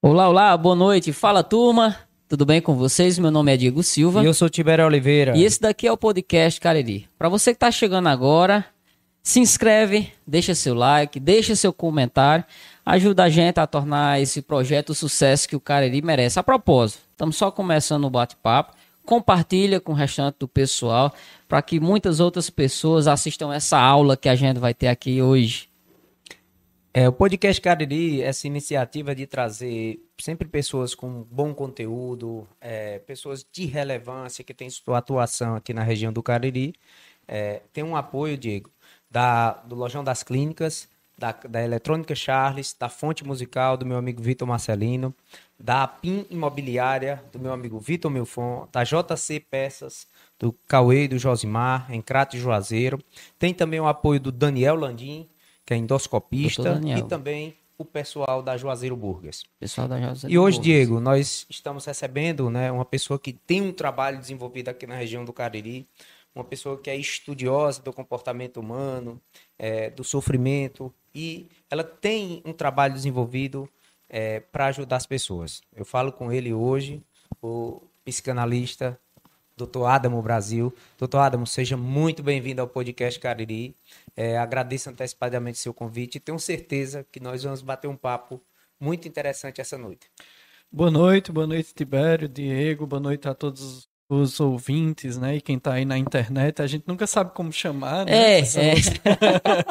Olá, olá, boa noite. Fala turma, tudo bem com vocês? Meu nome é Diego Silva. E eu sou Tibério Oliveira. E esse daqui é o podcast Cariri. Para você que está chegando agora, se inscreve, deixa seu like, deixa seu comentário, ajuda a gente a tornar esse projeto o sucesso que o Cariri merece. A propósito, estamos só começando o bate-papo. Compartilha com o restante do pessoal para que muitas outras pessoas assistam essa aula que a gente vai ter aqui hoje. É, o podcast Cariri, essa iniciativa de trazer sempre pessoas com bom conteúdo, é, pessoas de relevância que têm sua atuação aqui na região do Cariri, é, tem um apoio, Diego, da, do Lojão das Clínicas, da, da Eletrônica Charles, da Fonte Musical do meu amigo Vitor Marcelino, da PIN Imobiliária do meu amigo Vitor Milfon, da JC Peças do Cauê e do Josimar, em Crato e Juazeiro. Tem também o apoio do Daniel Landim, que é endoscopista, e também o pessoal da Juazeiro Burgers. Pessoal da Juazeiro e hoje, Burgers. Diego, nós estamos recebendo né, uma pessoa que tem um trabalho desenvolvido aqui na região do Cariri, uma pessoa que é estudiosa do comportamento humano, é, do sofrimento, e ela tem um trabalho desenvolvido é, para ajudar as pessoas. Eu falo com ele hoje, o psicanalista Dr. Adamo Brasil. Dr. Adamo, seja muito bem-vindo ao podcast Cariri. É, agradeço antecipadamente seu convite e tenho certeza que nós vamos bater um papo muito interessante essa noite. Boa noite, boa noite, Tibério, Diego, boa noite a todos os ouvintes, né? E quem está aí na internet, a gente nunca sabe como chamar, né? É, é.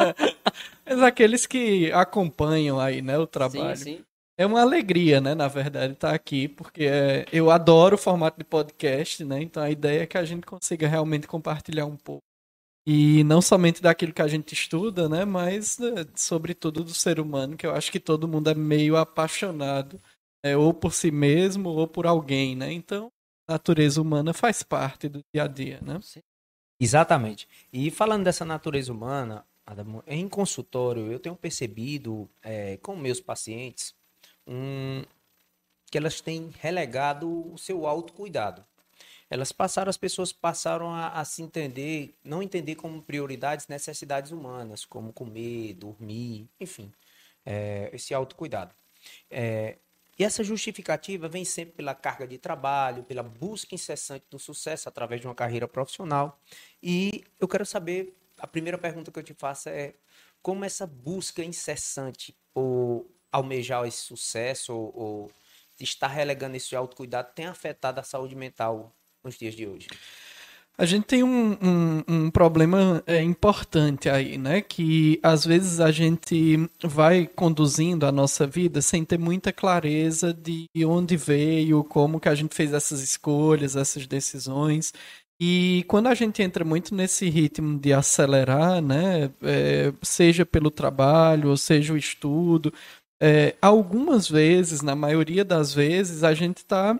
Mas aqueles que acompanham aí, né, o trabalho. Sim, sim. É uma alegria, né, na verdade, estar tá aqui, porque é, eu adoro o formato de podcast, né? Então a ideia é que a gente consiga realmente compartilhar um pouco. E não somente daquilo que a gente estuda, né, mas né, sobretudo do ser humano, que eu acho que todo mundo é meio apaixonado, é, ou por si mesmo ou por alguém, né? Então, a natureza humana faz parte do dia a dia, né? Exatamente. E falando dessa natureza humana, em consultório, eu tenho percebido é, com meus pacientes um, que elas têm relegado o seu autocuidado. Elas passaram, as pessoas passaram a, a, se entender, não entender como prioridades necessidades humanas, como comer, dormir, enfim, é, esse autocuidado. É, e essa justificativa vem sempre pela carga de trabalho, pela busca incessante do sucesso através de uma carreira profissional. E eu quero saber, a primeira pergunta que eu te faço é como essa busca incessante por almejar esse sucesso ou, ou estar relegando esse autocuidado tem afetado a saúde mental nos dias de hoje? A gente tem um, um, um, problema é, importante aí, né? Que às vezes a gente vai conduzindo a nossa vida sem ter muita clareza de onde veio, como que a gente fez essas escolhas, essas decisões. E quando a gente entra muito nesse ritmo de acelerar, né? É, seja pelo trabalho, ou seja o estudo, é, algumas vezes, na maioria das vezes, a gente está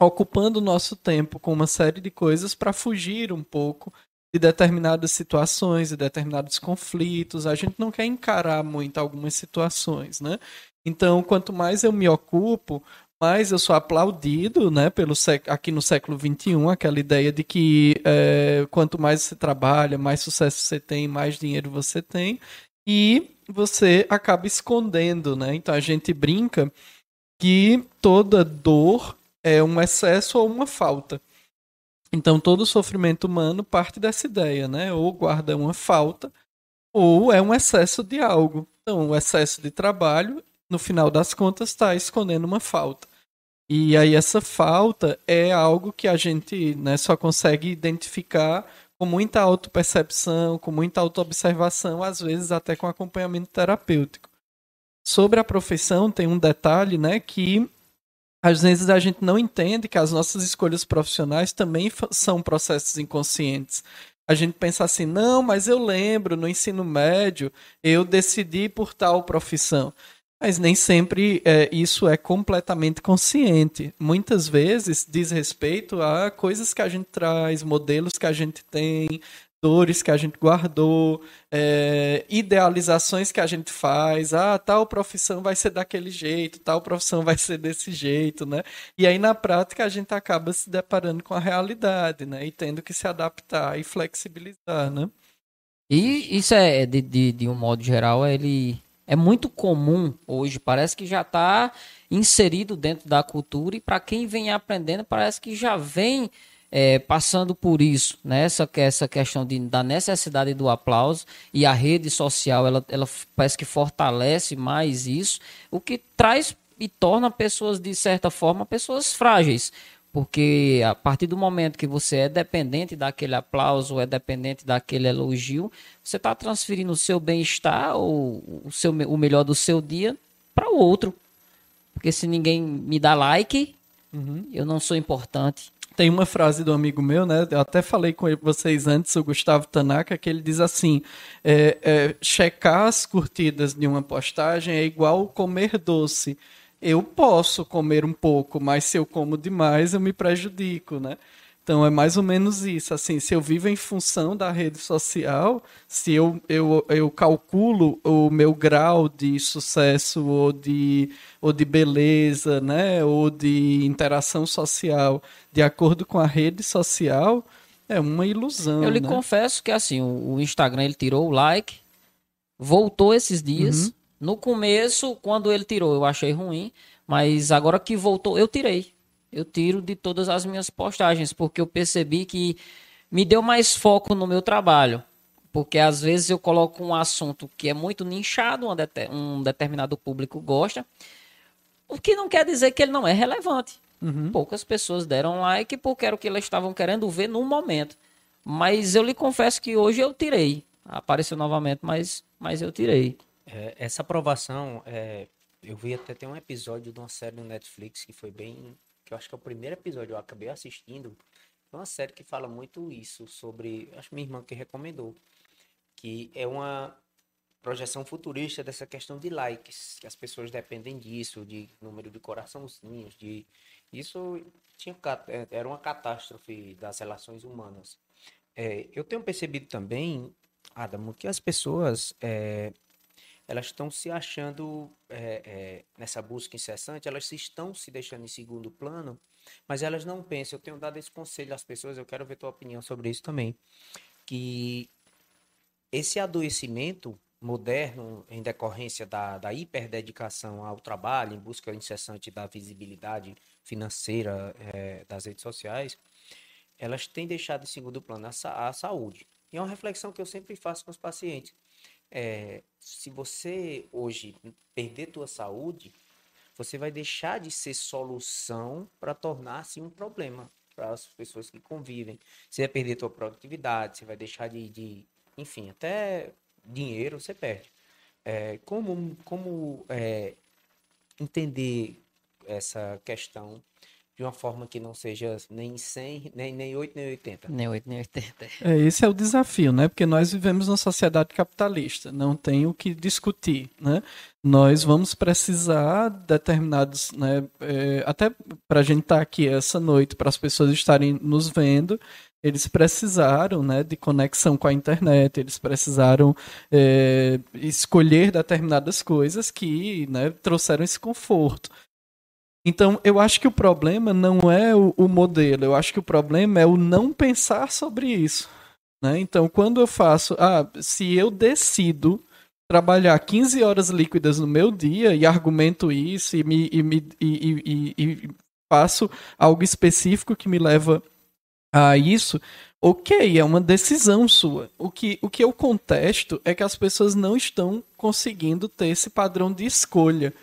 ocupando o nosso tempo com uma série de coisas para fugir um pouco de determinadas situações, de determinados conflitos. A gente não quer encarar muito algumas situações, né? Então, quanto mais eu me ocupo, mais eu sou aplaudido, né, pelo aqui no século XXI, aquela ideia de que é, quanto mais você trabalha, mais sucesso você tem, mais dinheiro você tem, e você acaba escondendo, né? Então a gente brinca que toda dor é um excesso ou uma falta. Então todo sofrimento humano parte dessa ideia, né? Ou guarda uma falta ou é um excesso de algo. Então o excesso de trabalho, no final das contas, está escondendo uma falta. E aí essa falta é algo que a gente né, só consegue identificar com muita autopercepção, com muita autoobservação, às vezes até com acompanhamento terapêutico. Sobre a profissão, tem um detalhe, né, que às vezes a gente não entende que as nossas escolhas profissionais também são processos inconscientes. A gente pensa assim, não, mas eu lembro, no ensino médio, eu decidi por tal profissão. Mas nem sempre é, isso é completamente consciente. Muitas vezes diz respeito a coisas que a gente traz, modelos que a gente tem, dores que a gente guardou, é, idealizações que a gente faz. Ah, tal profissão vai ser daquele jeito, tal profissão vai ser desse jeito, né? E aí na prática a gente acaba se deparando com a realidade, né? E tendo que se adaptar e flexibilizar, né? E isso é, de, de, de um modo geral, ele é muito comum hoje, parece que já está inserido dentro da cultura e para quem vem aprendendo parece que já vem é, passando por isso, né? essa, essa questão de, da necessidade do aplauso e a rede social, ela, ela parece que fortalece mais isso, o que traz e torna pessoas, de certa forma, pessoas frágeis. Porque a partir do momento que você é dependente daquele aplauso, é dependente daquele elogio, você está transferindo o seu bem-estar ou o, seu, o melhor do seu dia para o outro. Porque se ninguém me dá like, uhum. eu não sou importante. Tem uma frase do amigo meu, né? Eu até falei com vocês antes, o Gustavo Tanaka, que ele diz assim: é, é, checar as curtidas de uma postagem é igual comer doce eu posso comer um pouco, mas se eu como demais, eu me prejudico, né? Então é mais ou menos isso. Assim, se eu vivo em função da rede social, se eu, eu, eu calculo o meu grau de sucesso ou de, ou de beleza, né? Ou de interação social de acordo com a rede social, é uma ilusão. Eu lhe né? confesso que assim, o, Instagram ele tirou o like, voltou esses dias. Uhum no começo, quando ele tirou, eu achei ruim, mas agora que voltou, eu tirei. Eu tiro de todas as minhas postagens, porque eu percebi que me deu mais foco no meu trabalho. Porque às vezes eu coloco um assunto que é muito nichado, um determinado público gosta, o que não quer dizer que ele não é relevante. Uhum. Poucas pessoas deram like porque era o que elas estavam querendo ver no momento. Mas eu lhe confesso que hoje eu tirei. Apareceu novamente, mas, mas eu tirei. É, essa aprovação, é, eu vi até tem um episódio de uma série no Netflix que foi bem. Que eu acho que é o primeiro episódio, eu acabei assistindo. É uma série que fala muito isso sobre. Acho que minha irmã que recomendou. Que é uma projeção futurista dessa questão de likes, que as pessoas dependem disso, de número de coraçãozinhos, de. Isso tinha, é, era uma catástrofe das relações humanas. É, eu tenho percebido também, Adamo, que as pessoas é, elas estão se achando é, é, nessa busca incessante, elas estão se deixando em segundo plano, mas elas não pensam. Eu tenho dado esse conselho às pessoas, eu quero ver tua opinião sobre isso também, que esse adoecimento moderno em decorrência da, da hiperdedicação ao trabalho, em busca incessante da visibilidade financeira é, das redes sociais, elas têm deixado em segundo plano a, a saúde. E é uma reflexão que eu sempre faço com os pacientes é, se você hoje perder tua saúde, você vai deixar de ser solução para tornar-se um problema para as pessoas que convivem. Você vai perder tua produtividade, você vai deixar de, de enfim, até dinheiro você perde. É, como como é, entender essa questão de uma forma que não seja nem 100, nem, nem 8, nem 80. Nem 8, nem 80. É, esse é o desafio, né? Porque nós vivemos numa sociedade capitalista, não tem o que discutir, né? Nós vamos precisar determinados, né? É, até para a gente estar tá aqui essa noite, para as pessoas estarem nos vendo, eles precisaram né, de conexão com a internet, eles precisaram é, escolher determinadas coisas que né, trouxeram esse conforto. Então, eu acho que o problema não é o, o, modelo, eu acho que o problema é o não pensar sobre isso. Né? Então, quando eu faço, ah, se eu decido trabalhar 15 horas líquidas no meu dia e argumento isso e, me, e, me, e, e, faço algo específico que me leva a isso, ok, é uma decisão sua. O que, o que eu contesto é que as pessoas não estão conseguindo ter esse padrão de escolha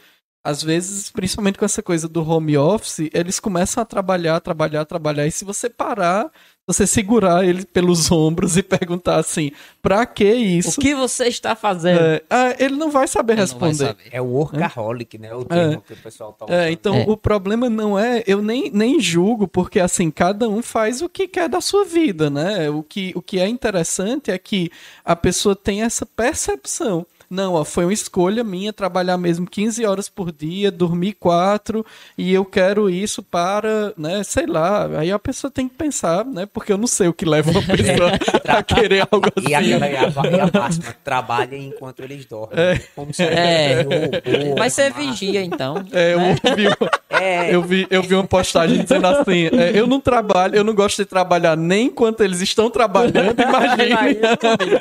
às vezes, principalmente com essa coisa do home office, eles começam a trabalhar, trabalhar, trabalhar. E se você parar, você segurar ele pelos ombros e perguntar assim: pra que isso? O que você está fazendo? É, ah, ele não vai saber ele responder. Vai saber. É o workaholic, é? né? O é. termo é. que o pessoal tá usando. É, então, é. o problema não é. Eu nem, nem julgo, porque assim, cada um faz o que quer da sua vida, né? O que, o que é interessante é que a pessoa tem essa percepção não, ó, foi uma escolha minha trabalhar mesmo 15 horas por dia, dormir 4 e eu quero isso para, né, sei lá. Aí a pessoa tem que pensar, né, porque eu não sei o que leva uma pessoa a querer algo assim. E aquela é a, é a máxima, trabalha enquanto eles dormem. É. Como se é. Mas você vigia então. É, né? o, É... Eu, vi, eu vi uma postagem dizendo assim: é, eu não trabalho, eu não gosto de trabalhar nem enquanto eles estão trabalhando, imagine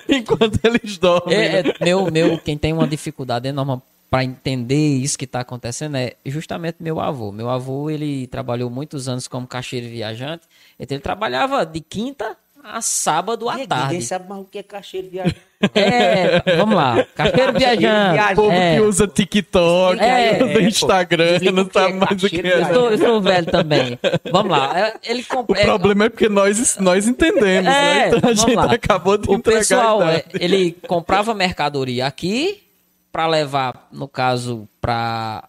enquanto eles dormem. É, é, meu, meu, quem tem uma dificuldade enorme para entender isso que está acontecendo é justamente meu avô. Meu avô, ele trabalhou muitos anos como caixeiro viajante, então ele trabalhava de quinta a sábado à tarde. Ninguém sabe mais o que é caixeiro viajante. É, vamos lá. Caixeiro viajante. O povo é. que usa TikTok, é, usa Instagram, é, não sabe mais o que é. Eu sou, eu sou velho também. Vamos lá. É, ele O problema é porque nós, nós entendemos, né? Então a gente lá. acabou de o entregar. Pessoal, ele comprava mercadoria aqui para levar, no caso, para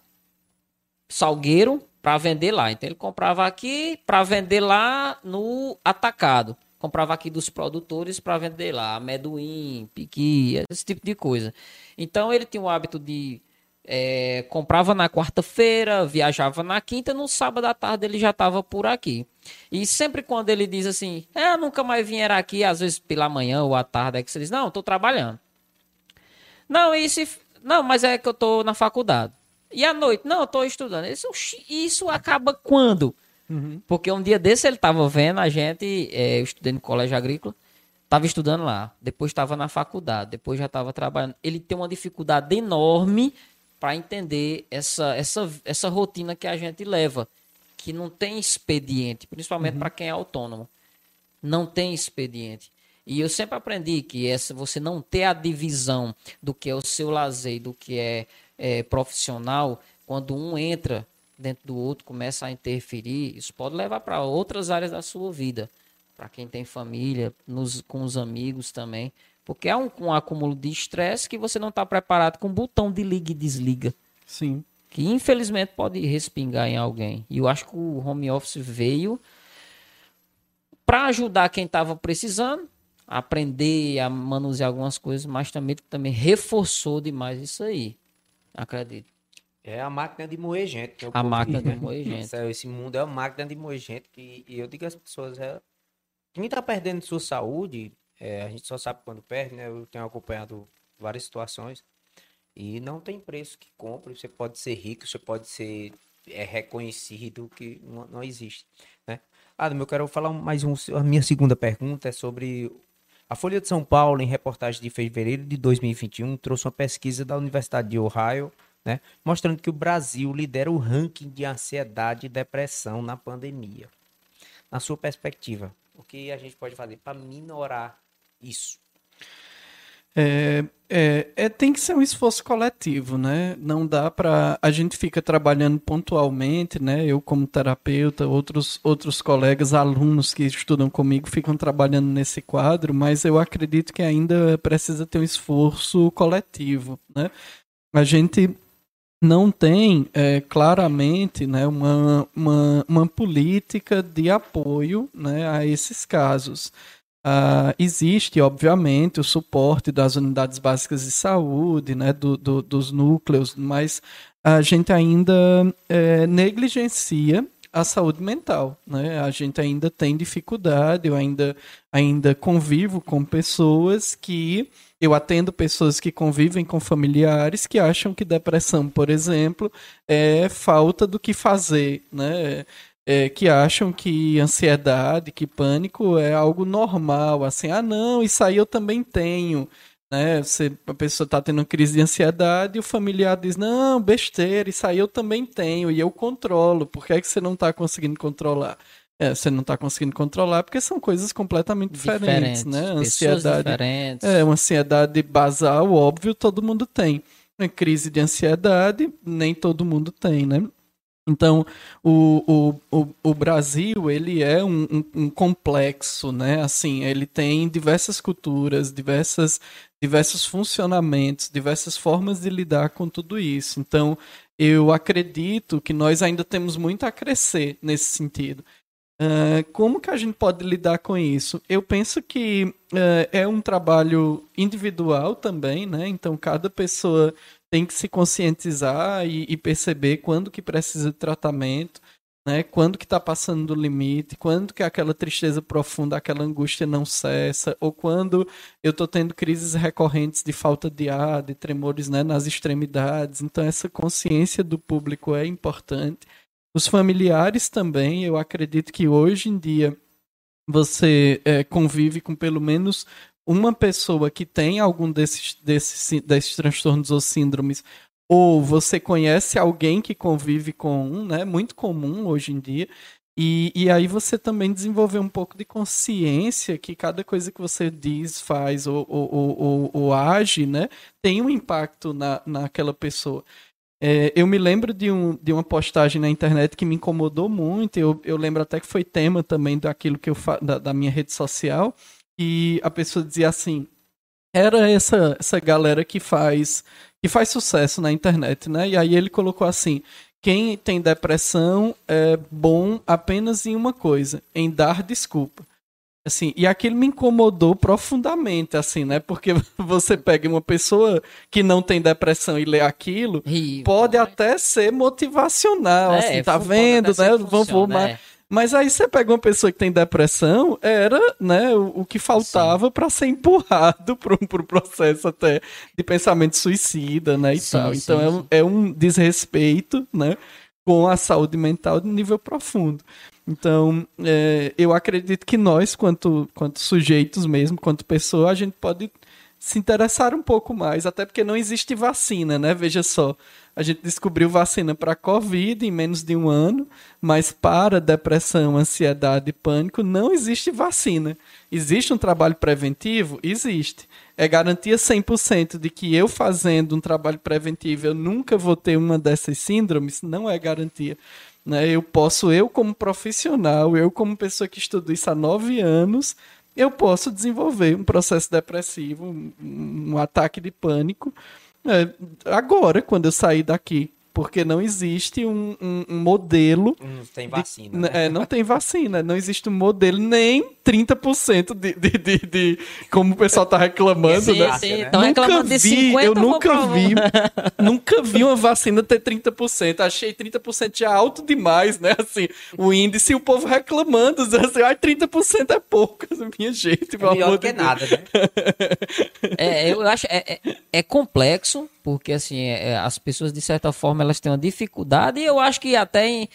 Salgueiro, para vender lá. Então ele comprava aqui para vender lá no atacado comprava aqui dos produtores para vender lá, amendoim, piqui, esse tipo de coisa. Então ele tinha o hábito de é, comprava na quarta-feira, viajava na quinta, no sábado à tarde ele já estava por aqui. E sempre quando ele diz assim, é, nunca mais vim aqui, às vezes pela manhã ou à tarde, é que você diz, não, estou trabalhando. Não, isso, não, mas é que eu estou na faculdade. E à noite, não, estou estudando. Isso, isso acaba quando? Uhum. Porque um dia desse ele estava vendo a gente, é, eu estudei no colégio agrícola, estava estudando lá, depois estava na faculdade, depois já estava trabalhando. Ele tem uma dificuldade enorme para entender essa, essa, essa rotina que a gente leva, que não tem expediente, principalmente uhum. para quem é autônomo. Não tem expediente. E eu sempre aprendi que essa, você não ter a divisão do que é o seu lazer, do que é, é profissional, quando um entra dentro do outro começa a interferir, isso pode levar para outras áreas da sua vida. Para quem tem família, nos, com os amigos também. Porque é um, um acúmulo de estresse que você não está preparado com um botão de liga e desliga. Sim. Que infelizmente pode respingar em alguém. E eu acho que o home office veio para ajudar quem estava precisando, a aprender a manusear algumas coisas, mas também, também reforçou demais isso aí. Acredito. É a máquina de moer gente. É a máquina de moer gente. Esse mundo é uma máquina de moer gente. E, e eu digo às pessoas, é, quem está perdendo sua saúde, é, a gente só sabe quando perde, né? Eu tenho acompanhado várias situações. E não tem preço que compre. Você pode ser rico, você pode ser é, reconhecido, que não, não existe. Né? Adam, eu quero falar mais um. A minha segunda pergunta é sobre a Folha de São Paulo, em reportagem de fevereiro de 2021, trouxe uma pesquisa da Universidade de Ohio né? mostrando que o Brasil lidera o ranking de ansiedade e depressão na pandemia. Na sua perspectiva, o que a gente pode fazer para minorar isso? É, é, é, tem que ser um esforço coletivo, né? Não dá para a gente fica trabalhando pontualmente, né? Eu como terapeuta, outros outros colegas, alunos que estudam comigo ficam trabalhando nesse quadro, mas eu acredito que ainda precisa ter um esforço coletivo, né? A gente não tem é, claramente né, uma, uma, uma, política de apoio né, a esses casos. Uh, existe, obviamente, o suporte das unidades básicas de saúde, né, do, do, dos núcleos, mas a gente ainda é, negligencia a saúde mental, né? A gente ainda tem dificuldade, eu ainda, ainda convivo com pessoas que eu atendo pessoas que convivem com familiares que acham que depressão, por exemplo, é falta do que fazer, né? É, que acham que ansiedade, que pânico é algo normal, assim, ah não, isso aí eu também tenho, né? Você, a pessoa está tendo crise de ansiedade e o familiar diz, não, besteira, isso aí eu também tenho e eu controlo, por que, é que você não está conseguindo controlar? É, você não está conseguindo controlar porque são coisas completamente diferentes, diferentes né? Ansiedade. Diferentes. É, uma ansiedade basal, óbvio, todo mundo tem. Uma crise de ansiedade, nem todo mundo tem, né? Então, o, o, o, o Brasil, ele é um, um, um, complexo, né? Assim, ele tem diversas culturas, diversas, diversos funcionamentos, diversas formas de lidar com tudo isso. Então, eu acredito que nós ainda temos muito a crescer nesse sentido. Uh, como que a gente pode lidar com isso? Eu penso que uh, é um trabalho individual também, né? Então cada pessoa tem que se conscientizar e, e perceber quando que precisa de tratamento, né? Quando que está passando do limite, quando que aquela tristeza profunda, aquela angústia não cessa, ou quando eu estou tendo crises recorrentes de falta de ar, de tremores né, nas extremidades. Então essa consciência do público é importante. Os familiares também, eu acredito que hoje em dia você é, convive com pelo menos uma pessoa que tem algum desses, desses, desses transtornos ou síndromes, ou você conhece alguém que convive com um, né? Muito comum hoje em dia. E, e aí você também desenvolver um pouco de consciência que cada coisa que você diz, faz ou, ou, ou, ou age, né, tem um impacto na, naquela pessoa. É, eu me lembro de, um, de uma postagem na internet que me incomodou muito. Eu, eu lembro até que foi tema também daquilo que eu da, da minha rede social. E a pessoa dizia assim: era essa, essa galera que faz que faz sucesso na internet, né? E aí ele colocou assim: quem tem depressão é bom apenas em uma coisa, em dar desculpa. Assim, e aquilo me incomodou profundamente, assim, né? Porque você pega uma pessoa que não tem depressão e lê aquilo, e, pode até ser motivacional, é, assim, tá vendo, né? Vamos, vou, é. Mas aí você pega uma pessoa que tem depressão, era né, o, o que faltava para ser empurrado para um processo até de pensamento suicida, né? E sim, tal. Então sim, é, um, é um desrespeito, né? Com a saúde mental de nível profundo. Então, é, eu acredito que nós, quanto, quanto sujeitos mesmo, quanto pessoa, a gente pode se interessar um pouco mais, até porque não existe vacina, né? Veja só, a gente descobriu vacina para Covid em menos de um ano, mas para depressão, ansiedade e pânico não existe vacina. Existe um trabalho preventivo? Existe. É garantia 100% de que eu fazendo um trabalho preventivo eu nunca vou ter uma dessas síndromes? Não é garantia. Né? Eu posso, eu como profissional, eu como pessoa que estudo isso há nove anos, eu posso desenvolver um processo depressivo, um, um ataque de pânico, é, agora, quando eu sair daqui porque não existe um, um, um modelo. Não tem vacina. De, né? é, não tem vacina. Não existe um modelo, nem 30% de, de, de, de como o pessoal tá reclamando. Sim, né? sim. Estão reclamando vi, de 50%. Eu nunca vi, nunca vi uma vacina ter 30%. Achei 30% já alto demais, né? Assim, o índice e o povo reclamando, assim, ai, 30% é pouco, minha gente. É melhor que nada, né? é, eu acho, é, é, é complexo, porque assim, é, é, as pessoas de certa forma elas têm uma dificuldade, e eu acho que até em,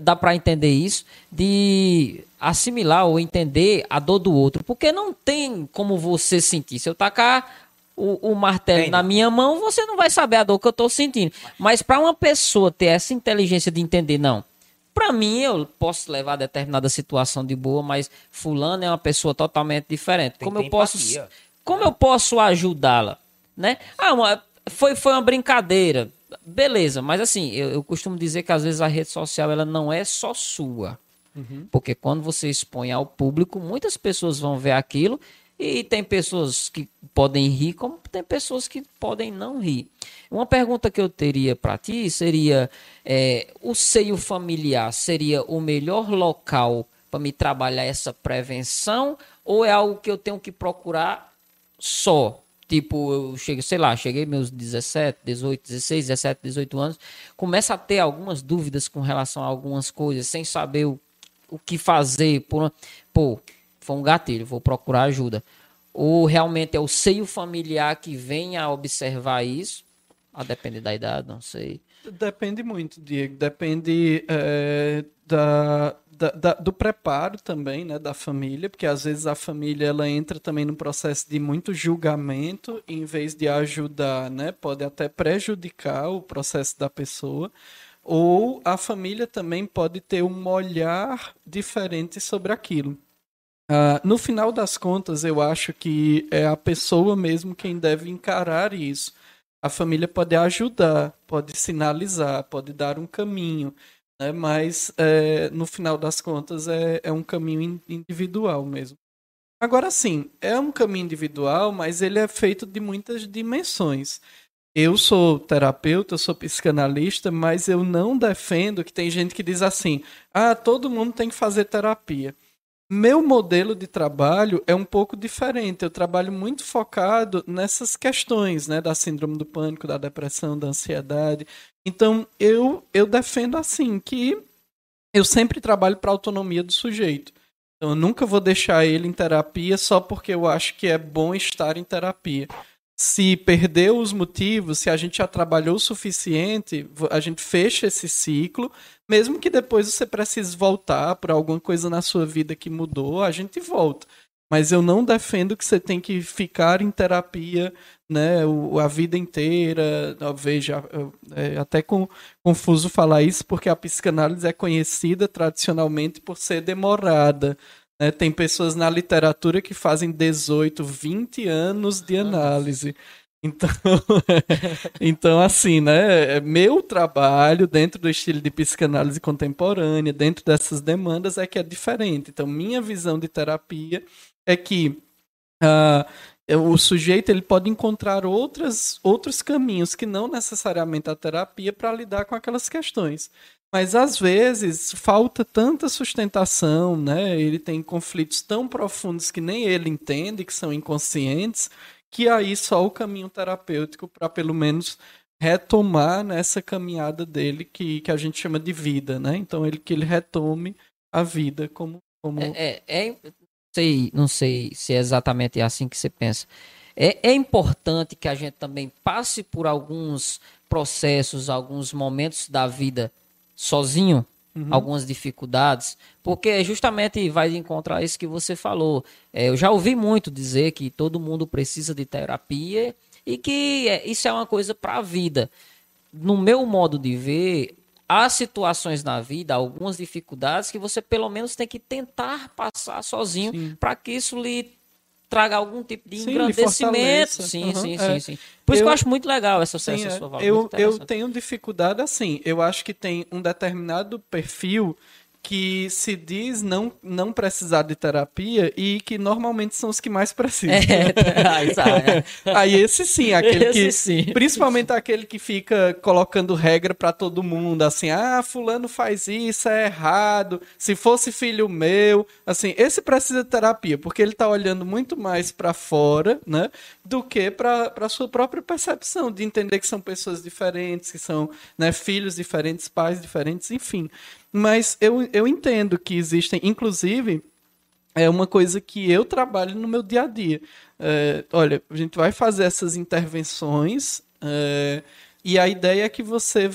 dá para entender isso, de assimilar ou entender a dor do outro, porque não tem como você sentir. Se eu tacar o, o martelo tem, na minha mão, você não vai saber a dor que eu estou sentindo. Mas para uma pessoa ter essa inteligência de entender, não. Para mim, eu posso levar determinada situação de boa, mas fulano é uma pessoa totalmente diferente. Tem como eu posso, como eu posso ajudá-la, né? Ah, uma, foi, foi uma brincadeira. Beleza, mas assim, eu, eu, costumo dizer que às vezes a rede social ela não é só sua. Uhum. Porque quando você expõe ao público, muitas pessoas vão ver aquilo e tem pessoas que podem rir, como tem pessoas que podem não rir. Uma pergunta que eu teria para ti seria: é, o seio familiar seria o melhor local para me trabalhar essa prevenção ou é algo que eu tenho que procurar só? Tipo, eu cheguei, sei lá, cheguei meus 17, 18, 16, 17, 18 anos, começa a ter algumas dúvidas com relação a algumas coisas, sem saber o, o que fazer. Por, pô, foi um gatilho, vou procurar ajuda. Ou realmente é o seio familiar que vem a observar isso, a depender da idade, não sei. Depende muito, Diego. Depende é, da, da, da, do preparo também, né, da família, porque às vezes a família ela entra também no processo de muito julgamento, em vez de ajudar, né, pode até prejudicar o processo da pessoa, ou a família também pode ter um olhar diferente sobre aquilo. Uh, no final das contas, eu acho que é a pessoa mesmo quem deve encarar isso. A família pode ajudar, pode sinalizar, pode dar um caminho, né? mas é, no final das contas é, é um caminho individual mesmo. Agora sim, é um caminho individual, mas ele é feito de muitas dimensões. Eu sou terapeuta, eu sou psicanalista, mas eu não defendo que tem gente que diz assim: ah, todo mundo tem que fazer terapia. Meu modelo de trabalho é um pouco diferente. Eu trabalho muito focado nessas questões, né, da síndrome do pânico, da depressão, da ansiedade. Então, eu eu defendo assim que eu sempre trabalho para a autonomia do sujeito. Então, eu nunca vou deixar ele em terapia só porque eu acho que é bom estar em terapia. Se perdeu os motivos, se a gente já trabalhou o suficiente, a gente fecha esse ciclo, mesmo que depois você precise voltar por alguma coisa na sua vida que mudou, a gente volta. Mas eu não defendo que você tem que ficar em terapia né, a vida inteira. Veja, é até com, confuso falar isso, porque a psicanálise é conhecida tradicionalmente por ser demorada. Né? Tem pessoas na literatura que fazem 18, 20 anos de análise. Então, então, assim, né? Meu trabalho dentro do estilo de psicanálise contemporânea, dentro dessas demandas, é que é diferente. Então, minha visão de terapia é que uh, o sujeito ele pode encontrar outras, outros caminhos que não necessariamente a terapia para lidar com aquelas questões. Mas às vezes falta tanta sustentação, né? Ele tem conflitos tão profundos que nem ele entende, que são inconscientes, que aí só o caminho terapêutico para pelo menos retomar nessa caminhada dele que, que a gente chama de vida, né? Então ele que ele retome a vida como como é, é, é sei, não sei se é exatamente assim que você pensa. É, é importante que a gente também passe por alguns processos, alguns momentos da vida sozinho, uhum. algumas dificuldades, porque justamente vai encontrar isso que você falou. É, eu já ouvi muito dizer que todo mundo precisa de terapia e que é, isso é uma coisa para a vida. No meu modo de ver, há situações na vida, algumas dificuldades que você pelo menos tem que tentar passar sozinho para que isso lhe traga algum tipo de sim, engrandecimento. Sim, uhum, sim, é. sim, sim. Por isso eu, que eu acho muito legal essa, sim, essa é. sua Eu, eu tenho dificuldade assim. Eu acho que tem um determinado perfil que se diz não, não precisar de terapia e que normalmente são os que mais precisam. É, é. Aí esse sim, aquele esse que sim. principalmente aquele que fica colocando regra para todo mundo, assim, ah, fulano faz isso, é errado. Se fosse filho meu, assim, esse precisa de terapia, porque ele tá olhando muito mais para fora, né, do que para sua própria percepção de entender que são pessoas diferentes, que são, né, filhos diferentes, pais diferentes, enfim. Mas eu, eu entendo que existem, inclusive, é uma coisa que eu trabalho no meu dia a dia. É, olha, a gente vai fazer essas intervenções é, e a ideia é que você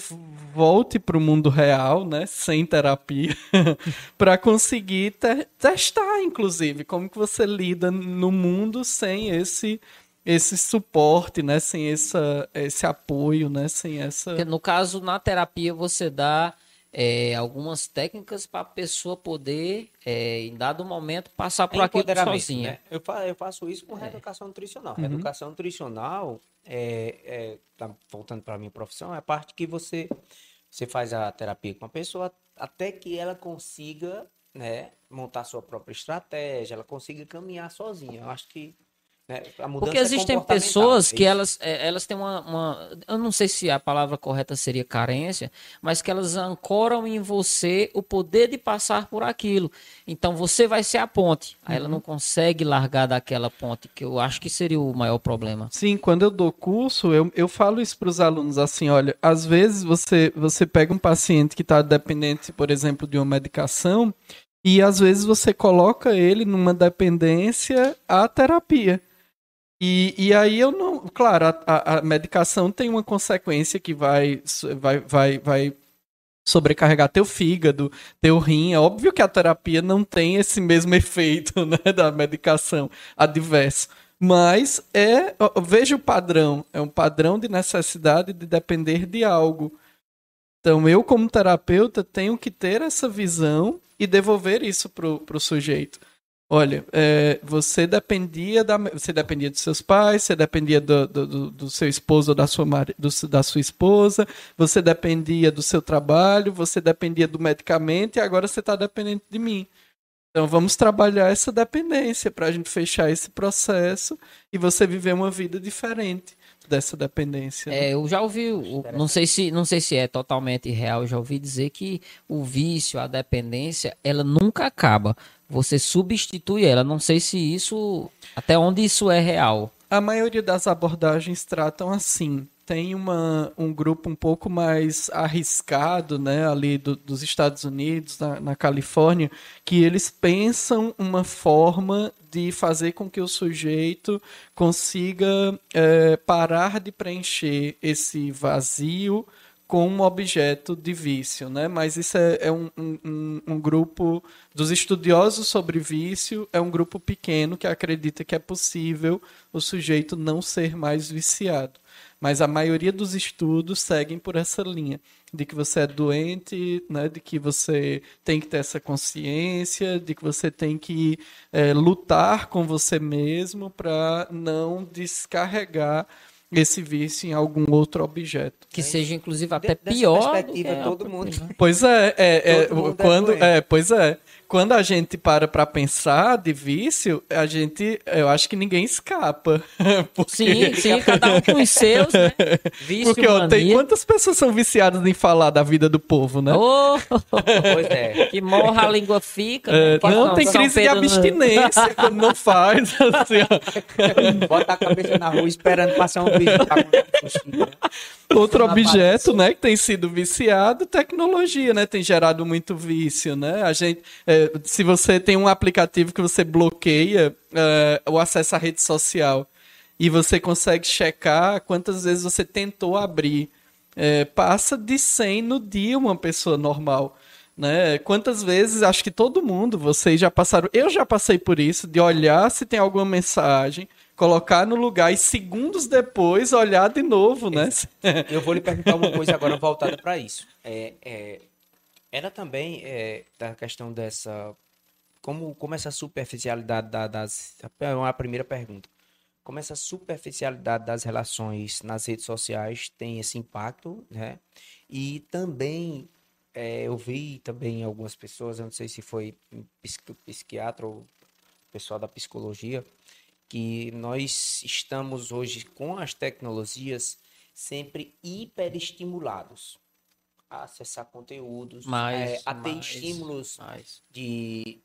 volte para o mundo real, né, sem terapia, para conseguir te testar, inclusive, como que você lida no mundo sem esse esse suporte, né, sem essa, esse apoio, né, sem essa. No caso na terapia você dá é, algumas técnicas para a pessoa poder, é, em dado momento, passar por é aquilo sozinha. Né? Eu, faço, eu, faço, isso com é. reeducação nutricional. Uhum. Reeducação nutricional, é, é, tá voltando para a minha profissão, é a parte que você, você faz a terapia com a pessoa até que ela consiga né, montar sua própria estratégia, ela consiga caminhar sozinha. Eu acho que né? Porque é existem é pessoas que elas, é, elas têm uma, uma, Eu não sei se a palavra correta seria carência, mas que elas ancoram em você o poder de passar por aquilo. Então você vai ser a ponte. Aí uhum. ela não consegue largar daquela ponte, que eu acho que seria o maior problema. Sim, quando eu dou curso, eu, eu falo isso para os alunos assim: olha, às vezes você, você pega um paciente que está dependente, por exemplo, de uma medicação. E às vezes você coloca ele numa dependência à terapia. E, e aí eu não. Claro, a, a medicação tem uma consequência que vai, vai, vai, vai sobrecarregar teu fígado, teu rim. É óbvio que a terapia não tem esse mesmo efeito né, da medicação adverso. Mas é, veja o padrão, é um padrão de necessidade de depender de algo. Então eu, como terapeuta, tenho que ter essa visão e devolver isso para o sujeito. Olha, é, você dependia da, você dependia dos seus pais, você dependia do, do, do seu esposo ou da sua, do, da sua esposa, você dependia do seu trabalho, você dependia do medicamento e agora você está dependente de mim. Então vamos trabalhar essa dependência para a gente fechar esse processo e você viver uma vida diferente dessa dependência. Né? É, eu já ouvi, não sei se não sei se é totalmente real, já ouvi dizer que o vício, a dependência, ela nunca acaba você substitui ela. Não sei se isso. Até onde isso é real. A maioria das abordagens tratam assim. tem uma, um grupo um pouco mais arriscado, né, ali do, dos Estados Unidos, na, na Califórnia, que eles pensam uma forma de fazer com que o sujeito consiga é, parar de preencher esse vazio com um objeto de vício, né? Mas isso é, é um, um, um, grupo dos estudiosos sobre vício, é um grupo pequeno que acredita que é possível o sujeito não ser mais viciado. Mas a maioria dos estudos seguem por essa linha de que você é doente, né? De que você tem que ter essa consciência, de que você tem que é, lutar com você mesmo para não descarregar esse vício em algum outro objeto. Que seja, inclusive, até pior. Perspectiva, todo mundo. Pois é, é, é quando, é, é, pois é quando a gente para para pensar de vício, a gente, eu acho que ninguém escapa. Porque... Sim, sim, cada um com os seus, né? Vício, Porque ó, tem quantas pessoas são viciadas em falar da vida do povo, né? Oh, pois é. Que morra a língua fica. É, não, não, tem crise de abstinência não... quando não faz. Assim, Bota a cabeça na rua esperando passar um vídeo. Outro objeto, né, que tem sido viciado, tecnologia, né? Tem gerado muito vício, né? A gente... É, se você tem um aplicativo que você bloqueia uh, o acesso à rede social e você consegue checar quantas vezes você tentou abrir, uh, passa de 100 no dia uma pessoa normal. Né? Quantas vezes, acho que todo mundo, vocês já passaram, eu já passei por isso, de olhar se tem alguma mensagem, colocar no lugar e segundos depois olhar de novo, né? Eu vou lhe perguntar uma coisa agora voltada para isso. É, é, era também é, da questão dessa. Como, como essa superficialidade da, das. É uma primeira pergunta. Como essa superficialidade das relações nas redes sociais tem esse impacto, né? E também é, eu vi também algumas pessoas, eu não sei se foi psiquiatra ou pessoal da psicologia, que nós estamos hoje com as tecnologias sempre hiperestimulados a acessar conteúdos, mais, é, a ter mais, estímulos mais. de.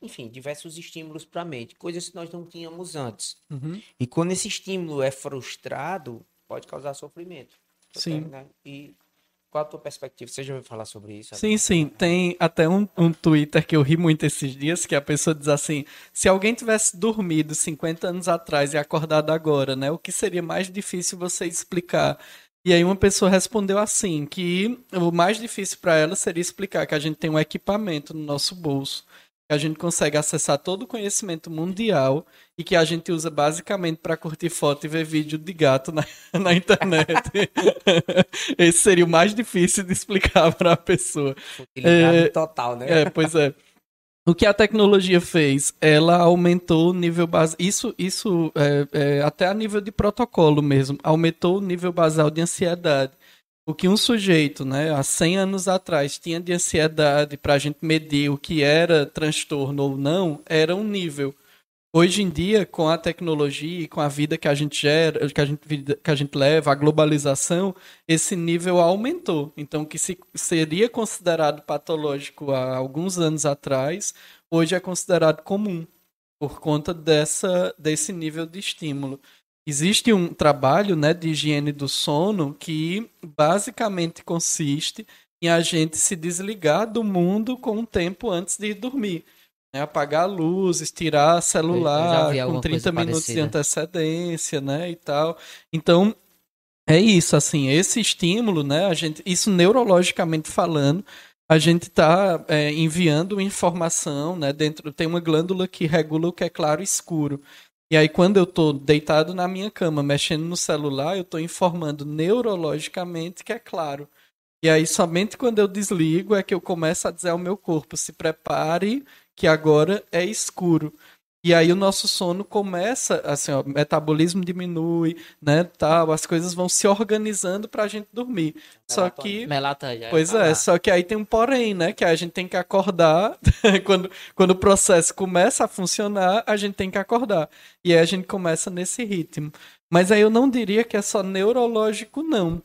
Enfim, diversos estímulos para a mente, coisas que nós não tínhamos antes. Uhum. E quando esse estímulo é frustrado, pode causar sofrimento. Sim. Né? E qual a tua perspectiva? Você já ouviu falar sobre isso? Sim, sim. Tem até um, um Twitter que eu ri muito esses dias, que a pessoa diz assim, se alguém tivesse dormido 50 anos atrás e acordado agora, né? O que seria mais difícil você explicar? E aí uma pessoa respondeu assim, que o mais difícil para ela seria explicar que a gente tem um equipamento no nosso bolso, que a gente consegue acessar todo o conhecimento mundial e que a gente usa basicamente para curtir foto e ver vídeo de gato na, na internet. Esse seria o mais difícil de explicar para a pessoa. É, total, né? É, pois é. O que a tecnologia fez? Ela aumentou o nível base. Isso, isso é, é, até a nível de protocolo mesmo, aumentou o nível basal de ansiedade. O que um sujeito, né, há 100 anos atrás, tinha de ansiedade para a gente medir o que era transtorno ou não, era um nível. Hoje em dia, com a tecnologia e com a vida que a gente gera, que a gente, que a gente leva, a globalização, esse nível aumentou. Então, o que se, seria considerado patológico há alguns anos atrás, hoje é considerado comum, por conta dessa, desse nível de estímulo. Existe um trabalho né, de higiene do sono que basicamente consiste em a gente se desligar do mundo com um tempo antes de dormir. Né, apagar luzes, tirar celular com 30 minutos parecida. de antecedência, né, e tal. Então, é isso, assim, esse estímulo, né, a gente, isso neurologicamente falando, a gente está é, enviando informação, né, dentro, tem uma glândula que regula o que é claro e escuro. E aí, quando eu estou deitado na minha cama, mexendo no celular, eu estou informando neurologicamente que é claro. E aí, somente quando eu desligo é que eu começo a dizer ao meu corpo: se prepare que agora é escuro. E aí o nosso sono começa, assim, ó, o metabolismo diminui, né, tal, as coisas vão se organizando para a gente dormir. Só que, Melatônia, pois é, só que aí tem um porém, né, que a gente tem que acordar quando, quando o processo começa a funcionar, a gente tem que acordar. E aí a gente começa nesse ritmo. Mas aí eu não diria que é só neurológico, não.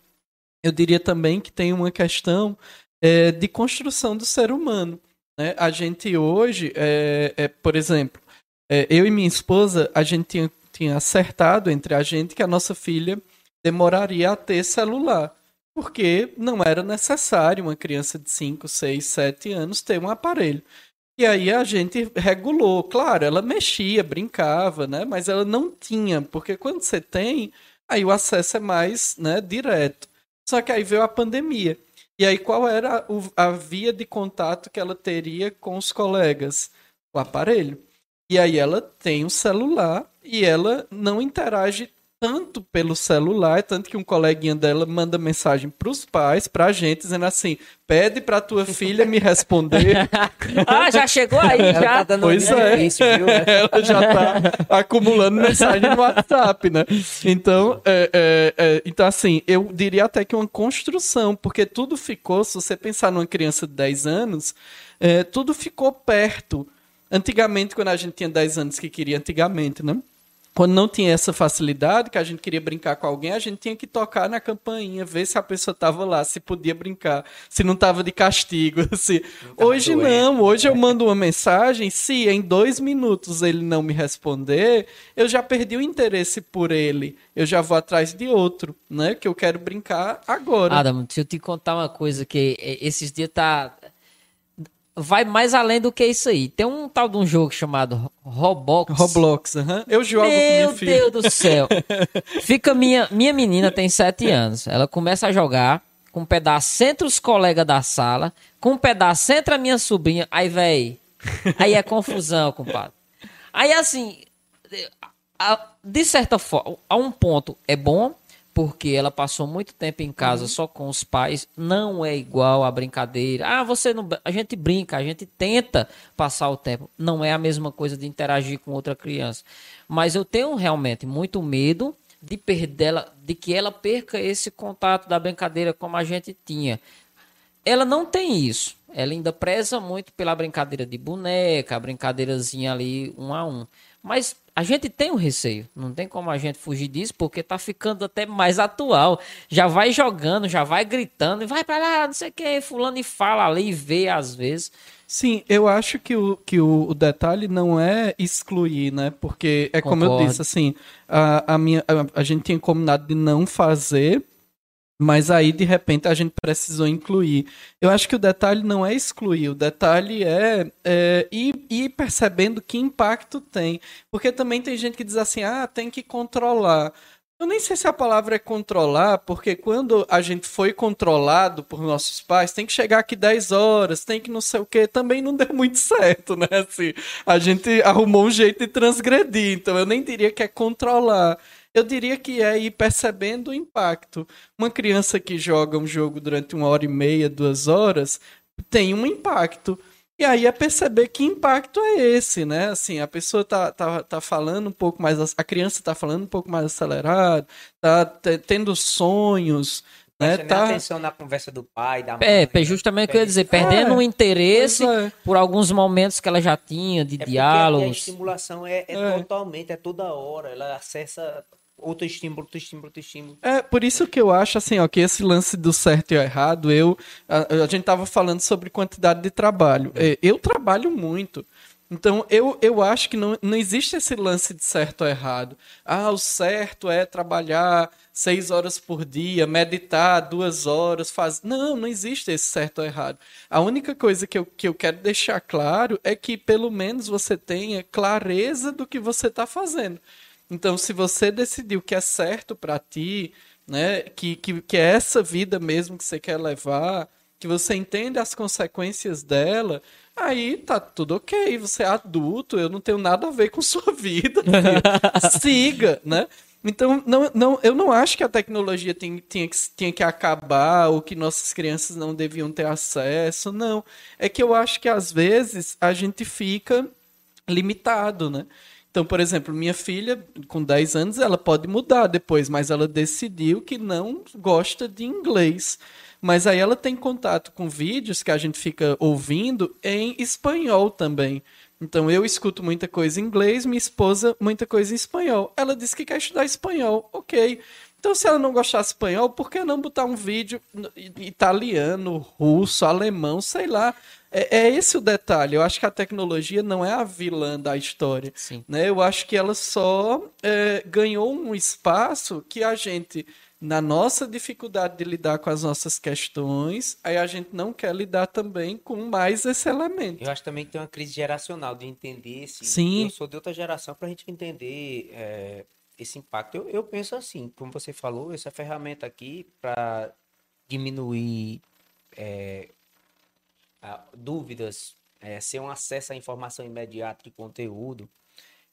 Eu diria também que tem uma questão é, de construção do ser humano. Né? A gente hoje, é, é por exemplo, é, eu e minha esposa, a gente tinha, tinha acertado entre a gente que a nossa filha demoraria a ter celular. Porque não era necessário uma criança de 5, 6, 7 anos ter um aparelho. E aí a gente regulou. Claro, ela mexia, brincava, né? Mas ela não tinha, porque quando você tem, aí o acesso é mais né, direto. Só que aí veio a pandemia. E aí qual era a, via de contato que ela teria com os colegas? O aparelho. E aí ela tem um celular e ela não interage tanto pelo celular, tanto que um coleguinha dela manda mensagem pros pais, pra gente, dizendo assim: pede pra tua filha me responder. ah, já chegou aí, já. Tá pois é. Isso, viu? Ela já tá acumulando mensagem no WhatsApp, né? Então, é, é, é, então, assim, eu diria até que uma construção, porque tudo ficou, se você pensar numa criança de 10 anos, é, tudo ficou perto. Antigamente, quando a gente tinha 10 anos que queria, antigamente, né? Quando não tinha essa facilidade, que a gente queria brincar com alguém, a gente tinha que tocar na campainha, ver se a pessoa estava lá, se podia brincar, se não estava de castigo. Se... Hoje doente. não, hoje eu mando uma mensagem, se em dois minutos ele não me responder, eu já perdi o interesse por ele, eu já vou atrás de outro, né? Que eu quero brincar agora. Adam, deixa eu te contar uma coisa que esses dias tá vai mais além do que isso aí. Tem um tal de um jogo chamado Roblox. Roblox, uhum. eu jogo Meu com. Meu Deus do céu. Fica minha minha menina tem sete anos. Ela começa a jogar com um pedaço entre os colegas da sala, com um pedaço entre a minha sobrinha. Aí, véi, aí é confusão, compadre. Aí, assim, de certa forma, a um ponto é bom, porque ela passou muito tempo em casa uhum. só com os pais, não é igual a brincadeira. Ah, você não. A gente brinca, a gente tenta passar o tempo. Não é a mesma coisa de interagir com outra criança. Mas eu tenho realmente muito medo de perder de que ela perca esse contato da brincadeira como a gente tinha. Ela não tem isso. Ela ainda preza muito pela brincadeira de boneca, a brincadeirazinha ali um a um. Mas a gente tem um receio, não tem como a gente fugir disso, porque tá ficando até mais atual. Já vai jogando, já vai gritando, e vai para lá, não sei o que, fulano e fala ali e vê às vezes. Sim, eu acho que o, que o, detalhe não é excluir, né? Porque é Concordo. como eu disse, assim, a, a, minha, a, a gente tinha combinado de não fazer mas aí, de repente, a gente precisou incluir. Eu acho que o detalhe não é excluir, o detalhe é, é ir, ir, percebendo que impacto tem. Porque também tem gente que diz assim, ah, tem que controlar. Eu nem sei se a palavra é controlar, porque quando a gente foi controlado por nossos pais, tem que chegar aqui 10 horas, tem que não sei o que, também não deu muito certo, né? Assim, a gente arrumou um jeito de transgredir, então eu nem diria que é controlar eu diria que é ir percebendo o impacto. Uma criança que joga um jogo durante uma hora e meia, duas horas, tem um impacto. E aí é perceber que impacto é esse, né? Assim, a pessoa tá, tá, tá falando um pouco mais, a criança tá falando um pouco mais acelerado, tá tendo sonhos, né? Tá... atenção na conversa do pai, da mãe. É, justamente o que eu ia dizer, perdendo é, o interesse é. por alguns momentos que ela já tinha de é diálogos. A estimulação é, é, é, totalmente, é toda hora, ela acessa outro estímulo, outro estímulo, outro estímulo. É, por isso que eu acho assim, ó, que esse lance do certo e errado, eu a, a gente tava falando sobre quantidade de trabalho. É, eu trabalho muito. Então, eu, eu acho que não, não existe esse lance de certo ou errado. Ah, o certo é trabalhar seis horas por dia, meditar duas horas, faz. Não, não existe esse certo ou errado. A única coisa que eu, que eu quero deixar claro é que pelo menos você tenha clareza do que você está fazendo. Então, se você decidiu que é certo para ti, né, que, que, que é essa vida mesmo que você quer levar, que você entende as consequências dela, aí tá tudo ok. Você é adulto, eu não tenho nada a ver com sua vida. Siga, né? Então, não, não, eu não acho que a tecnologia tem, tinha, que, tinha que acabar ou que nossas crianças não deviam ter acesso. Não. É que eu acho que às vezes a gente fica limitado, né? Então, por exemplo, minha filha, com 10 anos, ela pode mudar depois, mas ela decidiu que não gosta de inglês. Mas aí ela tem contato com vídeos que a gente fica ouvindo em espanhol também. Então eu escuto muita coisa em inglês, minha esposa muita coisa em espanhol. Ela disse que quer estudar espanhol. Ok. Então, se ela não gostar espanhol, por que não botar um vídeo italiano, russo, alemão, sei lá? É, é, esse o detalhe. Eu acho que a tecnologia não é a vilã da história. Sim. Né? Eu acho que ela só é, ganhou um espaço que a gente na nossa dificuldade de lidar com as nossas questões, aí a gente não quer lidar também com mais esse elemento. Eu acho também que tem uma crise geracional de entender esse. Sim. Eu sou de outra geração para a gente entender é, esse impacto. Eu, eu penso assim, como você falou, essa ferramenta aqui para diminuir é, a- dúvidas, é, ser um acesso à informação imediata de conteúdo,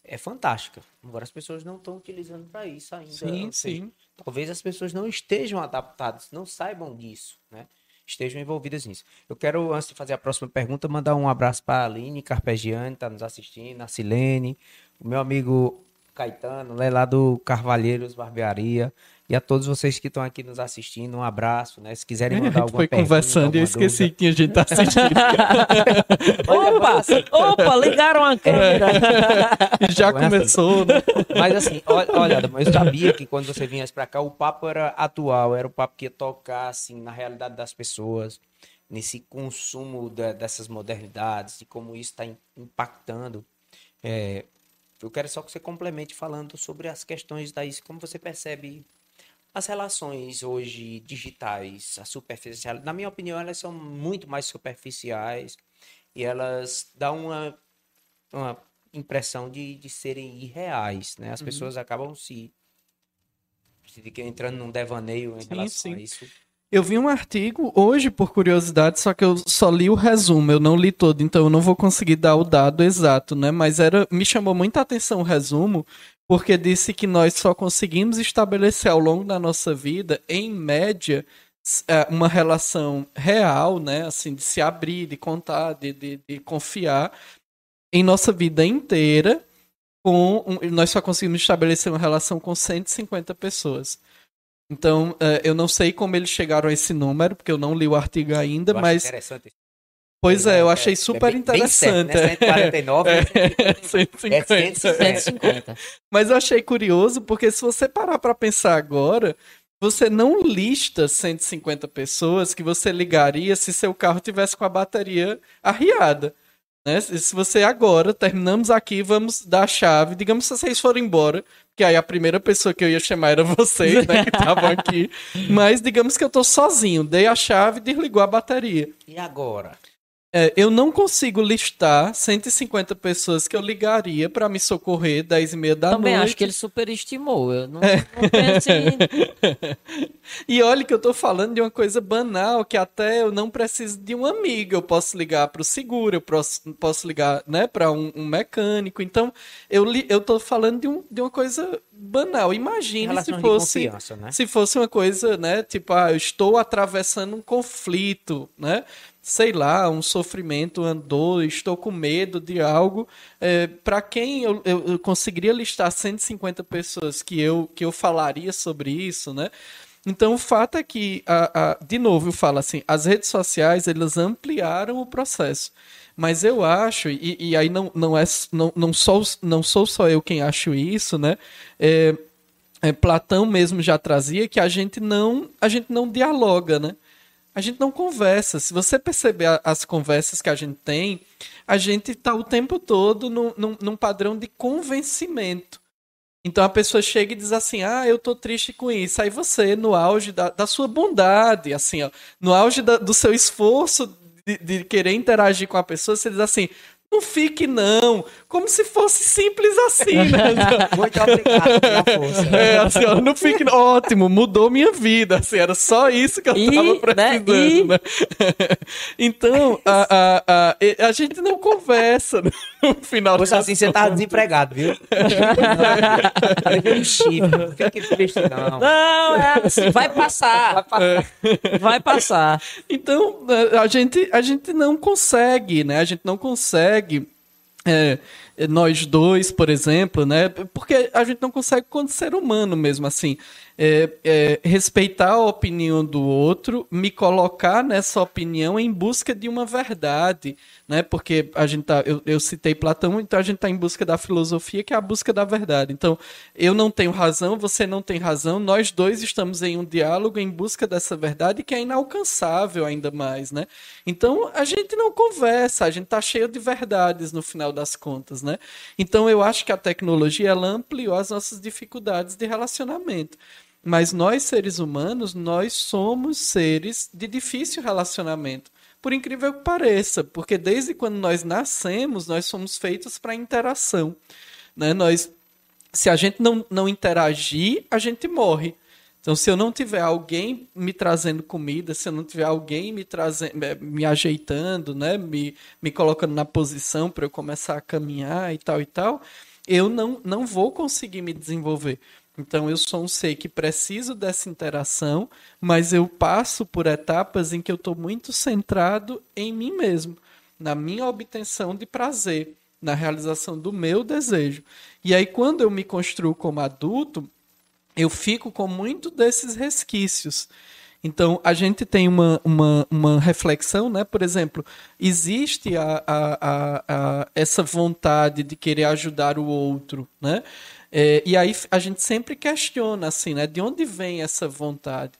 é fantástica. Agora as pessoas não estão utilizando para isso ainda. Sim, sim. talvez as pessoas não estejam adaptadas, não saibam disso, né? Estejam envolvidas nisso. Eu quero, antes de fazer a próxima pergunta, mandar um abraço para a Aline Carpegiani, está nos assistindo, a Silene, o meu amigo Caetano, né, lá do Carvalheiros Barbearia, e a todos vocês que estão aqui nos assistindo, um abraço, né? Se quiserem A mandar gente alguma foi pergunta, conversando e eu esqueci dúvida. que tinha gente assistindo. Opa, opa, ligaram a câmera. Já Começa. começou, né? Mas assim, olha, eu sabia que quando você vinha pra cá, o papo era atual, era o papo que ia tocar, assim, na realidade das pessoas, nesse consumo da- dessas modernidades, de como isso está impactando. É, eu quero só que você complemente falando sobre as questões daí, como você percebe as relações hoje digitais, a superficial. Na minha opinião, elas são muito mais superficiais e elas dão uma, uma impressão de, de serem irreais, né? As pessoas acabam se, se entrando num devaneio em Sim, relação sim. a isso. Eu vi um artigo hoje, por curiosidade, só que eu só li o resumo, eu não li todo, então eu não vou conseguir dar o dado exato, né? Mas era, me chamou muita atenção o resumo, porque disse que nós só conseguimos estabelecer ao longo da nossa vida, em média, eh, uma relação real, né? Assim, de se abrir, de contar, de, de, de confiar em nossa vida inteira. Com, nós só conseguimos estabelecer uma relação com 150 pessoas. Então, eh, eu não sei como eles chegaram a esse número, porque eu não li o artigo ainda, Eu mas. interessante. Pois é, eu É, achei é super bem- bem certo, interessante. né? 149, né? É, 150. 150. É 150. Mas eu achei curioso, porque se você parar pra pensar agora, você não lista 150 pessoas que você ligaria se seu carro tivesse com a bateria arriada. Né? Se você agora, terminamos aqui, vamos dar a chave, digamos se vocês forem embora, que aí a primeira pessoa que eu ia chamar era vocês, né, que estavam aqui. Mas digamos que eu tô sozinho, dei a chave e desligou a bateria. E agora? É, eu não consigo listar 150 pessoas que eu ligaria pra me socorrer 10 e meia da Também noite. acho que ele superestimou. Eu não, É. não penso em... E olha que eu tô falando de uma coisa banal, que até eu não preciso de um amigo. Eu posso ligar pro seguro, eu posso, posso ligar, né, para um, um mecânico. Então, eu, li, eu tô falando de, um, de uma coisa banal. Imagine se fosse, né? se fosse uma coisa, né, tipo, ah, eu estou atravessando um conflito, né? Sei lá, um sofrimento, dor, estou com medo de algo. É, para quem eu, eu, eu conseguiria listar 150 pessoas que eu, que eu falaria sobre isso, né? Então, o fato é que, a, a- de novo, eu falo assim, as redes sociais, elas ampliaram o processo. Mas eu acho, e, e aí não, não, é, não, não, sou, não sou só eu quem acho isso, né? É, é, Platão mesmo já trazia que a gente não, a gente não dialoga, né? A gente não conversa. Se você perceber as conversas que a gente tem, a gente está o tempo todo num, num, num padrão de convencimento. Então a pessoa chega e diz assim: Ah, eu tô triste com isso. Aí você, no auge da, da sua bondade, assim, ó, no auge da- do seu esforço de, de querer interagir com a pessoa, você diz assim: Não fique, não. Como se fosse simples assim, né? Muito obrigado pela força. É, assim, ó, não fique. Ótimo, mudou minha vida. Assim, era só isso que eu E, tava né, precisando, e- né? Então, a, a, a, a gente não conversa né, no final das assim, você tava desempregado, viu? Um. Não triste, não. Não, é assim, vai passar. Vai passar. Então, eh, a gente, a gente não consegue, né? A gente não consegue. é, nós dois, por exemplo, né? Porque a gente não consegue quando ser humano mesmo, assim. é, é, respeitar a opinião do outro, me colocar nessa opinião em busca de uma verdade, né? Porque a gente tá, eu, eu citei Platão, então a gente está em busca da filosofia, que é a busca da verdade. Então, eu não tenho razão, você não tem razão, nós dois estamos em um diálogo em busca dessa verdade que é inalcançável ainda mais, né? Então, a gente não conversa, a gente tá cheio de verdades no final das contas, né? Então, eu acho que a tecnologia ela ampliou as nossas dificuldades de relacionamento. Mas nós, seres humanos, nós somos seres de difícil relacionamento. Por incrível que pareça, porque desde quando nós nascemos, nós somos feitos para interação. Né? Nós, se a gente não, não interagir, a gente morre. Então, se eu não tiver alguém me trazendo comida, se eu não tiver alguém me trazendo, me ajeitando, né, me, me colocando na posição para eu começar a caminhar e tal e tal, eu não, não vou conseguir me desenvolver. Então eu sou um ser que preciso dessa interação, mas eu passo por etapas em que eu estou muito centrado em mim mesmo, na minha obtenção de prazer, na realização do meu desejo. E aí quando eu me construo como adulto, eu fico com muito desses resquícios. Então, a gente tem uma, uma, uma reflexão, né? Por exemplo, existe a, a, a, essa vontade de querer ajudar o outro, né? É, e aí a gente sempre questiona, assim, né? De onde vem essa vontade?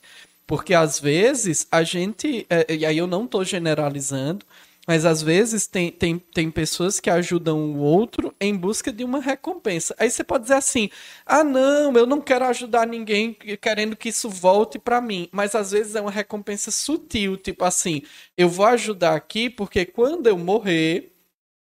Porque às vezes a gente, é, e aí eu não estou generalizando, mas às vezes tem, tem, tem pessoas que ajudam o outro em busca de uma recompensa. Aí você pode dizer assim: ah, não, eu não quero ajudar ninguém querendo que isso volte para mim. Mas às vezes é uma recompensa sutil, tipo assim: eu vou ajudar aqui porque quando eu morrer,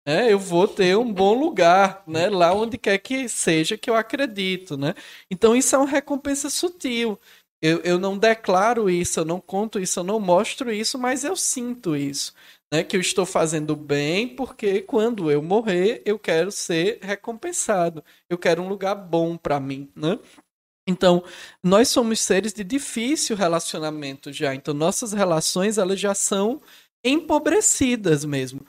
né, eu vou ter um bom lugar, né, lá onde quer que seja que eu acredito, né? Então isso é uma recompensa sutil. Eu, eu não declaro isso, eu não conto isso, eu não mostro isso, mas eu sinto isso. Né, que eu estou fazendo bem porque quando eu morrer eu quero ser recompensado, eu quero um lugar bom para mim, né? Então, nós somos seres de difícil relacionamento já. Então, nossas relações elas já são empobrecidas mesmo.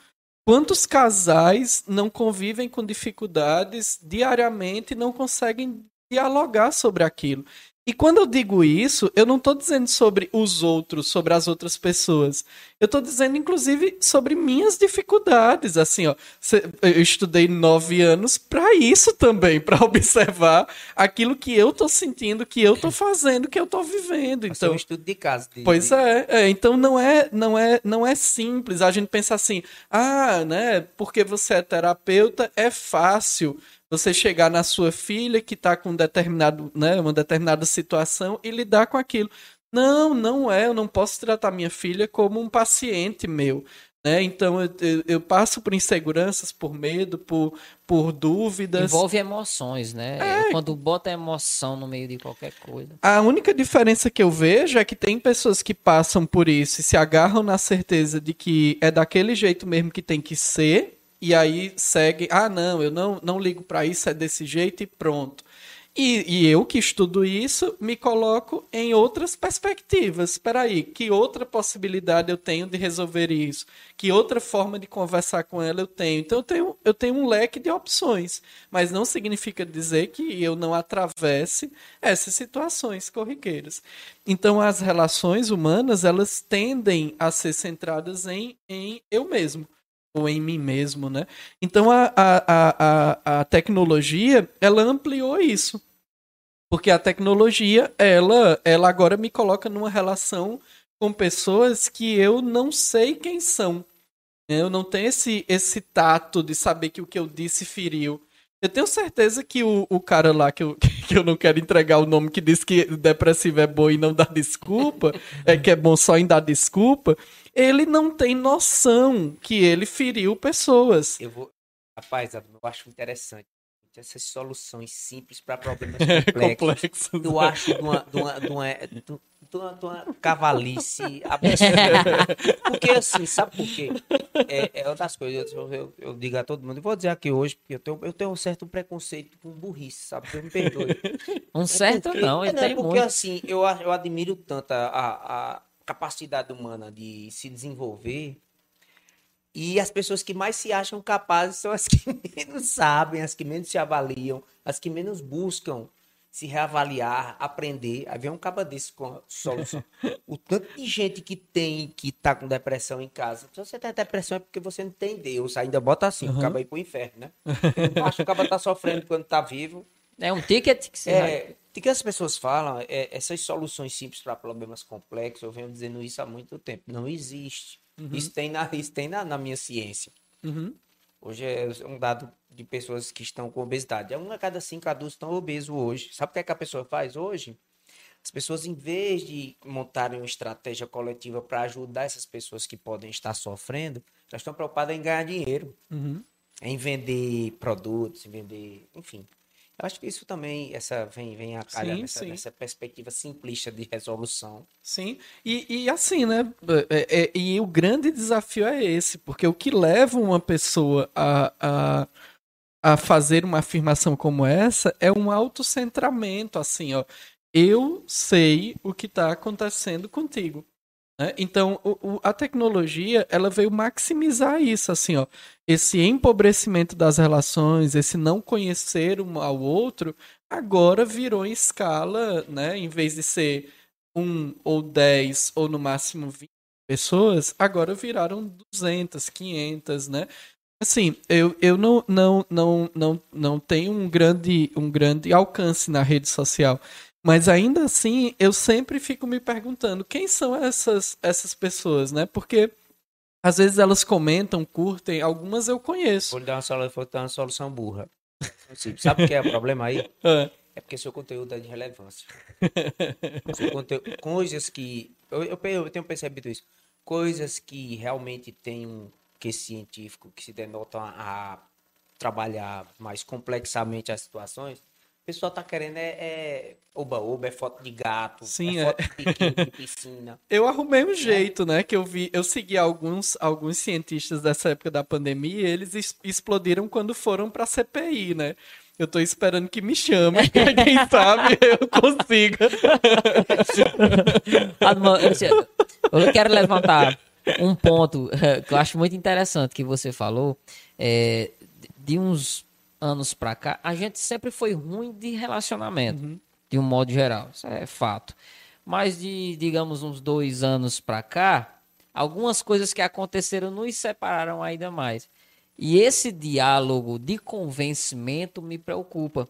Quantos casais não convivem com dificuldades diariamente e não conseguem dialogar sobre aquilo? E quando eu digo isso, eu não estou dizendo sobre os outros, sobre as outras pessoas. Eu estou dizendo, inclusive, sobre minhas dificuldades. Assim, ó, eu estudei nove anos para isso também, para observar aquilo que eu estou sentindo, que eu estou fazendo, que eu estou vivendo. Então, é um estudo de caso. De... Pois é, é, então não é, não é, não é simples. A gente pensa assim, ah, né? Porque você é terapeuta, é fácil você chegar na sua filha que está com determinado, né, uma determinada situação e lidar com aquilo. Não, não é. Eu não posso tratar minha filha como um paciente meu. Né? Então eu, eu, eu, passo por inseguranças, por medo, por, por dúvidas. Envolve emoções, né? É. Quando bota emoção no meio de qualquer coisa. A única diferença que eu vejo é que tem pessoas que passam por isso e se agarram na certeza de que é daquele jeito mesmo que tem que ser e aí segue, ah, não, eu não, não ligo para isso, é desse jeito e pronto. E, e, eu que estudo isso, me coloco em outras perspectivas. Espera aí, que outra possibilidade eu tenho de resolver isso? Que outra forma de conversar com ela eu tenho? Então eu tenho, eu tenho um leque de opções, mas não significa dizer que eu não atravesse essas situações corriqueiras. Então as relações humanas, elas tendem a ser centradas em, em eu mesmo ou em mim mesmo, né? Então a, a, a, a tecnologia ela ampliou isso, porque a tecnologia ela ela agora me coloca numa relação com pessoas que eu não sei quem são. Eu não tenho esse esse tato de saber que o que eu disse feriu. Eu tenho certeza que o, o cara lá, que eu, que eu não quero entregar o nome, que diz que depressivo é bom e não dá desculpa, é que é bom só em dar desculpa, ele não tem noção que ele feriu pessoas. Eu vou. Rapaz, eu acho interessante essas soluções simples para problemas complexos. complexos. Eu acho de uma, de uma, de uma, de uma, de uma cavalice absurda. Porque assim, sabe por quê? É, é uma das coisas, eu, eu, eu, digo a todo mundo, eu vou dizer aqui hoje, porque eu tenho, eu tenho um certo preconceito com burrice, sabe? Eu me perdoe. Um certo é porque, não, ele é, tem porque muito. assim, eu, eu admiro tanto a, a capacidade humana de se desenvolver. E as pessoas que mais se acham capazes são as que menos sabem, as que menos se avaliam, as que menos buscam se reavaliar, aprender. Aí vem um caba desse com a solução. O tanto de gente que tem, que tá com depressão em casa. Se você tem depressão é porque você não tem Deus. Ainda bota assim, uhum. o caba ir pro inferno, né? Eu acho que o caba tá sofrendo quando tá vivo. É um ticket que você. É, de que as pessoas falam, é, essas soluções simples para problemas complexos, eu venho dizendo isso há muito tempo. Não existe. Uhum. Isso tem, na, isso tem na, na minha ciência. Uhum. Hoje é um dado de pessoas que estão com obesidade. É uma a cada cinco adultos estão obesos hoje. Sabe o que, é que a pessoa faz hoje? As pessoas, em vez de montarem uma estratégia coletiva para ajudar essas pessoas que podem estar sofrendo, elas estão preocupadas em ganhar dinheiro, Uhum. em vender produtos, em vender, enfim. Eu acho que isso também essa vem, vem a calhar Sim, nessa, sim. nessa perspectiva simplista de resolução. Sim, e, e assim, né? é- é- e o grande desafio é esse, porque o que leva uma pessoa a, a, a fazer uma afirmação como essa é um autocentramento, assim, ó. Eu sei o que está acontecendo contigo. Né? Então, o- o- a tecnologia, ela veio maximizar isso, assim, ó. Esse empobrecimento das relações, esse não conhecer um ao outro, agora virou em escala, né? Em vez de ser um ou 10 ou no máximo 20 pessoas, agora viraram 200, 500, né? Assim, eu, eu não, não, não, não, não tenho um grande, um grande alcance na rede social, mas ainda assim eu sempre fico me perguntando quem são essas, essas pessoas, né? Porque às vezes elas comentam, curtem, algumas eu conheço. Vou lhe dar uma solução, vou dar uma solução burra. Sabe o que é o problema aí? É. É porque seu conteúdo é de relevância. Conteúdo, coisas que. Eu, eu, eu tenho percebido isso. Coisas que realmente têm um que científico, que se denotam a, a trabalhar mais complexamente as situações. O pessoal tá querendo é, é oba-oba, é foto de gato, Sim, é é. foto de biquíni, de piscina. Eu arrumei um jeito, né? Que eu vi, eu segui alguns, alguns cientistas dessa época da pandemia e eles es- explodiram quando foram pra CPI, né? Eu tô esperando que me chamem, quem sabe eu consiga. Admo- Eu quero levantar um ponto eh, que eu acho muito interessante que você falou. É, de uns anos pra cá, a gente sempre foi ruim de relacionamento, de um modo geral. Isso é fato. Mas de, digamos, uns dois anos pra cá, algumas coisas que aconteceram nos separaram ainda mais. E esse diálogo de convencimento me preocupa.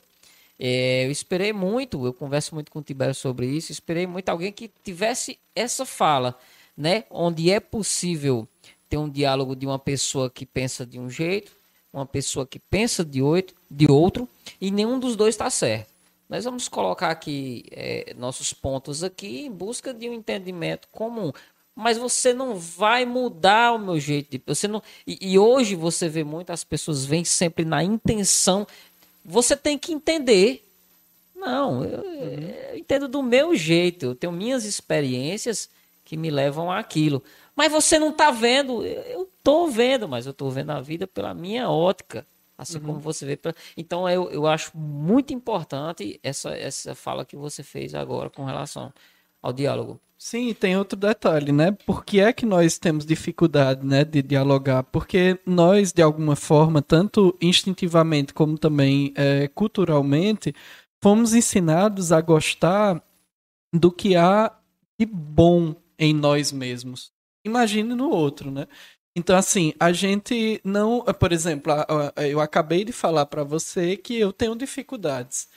É, eu esperei muito, eu converso muito com o Tibério sobre isso, esperei muito alguém que tivesse essa fala, né? Onde é possível ter um diálogo de uma pessoa que pensa de um jeito, uma pessoa que pensa de, oito, de outro, e nenhum dos dois está certo. Nós vamos colocar aqui é, nossos pontos aqui em busca de um entendimento comum. Mas você não vai mudar o meu jeito de. Você não, e, e hoje você vê muitas pessoas vêm sempre na intenção. Você tem que entender. Não, eu, eu entendo do meu jeito. Eu tenho minhas experiências que me levam àquilo. Mas você não está vendo. Eu- estou vendo, mas eu estou vendo a vida pela minha ótica. Assim como você vê. pela- Então eu, eu acho muito importante essa, essa fala que você fez agora com relação ao diálogo. Sim, tem outro detalhe, né? Por que é que nós temos dificuldade, né, de dialogar? Porque nós, de alguma forma, tanto instintivamente como também eh, culturalmente, fomos ensinados a gostar do que há de bom em nós mesmos. Imagine no outro, né? Então, assim, a gente não. Por exemplo, a- eu acabei de falar para você que eu tenho dificuldades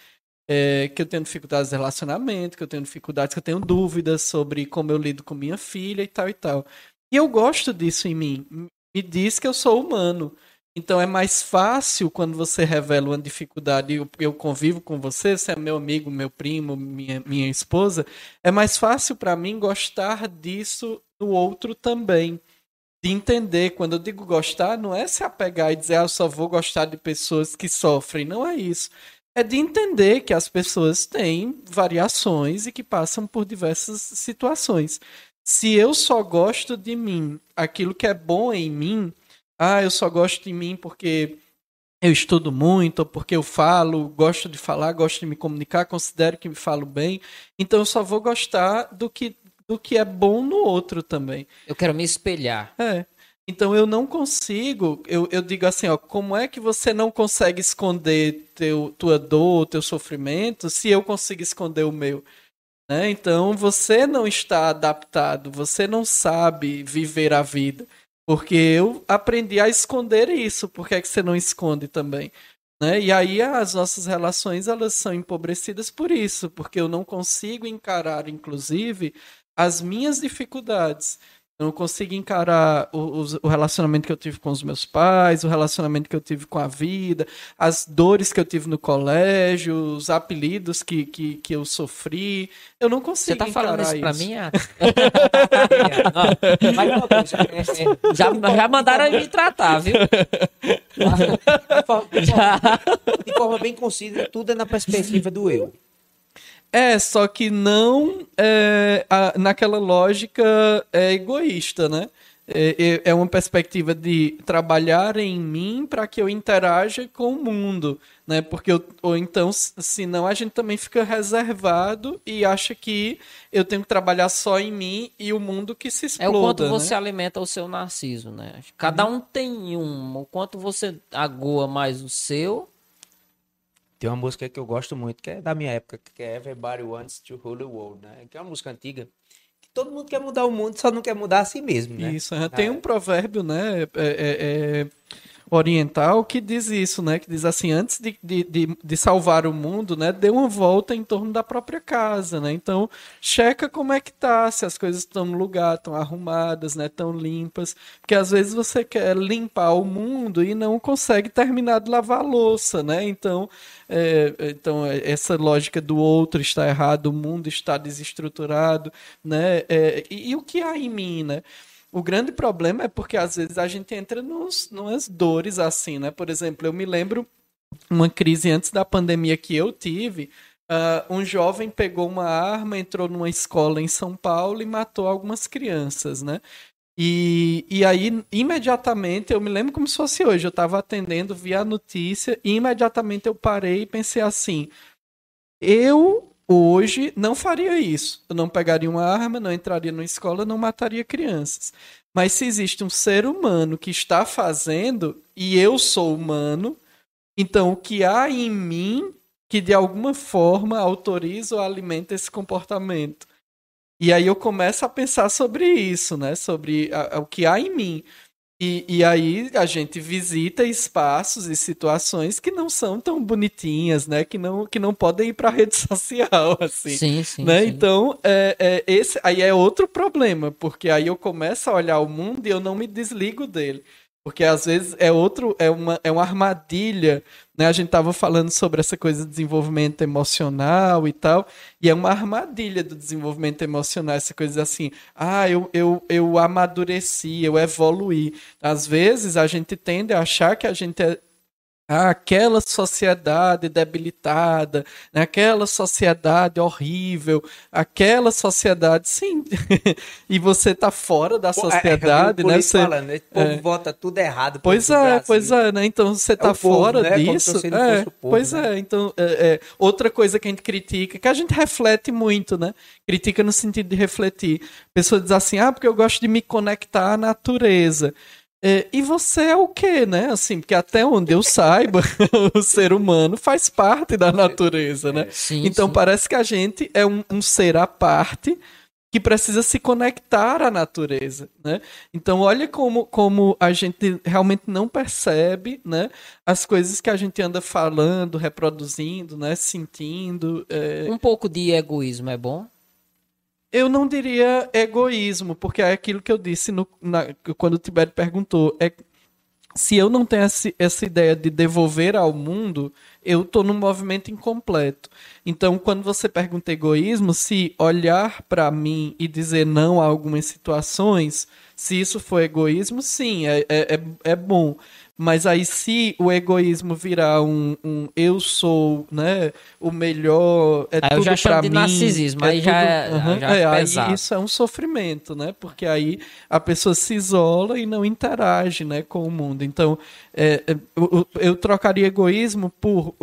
é, que eu tenho dificuldades de relacionamento, que eu tenho dificuldades, que eu tenho dúvidas sobre como eu lido com minha filha e tal e tal. E eu gosto disso em mim. Me diz que eu sou humano. Então é mais fácil quando você revela uma dificuldade eu, eu convivo com você, você é meu amigo, meu primo, minha, minha esposa, é mais fácil para mim gostar disso no outro também. De entender, quando eu digo gostar, não é se apegar e dizer, ah, eu só vou gostar de pessoas que sofrem, não é isso é de entender que as pessoas têm variações e que passam por diversas situações. Se eu só gosto de mim, aquilo que é bom em mim, ah, eu só gosto de mim porque eu estudo muito, ou porque eu falo, gosto de falar, gosto de me comunicar, considero que me falo bem, então eu só vou gostar do que, do que é bom no outro também. Eu quero me espelhar. É. Então eu não consigo, eu, eu digo assim, ó, como é que você não consegue esconder teu, tua dor, teu sofrimento, se eu consigo esconder o meu? Né? Então você não está adaptado, você não sabe viver a vida. Porque eu aprendi a esconder isso, por que, é que você não esconde também? Né? E aí as nossas relações elas são empobrecidas por isso, porque eu não consigo encarar, inclusive, as minhas dificuldades. Eu não consigo encarar o, o, relacionamento que eu tive com os meus pais, o relacionamento que eu tive com a vida, as dores que eu tive no colégio, os apelidos que, que, que eu sofri. Eu não consigo Você tá falando isso, isso. pra mim? já, já mandaram me tratar, viu? De forma, de forma, de forma bem concisa, tudo é na perspectiva do eu. É, só que não é, a, naquela lógica é, egoísta, né? É, é, é uma perspectiva de trabalhar em mim para que eu interaja com o mundo, né? Porque eu, ou então, senão a gente também fica reservado e acha que eu tenho que trabalhar só em mim e o mundo que se exploda. É o quanto né? você alimenta o seu narciso, né? Cada um tem um. O quanto você agoa mais o seu, Tem uma música que eu gosto muito, que é da minha época, que é Everybody Wants to Rule the World, né? Que é uma música antiga. Que todo mundo quer mudar o mundo, só não quer mudar a si mesmo, né? Isso, é. tem um provérbio, né, é- é- é oriental que diz isso, né, que diz assim, antes de, de, de, de salvar o mundo, né, dê uma volta em torno da própria casa, né, então checa como é que tá, se as coisas estão no lugar, estão arrumadas, né, estão limpas, porque às vezes você quer limpar o mundo e não consegue terminar de lavar a louça, né, então é, então, é, essa lógica do outro está errado, o mundo está desestruturado, né? É, e, e o que há em mim, né? O grande problema é porque às vezes a gente entra nos, numas dores assim, né? Por exemplo, eu me lembro uma crise antes da pandemia que eu tive. ah, um jovem pegou uma arma, entrou numa escola em São Paulo e matou algumas crianças, né? E, e aí, imediatamente, eu me lembro como se fosse hoje. Eu estava atendendo, vi a notícia, e imediatamente eu parei e pensei assim: eu hoje não faria isso. Eu não pegaria uma arma, não entraria numa escola, não mataria crianças. Mas se existe um ser humano que está fazendo, e eu sou humano, então o que há em mim que de alguma forma autoriza ou alimenta esse comportamento? E aí eu começo a pensar sobre isso, né? Sobre a- a- o que há em mim. E, e aí a gente visita espaços e situações que não são tão bonitinhas, né? Que não, que não podem ir para a rede social, assim. sim, sim. né? sim. Então, é, é, esse aí é outro problema, porque aí eu começo a olhar o mundo e eu não me desligo dele. Porque às vezes é outro, é uma, é uma armadilha, né? A gente tava falando sobre essa coisa de desenvolvimento emocional e tal, e é uma armadilha do desenvolvimento emocional, essa coisa assim, ah, eu, eu, eu amadureci, eu evoluí. Às vezes a gente tende a achar que a gente é aquela sociedade debilitada, né? aquela sociedade horrível, aquela sociedade, sim. e você tá fora da Pô, é, sociedade, é, né? Você... falando, né? O povo é. vota tudo errado. Pois é, pois é, né? Então você tá o povo, fora né? Disso. é, povo, pois né? é, então é, é, outra coisa que a gente critica, que a gente reflete muito, né? Critica no sentido de refletir. A pessoa diz assim, ah, porque eu gosto de me conectar à natureza. É, e você é o quê, né? Assim, porque até onde eu saiba, o ser humano faz parte da natureza, né? Sim, Então sim. parece que a gente é um, um ser à parte que precisa se conectar à natureza, né? Então olha como, como a gente realmente não percebe, né? As coisas que a gente anda falando, reproduzindo, né? Sentindo. é, Um pouco de egoísmo é bom? Eu não diria egoísmo, porque é aquilo que eu disse no- na- quando o Tibério perguntou. É, se eu não tenho esse- essa ideia de devolver ao mundo, eu estou num movimento incompleto. Então, quando você pergunta egoísmo, se olhar para mim e dizer não a algumas situações, se isso for egoísmo, sim, é, é, é, é bom. Mas aí, se o egoísmo virar um, um eu sou né, o melhor, é Aí eu tudo já chamo de mim, narcisismo, aí já é- Aham, já é é, aí isso é um sofrimento, né? Porque aí a pessoa se isola e não interage, né, com o mundo. Então, é, é, eu, eu trocaria egoísmo por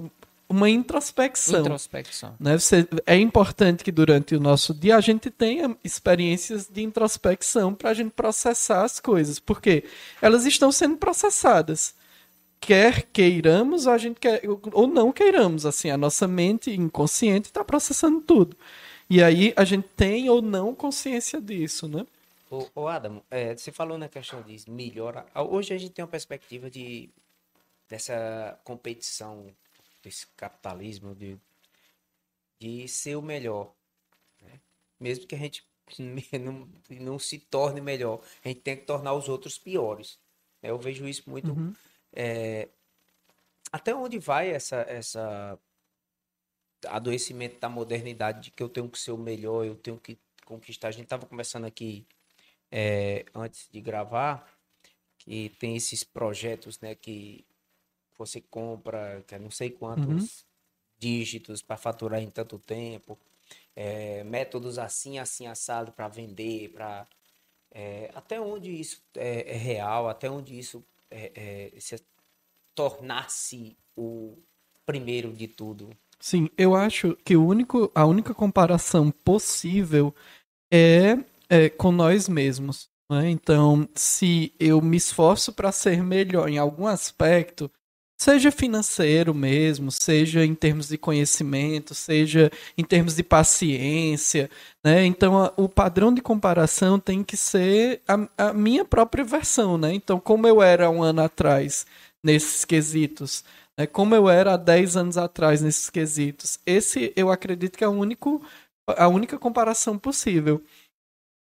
uma introspecção. Introspecção. Né? Você- é importante que durante o nosso dia a gente tenha experiências de introspecção para a gente processar as coisas, porque elas estão sendo processadas. Quer queiramos, a gente quer, ou não queiramos, assim, a nossa mente inconsciente está processando tudo. E aí a gente tem ou não consciência disso, né? Ô, ô Adam, é, você falou na questão de melhora. Hoje a gente tem uma perspectiva de dessa competição, desse capitalismo, de, de ser o melhor. né? Mesmo que a gente não, não se torne melhor. A gente tem que tornar os outros piores. Eu vejo isso muito. Uhum. É, até onde vai essa, essa adoecimento da modernidade de que eu tenho que ser o melhor, eu tenho que conquistar. A gente estava conversando aqui é, antes de gravar que tem esses projetos, né, que você compra, que é não sei quantos uhum. dígitos para faturar em tanto tempo, é, métodos assim, assim assado para vender, para é, até onde isso é, é, real, até onde isso é, é, se tornar-se o primeiro de tudo. Sim, eu acho que o único, a única comparação possível é, é com nós mesmos. Né? Então, se eu me esforço para ser melhor em algum aspecto, seja financeiro mesmo, seja em termos de conhecimento, seja em termos de paciência, né? Então a, o padrão de comparação tem que ser a, a, minha própria versão, né? Então como eu era um ano atrás nesses quesitos, né? como eu era há 10 anos atrás nesses quesitos, esse eu acredito que é o único, a única comparação possível.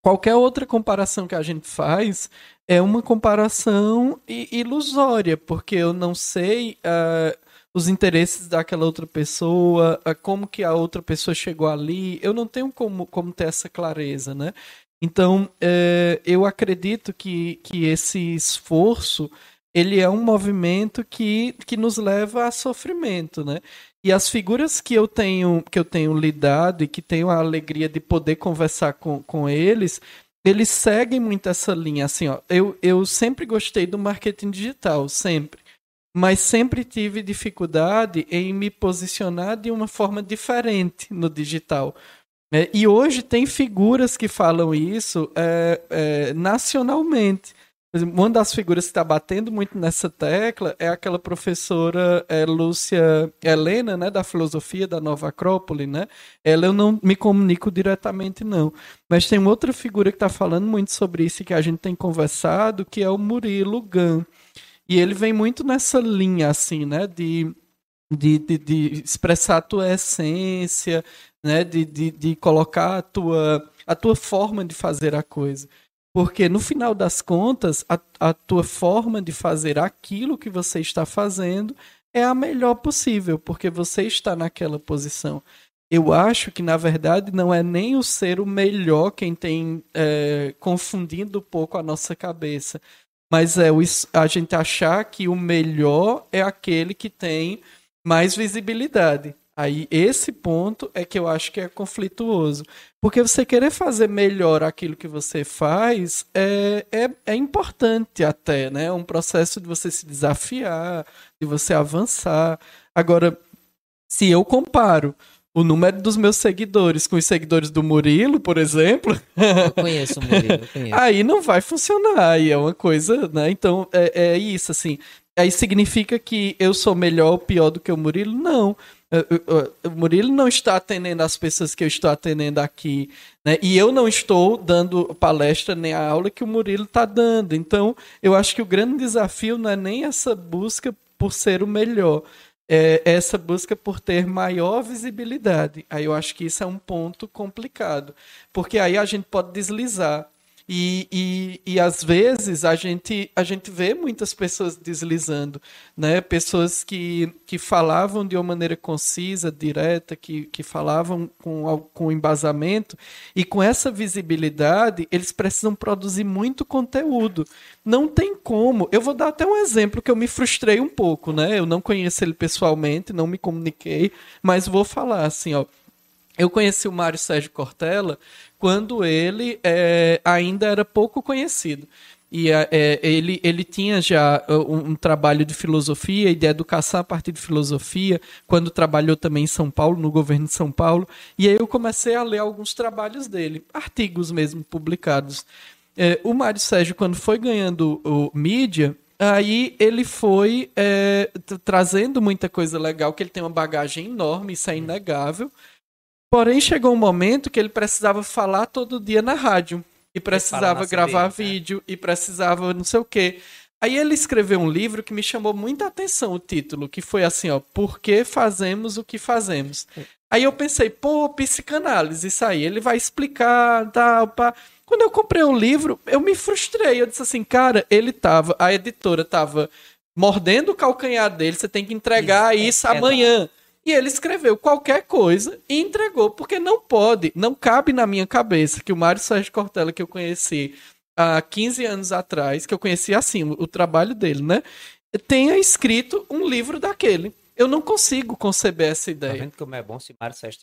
Qualquer outra comparação que a gente faz é uma comparação ilusória, porque eu não sei uh, os interesses daquela outra pessoa, uh, como que a outra pessoa chegou ali, eu não tenho como, como ter essa clareza, né? Então, uh, eu acredito que, que esse esforço ele é um movimento que, que nos leva a sofrimento, né? E as figuras que eu tenho que eu tenho lidado e que tenho a alegria de poder conversar com, com eles, eles seguem muito essa linha. Assim, ó, eu, eu sempre gostei do marketing digital, sempre. Mas sempre tive dificuldade em me posicionar de uma forma diferente no digital. É, e hoje tem figuras que falam isso é, é, nacionalmente uma das figuras que está batendo muito nessa tecla é aquela professora é, Lúcia Helena, né, da filosofia da Nova Acrópole, né? Ela eu não me comunico diretamente, não. Mas tem outra figura que está falando muito sobre isso que a gente tem conversado, que é o Murilo Gun. E ele vem muito nessa linha, assim, né, de, de, de, de expressar a tua essência, né, de, de, de colocar a tua, a tua forma de fazer a coisa. Porque no final das contas, a, a tua forma de fazer aquilo que você está fazendo é a melhor possível, porque você está naquela posição. Eu acho que, na verdade, não é nem o ser o melhor quem tem é, confundido um pouco a nossa cabeça, mas é o, a gente achar que o melhor é aquele que tem mais visibilidade. Aí esse ponto é que eu acho que é conflituoso. Porque você querer fazer melhor aquilo que você faz é, é, é importante até, né? É um processo de você se desafiar, de você avançar. Agora, se eu comparo o número dos meus seguidores com os seguidores do Murilo, por exemplo. Eu conheço o Murilo, conheço. Aí não vai funcionar, aí é uma coisa, né? Então é, é isso, assim. Aí significa que eu sou melhor ou pior do que o Murilo? Não. O Murilo não está atendendo as pessoas que eu estou atendendo aqui, né? E eu não estou dando palestra nem a aula que o Murilo está dando. Então, eu acho que o grande desafio não é nem essa busca por ser o melhor, é essa busca por ter maior visibilidade. Aí eu acho que isso é um ponto complicado, porque aí a gente pode deslizar. E, e, e às vezes a gente, a gente vê muitas pessoas deslizando, né? Pessoas que, que falavam de uma maneira concisa, direta, que, que falavam com, com embasamento, e com essa visibilidade, eles precisam produzir muito conteúdo. Não tem como. Eu vou dar até um exemplo que eu me frustrei um pouco, né? Eu não conheço ele pessoalmente, não me comuniquei, mas vou falar assim, ó. Eu conheci o Mário Sérgio Cortella quando ele é, ainda era pouco conhecido. E é, é, ele, ele tinha já uh, um, um, trabalho de filosofia e de educação a partir de filosofia, quando trabalhou também em São Paulo, no governo de São Paulo. E aí eu comecei a ler alguns trabalhos dele, artigos mesmo publicados. É, o Mário Sérgio, quando foi ganhando o mídia, aí ele foi é, trazendo muita coisa legal, que ele tem uma bagagem enorme, isso é inegável. Porém, chegou um momento que ele precisava falar todo dia na rádio. E precisava gravar saber, né? vídeo, né? e precisava não sei o quê. Aí ele escreveu um livro que me chamou muita atenção, o título, que foi assim, ó, Por que fazemos o que fazemos? Aí eu pensei, pô, psicanálise, isso aí, ele vai explicar, tal, pá. Quando eu comprei o livro, eu me frustrei. Eu disse assim, cara, ele tava, a editora tava mordendo o calcanhar dele, você tem que entregar isso, isso é amanhã. E ele escreveu qualquer coisa e entregou, porque não pode, não cabe na minha cabeça que o Mário Sérgio Cortella, que eu conheci há 15 anos atrás, que eu conheci assim, o, trabalho dele, né? Tenha escrito um livro daquele. Eu não consigo conceber essa ideia. Tá vendo como é bom se Mário Sérgio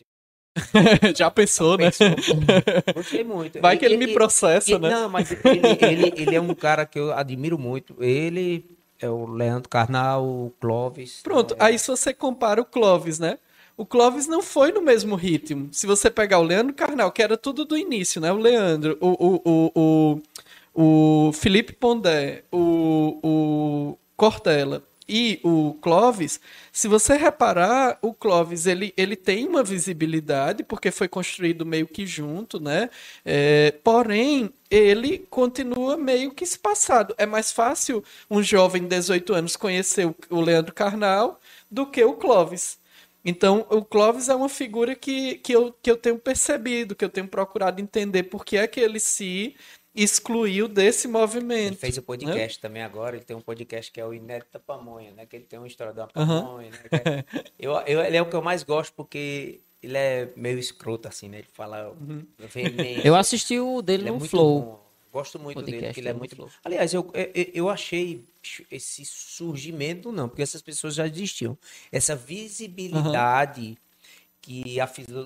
Já pensou, Já né? Pensou. Gostei muito. Vai que ele, ele me processa, ele, né? Não, mas ele, ele, ele, é um cara que eu admiro muito. Ele é o Leandro Carnal, o Clóvis. Pronto, é... aí se você compara o Clóvis, né? O Clóvis não foi no mesmo ritmo. Se você pegar o Leandro Carnal, que era tudo do início, né? O Leandro, o, o, o, o o Felipe Pondé, o, o Cortella e o Clovis, se você reparar, o Clovis ele, ele tem uma visibilidade porque foi construído meio que junto, né? É, porém, ele continua meio que espaçado. É mais fácil um jovem de 18 anos conhecer o, o Leandro Carnal do que o Clovis. Então, o Clovis é uma figura que, que, eu, que eu tenho percebido, que eu tenho procurado entender por que é que ele se excluiu desse movimento. Ele fez o podcast né? também agora, ele tem um podcast que é o Inédita Pamonha, né? Que ele tem uma história da pamonha, uhum. né? É, eu, eu, ele é o que eu mais gosto porque ele é meio escroto, assim, né? Ele fala uhum. Eu assisti o dele ele no é Flow. Bom. Gosto muito podcast dele, porque ele é muito... Flow. Aliás, eu, eu, eu achei esse surgimento, não, porque essas pessoas já existiam. Essa visibilidade... Uhum que a,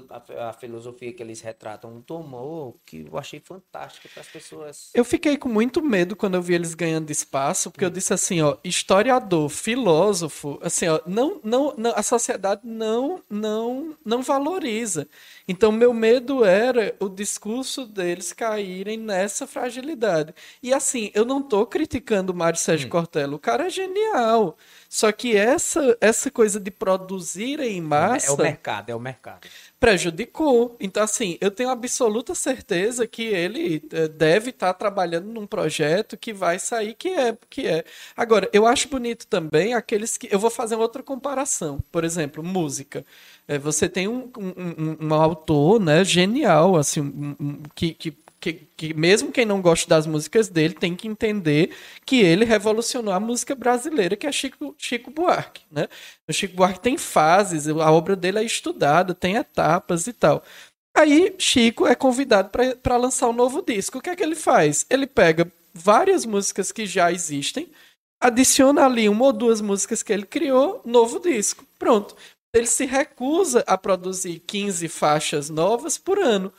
a, a, filosofia que eles retratam tomou, que eu achei fantástico para as pessoas. Eu fiquei com muito medo quando eu vi eles ganhando espaço, porque eu disse assim, ó, historiador, filósofo, assim, ó, não, não, não, a sociedade não, não, não valoriza. Então, meu medo era o discurso deles caírem nessa fragilidade. E assim, eu não estou criticando o Mário Sérgio hum. Cortella, o cara é genial. Só que essa, essa coisa de produzir em massa. É o mercado, é o mercado. Prejudicou. Então, assim, eu tenho absoluta certeza que ele eh, deve estar tá trabalhando num projeto que vai sair, que é. que é. Agora, eu acho bonito também aqueles que. Eu vou fazer outra comparação. Por exemplo, música. É, você tem um, um, um, um, autor né, genial, assim, que, que que, que, mesmo quem não gosta das músicas dele tem que entender que ele revolucionou a música brasileira, que é Chico, Chico Buarque. Né? O Chico Buarque tem fases, a obra dele é estudada, tem etapas e tal. Aí Chico é convidado para lançar um novo disco. O que é que ele faz? Ele pega várias músicas que já existem, adiciona ali uma ou duas músicas que ele criou, novo disco. Pronto. Ele se recusa a produzir 15 faixas novas por ano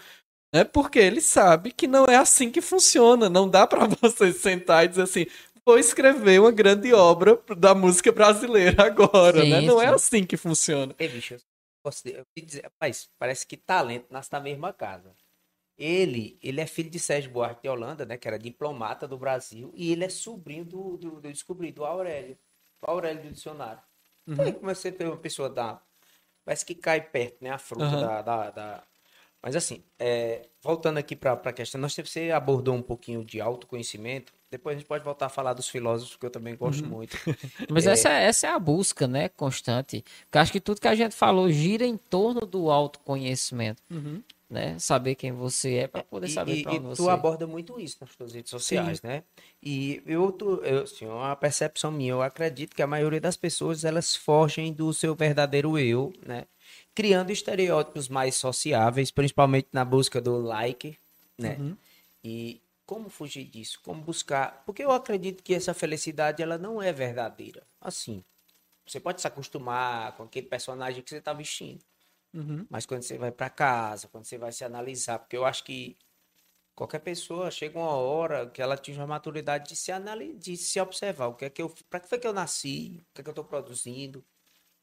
né? Porque ele sabe que não é assim que funciona. Não dá para você sentar e dizer assim, vou escrever uma grande obra da música brasileira agora, sim, né? Não é sim. é assim que funciona. Ei, bicho, eu posso dizer, rapaz, parece que talento nasce na mesma casa. Ele, ele é filho de Sérgio Buarque de Holanda, né? Que era diplomata do Brasil, e ele é sobrinho do, do, do descobri, do Aurélio. Do Aurélio do dicionário. Uhum. Então aí comecei a ter uma pessoa da. Parece que cai perto, né? A fruta uhum. da, da, da mas assim, é, voltando aqui para a questão, nós você abordou um pouquinho de autoconhecimento. Depois a gente pode voltar a falar dos filósofos, que eu também gosto uhum. muito. Mas é... essa, essa é a busca, né, constante. Porque acho que tudo que a gente falou gira em torno do autoconhecimento. Uhum. Né? Saber quem você é para poder saber para onde você... E tu aborda muito isso nas tuas redes sociais, Sim. né? E eu, tu, eu assim, uma percepção minha, eu acredito que a maioria das pessoas, elas fogem do seu verdadeiro eu, né? Criando estereótipos mais sociáveis, principalmente na busca do like, né? Uhum. E como fugir disso? Como buscar? Porque eu acredito que essa felicidade ela não é verdadeira. Assim, você pode se acostumar com aquele personagem que você está vestindo, uhum. mas quando você vai para casa, quando você vai se analisar, porque eu acho que qualquer pessoa chega uma hora que ela atinge a maturidade de se analisar, de se observar, o que é que eu, para que foi que eu nasci, o que é que eu estou produzindo,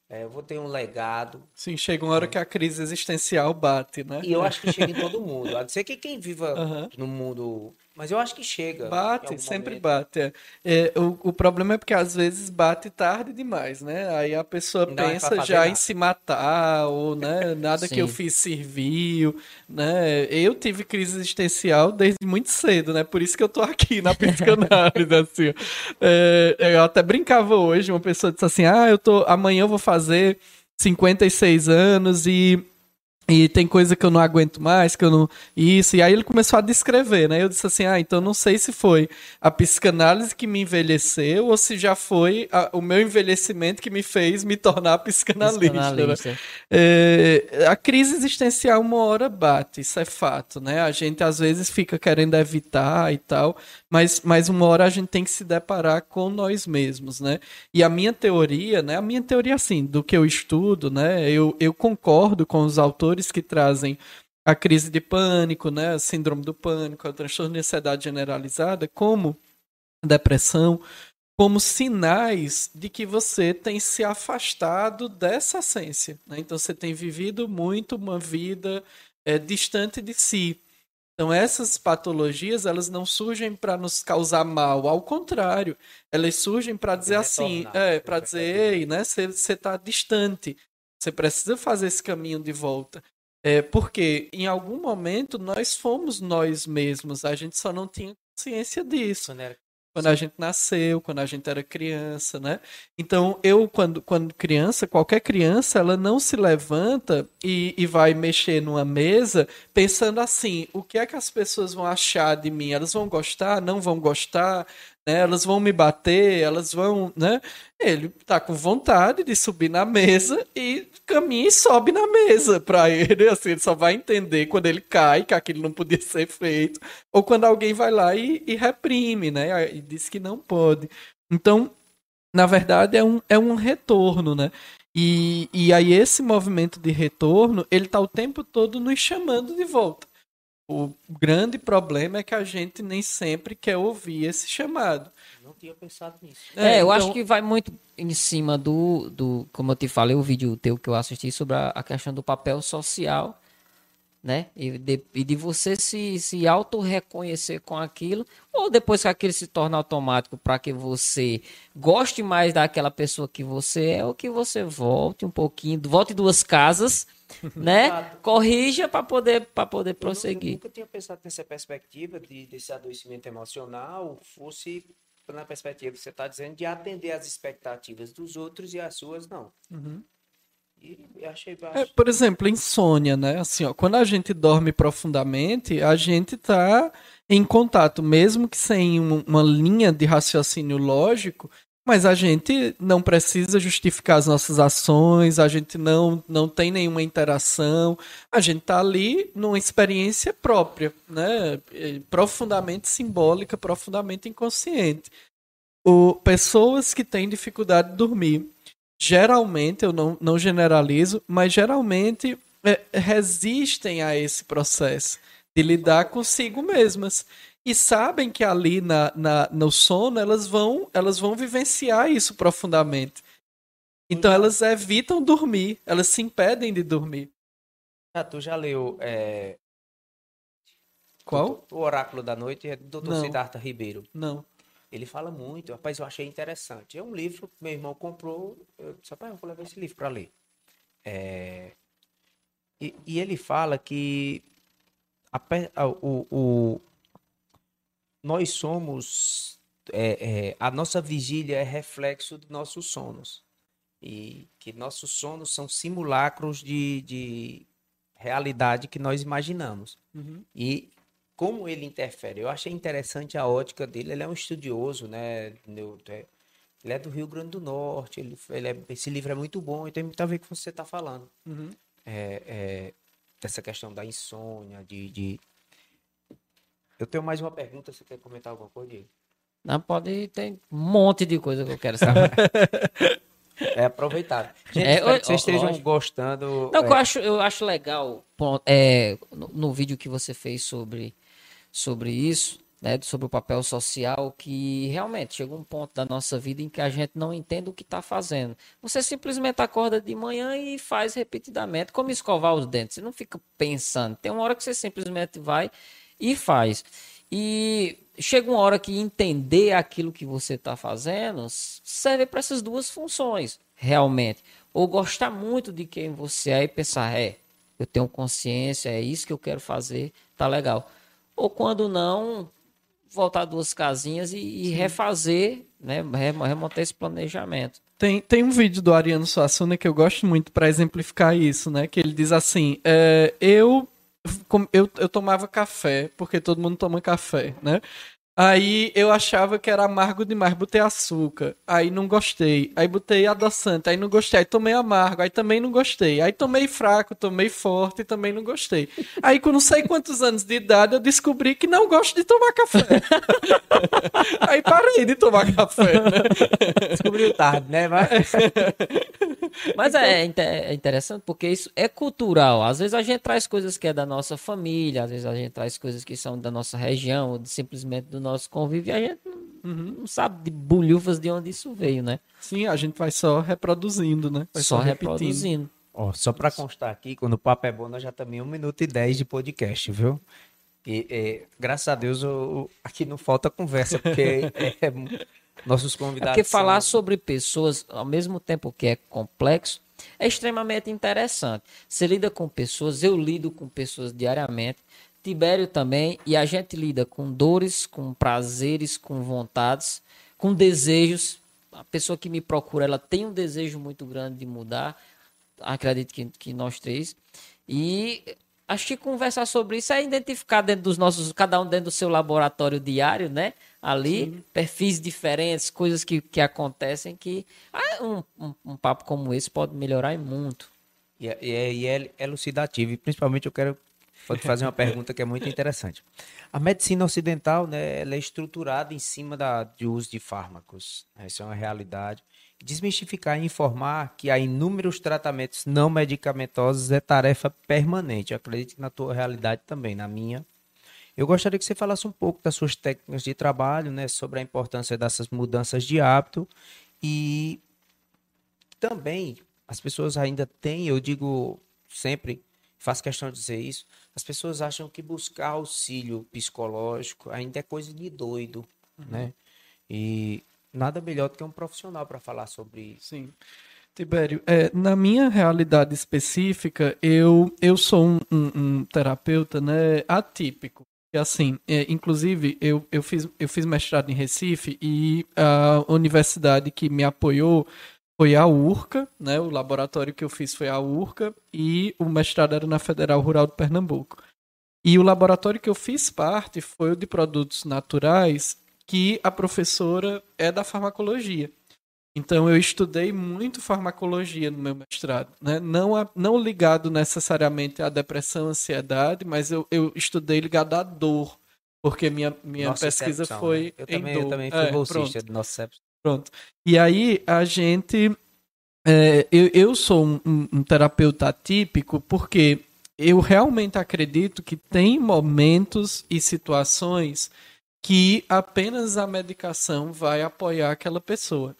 é, eu vou ter um legado. Sim, chega uma hora que a crise existencial bate, né? E eu acho que chega em todo mundo. A não ser que quem viva uhum. no mundo Mas eu acho que chega. em Bate, sempre momento. bate. é. É, o, o problema é porque às vezes bate tarde demais, né? Aí a pessoa Não é pensa já em nada. se matar, ou né, nada que eu fiz serviu, né? Eu tive crise existencial desde muito cedo, né? Por isso que eu tô aqui na psicanálise, assim. É, eu até brincava hoje, uma pessoa disse assim, ah, eu tô, amanhã eu vou fazer 56 anos e e tem coisa que eu não aguento mais, que eu não. Isso. E aí ele começou a descrever, né? Eu disse assim: ah, então não sei se foi a psicanálise que me envelheceu ou se já foi a- o meu envelhecimento que me fez me tornar psicanalista. né? Psicanalista. É, a crise existencial uma hora bate, isso é fato, né? A gente às vezes fica querendo evitar e tal, mas, mas uma hora a gente tem que se deparar com nós mesmos, né? E a minha teoria, né? A minha teoria, assim, do que eu estudo, né? Eu, eu concordo com os autores que trazem a crise de pânico, né? A síndrome do pânico, o transtorno de ansiedade generalizada, como depressão, como sinais de que você tem se afastado dessa essência. né? Então você tem vivido muito uma vida é, distante de si. Então essas patologias elas não surgem para nos causar mal, ao contrário, elas surgem para dizer assim, é, para dizer, perfeitamente. ei, né, você está distante, você precisa fazer esse caminho de volta. É, porque em algum momento nós fomos nós mesmos, a gente só não tinha consciência disso Quando era- quando a gente nasceu, quando a gente era criança, né? Então, eu, quando, quando criança, qualquer criança, ela não se levanta e, e vai mexer numa mesa pensando assim: o que é que as pessoas vão achar de mim? Elas vão gostar? Não vão gostar? Né? Elas vão me bater? Elas vão, né? Ele tá com vontade de subir na mesa e caminha e sobe na mesa para ele, assim, ele só vai entender quando ele cai que aquilo não podia ser feito, ou quando alguém vai lá e, e reprime, né? E diz que não pode. Então, na verdade, é um, é um retorno, né? E, e aí esse movimento de retorno, ele tá o tempo todo nos chamando de volta. O grande problema é que a gente nem sempre quer ouvir esse chamado. Não tinha pensado nisso. É, eu então- acho que vai muito em cima do, do como eu te falei, o vídeo teu que eu assisti sobre a, a questão do papel social, né? E de, e de você se, se auto-reconhecer com aquilo, ou depois que aquilo se torna automático para que você goste mais daquela pessoa que você é, ou que você volte um pouquinho, volte duas casas, né? Exato. Corrija para poder, para poder Eu nu- Eu prosseguir. nunca tinha pensado nessa perspectiva de, desse adoecimento emocional fosse na perspectiva que você está dizendo de atender às expectativas dos outros e as suas não. E baixo. É, por exemplo, insônia, né? Assim, ó, quando a gente dorme profundamente, a gente tá em contato, mesmo que sem um- uma linha de raciocínio lógico, mas a gente não precisa justificar as nossas ações, a gente não, não tem nenhuma interação, a gente tá ali numa experiência própria, né? Eh, Profundamente simbólica, profundamente inconsciente. O, pessoas que têm dificuldade de dormir, geralmente, eu não, não generalizo, mas geralmente é, resistem a esse processo de lidar consigo mesmas. E sabem que ali na, na, no sono elas vão, elas vão vivenciar isso profundamente. Então elas evitam dormir, elas se impedem de dormir. Ah, tu já leu é, Qual? O Oráculo da Noite é do Dr. Não. Siddhartha Ribeiro. Não. Ele fala muito, rapaz, eu achei interessante. É um livro que meu irmão comprou, eu disse, rapaz, eu vou levar esse livro para ler. É, E, e ele fala que a a- o, o- nós somos, é, é, a nossa vigília é reflexo de nossos sonos. E que nossos sonos são simulacros de, de realidade que nós imaginamos. E como ele interfere? Eu achei interessante a ótica dele. Ele é um estudioso, né? É- Ele é do Rio Grande do Norte. Ele, ele é- esse livro é muito bom e tem muito a ver com o que você está falando. Uhum. É, é, dessa questão da insônia, de, de- Eu tenho mais uma pergunta. Você quer comentar alguma coisa, Diego? Não pode, tem um monte de coisa que eu quero saber. É aproveitar. Gente, É, espero ó, que vocês estejam lógico. gostando. Não, é, eu acho, eu acho legal pronto, é, no, no vídeo que você fez sobre, sobre isso, né, sobre o papel social, que realmente chegou um ponto da nossa vida em que a gente não entende o que está fazendo. Você simplesmente acorda de manhã e faz repetidamente, como escovar os dentes. Você não fica pensando. Tem uma hora que você simplesmente vai e faz. E chega uma hora que entender aquilo que você está fazendo serve para essas duas funções, realmente. Ou gostar muito de quem você é e pensar, é, eu tenho consciência, é isso que eu quero fazer, tá legal. Ou quando não, voltar duas casinhas e, e refazer, né, remontar esse planejamento. Tem, tem um vídeo do Ariano Suassuna que eu gosto muito para exemplificar isso, né? Que ele diz assim: é, eu, eu, eu tomava café, porque todo mundo toma café, né? Aí eu achava que era amargo demais, botei açúcar, aí não gostei. Aí botei adoçante, aí não gostei. Aí tomei amargo, aí também não gostei. Aí tomei fraco, tomei forte também não gostei. Aí com não sei quantos anos de idade eu descobri que não gosto de tomar café. aí parei de tomar café, né? Descobriu tarde, né? Mas, Mas é, é interessante porque isso é cultural. Às vezes a gente traz coisas que é da nossa família, às vezes a gente traz coisas que são da nossa região, ou simplesmente do nosso convívio, a gente uhum. não sabe de bolhufas de onde isso veio, né? Sim, a gente vai só reproduzindo, né? Vai só, só reproduzindo. Ó, só para constar aqui, quando o papo é bom, nós já também um minuto e dez de podcast, viu? E, é, graças a Deus eu, aqui não falta conversa, porque é, nossos convidados. É porque falar são... sobre pessoas, ao mesmo tempo que é complexo, é extremamente interessante. Você lida com pessoas, eu lido com pessoas diariamente. Tibério também, e a gente lida com dores, com prazeres, com vontades, com desejos. A pessoa que me procura, ela tem um desejo muito grande de mudar, acredito que, que nós três. E acho que conversar sobre isso é identificar dentro dos nossos, cada um dentro do seu laboratório diário, né? Ali, Sim. perfis diferentes, coisas que, que acontecem que ah, um, um, um papo como esse pode melhorar muito. E é, e é, e é elucidativo, e principalmente eu quero Pode fazer uma pergunta que é muito interessante. A medicina ocidental, né, ela é estruturada em cima da, de uso de fármacos. Essa é uma realidade. Desmistificar e informar que há inúmeros tratamentos não medicamentosos é tarefa permanente. Eu acredito que na tua realidade também, na minha. Eu gostaria que você falasse um pouco das suas técnicas de trabalho, né, sobre a importância dessas mudanças de hábito e também as pessoas ainda têm, eu digo sempre, faço questão de dizer isso, as pessoas acham que buscar auxílio psicológico ainda é coisa de doido, uhum. né? E nada melhor do que um profissional para falar sobre isso. Sim. Tibério, é, na minha realidade específica, eu, eu sou um, um, um terapeuta né, atípico. E assim, é, inclusive, eu, eu, fiz, eu fiz mestrado em Recife e a universidade que me apoiou foi a URCA, né? O laboratório que eu fiz foi a URCA e o mestrado era na Federal Rural de Pernambuco. E o laboratório que eu fiz parte foi o de produtos naturais, que a professora é da farmacologia. Então eu estudei muito farmacologia no meu mestrado, né? não, a, não ligado necessariamente à depressão, ansiedade, mas eu, eu estudei ligado à dor, porque minha, minha pesquisa foi né? eu em também, dor. Eu também fui é, bolsista do nosso Pronto. E aí a gente. É, eu, eu sou um, um, terapeuta atípico porque eu realmente acredito que tem momentos e situações que apenas a medicação vai apoiar aquela pessoa.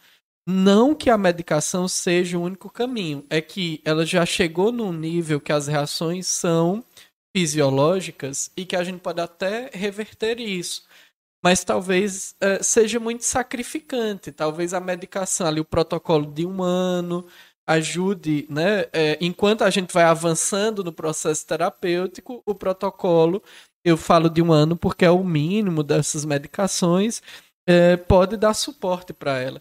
Não que a medicação seja o único caminho, é que ela já chegou num nível que as reações são fisiológicas e que a gente pode até reverter isso mas talvez é, seja muito sacrificante. Talvez a medicação ali, o protocolo de um ano, ajude, né? É, enquanto a gente vai avançando no processo terapêutico, o protocolo, eu falo de um ano porque é o mínimo dessas medicações, é, pode dar suporte para ela.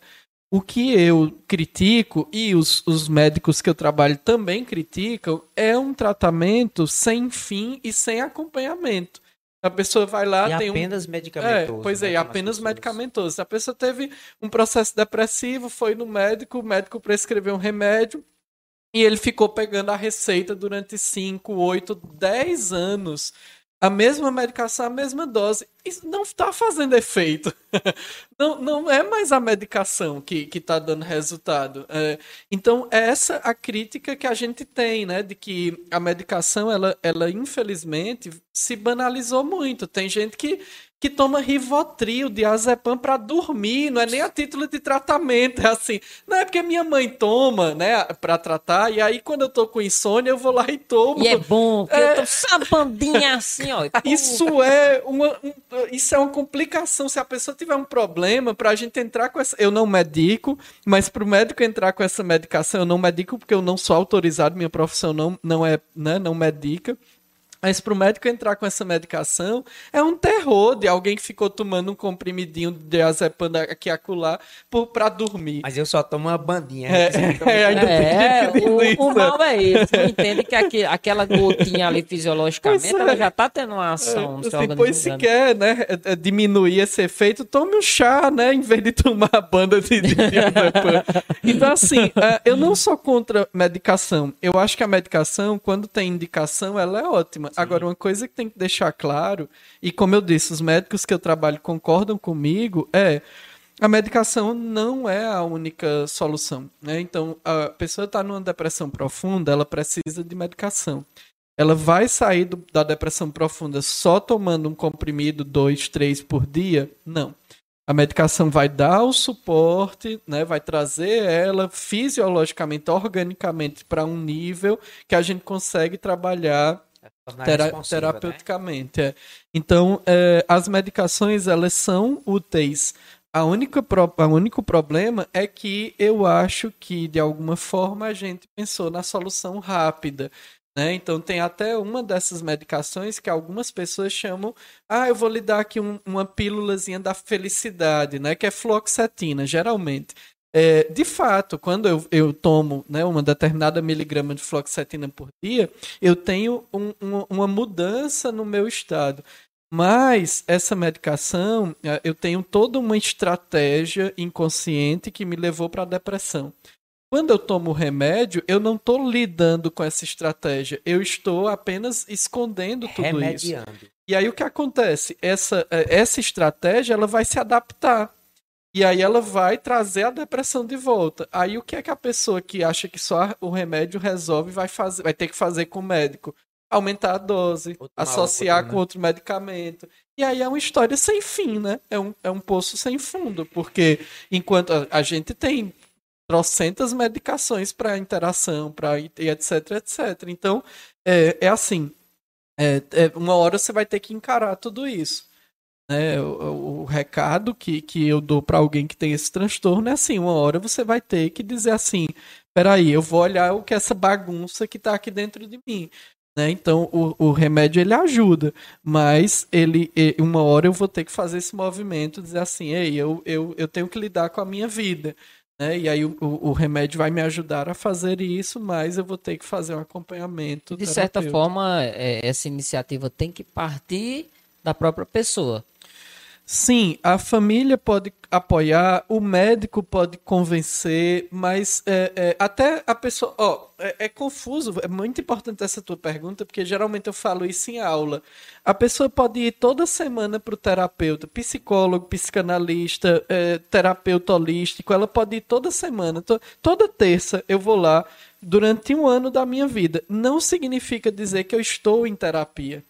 O que eu critico, e os, os médicos que eu trabalho também criticam, é um tratamento sem fim e sem acompanhamento. A pessoa vai lá, e tem apenas um... medicamentoso. É, pois né, é, apenas medicamentoso. A pessoa teve um processo depressivo, foi no médico, o médico prescreveu um remédio e ele ficou pegando a receita durante 5, 8, 10 anos. A mesma medicação, a mesma dose. Isso não está fazendo efeito. não, não é mais a medicação que está dando resultado. É, então, é essa a crítica que a gente tem, né? De que a medicação, ela, ela infelizmente, se banalizou muito. Tem gente que que toma Rivotril, diazepam para dormir, não é nem a título de tratamento, é assim, não é porque minha mãe toma, né, para tratar, e aí quando eu tô com insônia eu vou lá e tomo. E é bom, que é... eu tô sabandinha assim, ó. Isso é uma um, isso é uma complicação, se a pessoa tiver um problema, pra gente entrar com essa, eu não medico, mas pro médico entrar com essa medicação, eu não medico porque eu não sou autorizado, minha profissão não não é, né, não medica. Mas para o médico entrar com essa medicação é um terror de alguém que ficou tomando um comprimidinho de azepam aqui acolá para dormir. Mas eu só tomo uma bandinha. É, é, ainda é o, o, mal é esse. Você entende que aqui, aquela gotinha ali fisiologicamente é. ela já está tendo uma ação é, no Depois se quer né, é, é, diminuir esse efeito, tome um chá, né? Em vez de tomar a banda de, de, de azepam. Então assim, eu não sou contra medicação. Eu acho que a medicação, quando tem indicação, ela é ótima. Agora, uma coisa que tem que deixar claro, e como eu disse, os médicos que eu trabalho concordam comigo, é a medicação não é a única solução. Né? Então, a pessoa está numa depressão profunda, ela precisa de medicação. Ela vai sair do, da depressão profunda só tomando um comprimido, dois, três por dia? Não. A medicação vai dar o suporte, né, vai trazer ela fisiologicamente, organicamente para um nível que a gente consegue trabalhar Tera né? terapeuticamente. Né? É. Então, é, as medicações elas são úteis. A única o único problema é que eu acho que, de alguma forma, a gente pensou na solução rápida. Né? Então, tem até uma dessas medicações que algumas pessoas chamam. Ah, eu vou lhe dar aqui um, uma pílulazinha da felicidade, né? que é fluoxetina, geralmente. É, de fato, quando eu, eu tomo né, uma determinada miligrama de fluoxetina por dia, eu tenho um, uma, uma mudança no meu estado. Mas essa medicação, é, eu tenho toda uma estratégia inconsciente que me levou para a depressão. Quando eu tomo o remédio, eu não estou lidando com essa estratégia. Eu estou apenas escondendo tudo Remediando. isso. E aí o que acontece? Essa, é, essa estratégia ela vai se adaptar. E aí ela vai trazer a depressão de volta. Aí o que é que a pessoa que acha que só o remédio resolve vai fazer, vai ter que fazer com o médico? Aumentar a dose, outro associar outro, né? com outro medicamento. E aí é uma história sem fim, né? É um, é um poço sem fundo, porque enquanto a, a gente tem trocentas medicações para interação, para etc, etc. Então, é, é assim, é, é, uma hora você vai ter que encarar tudo isso. Né, o, o, recado que, que eu dou para alguém que tem esse transtorno é assim: uma hora você vai ter que dizer assim, peraí, eu vou olhar o que é essa bagunça que está aqui dentro de mim. Né? Então o, o remédio ele ajuda, mas ele uma hora eu vou ter que fazer esse movimento, dizer assim, ei, eu, eu, eu tenho que lidar com a minha vida. Né? E aí o, o, o, remédio vai me ajudar a fazer isso, mas eu vou ter que fazer um acompanhamento. De certa forma, é, essa iniciativa tem que partir da própria pessoa. Sim, a família pode apoiar, o médico pode convencer, mas é, é, até a pessoa. Ó, é, é, confuso, é muito importante essa tua pergunta, porque geralmente eu falo isso em aula. A pessoa pode ir toda semana para o terapeuta, psicólogo, psicanalista, é, terapeuta holístico, ela pode ir toda semana, to, toda terça eu vou lá durante um ano da minha vida. Não significa dizer que eu estou em terapia.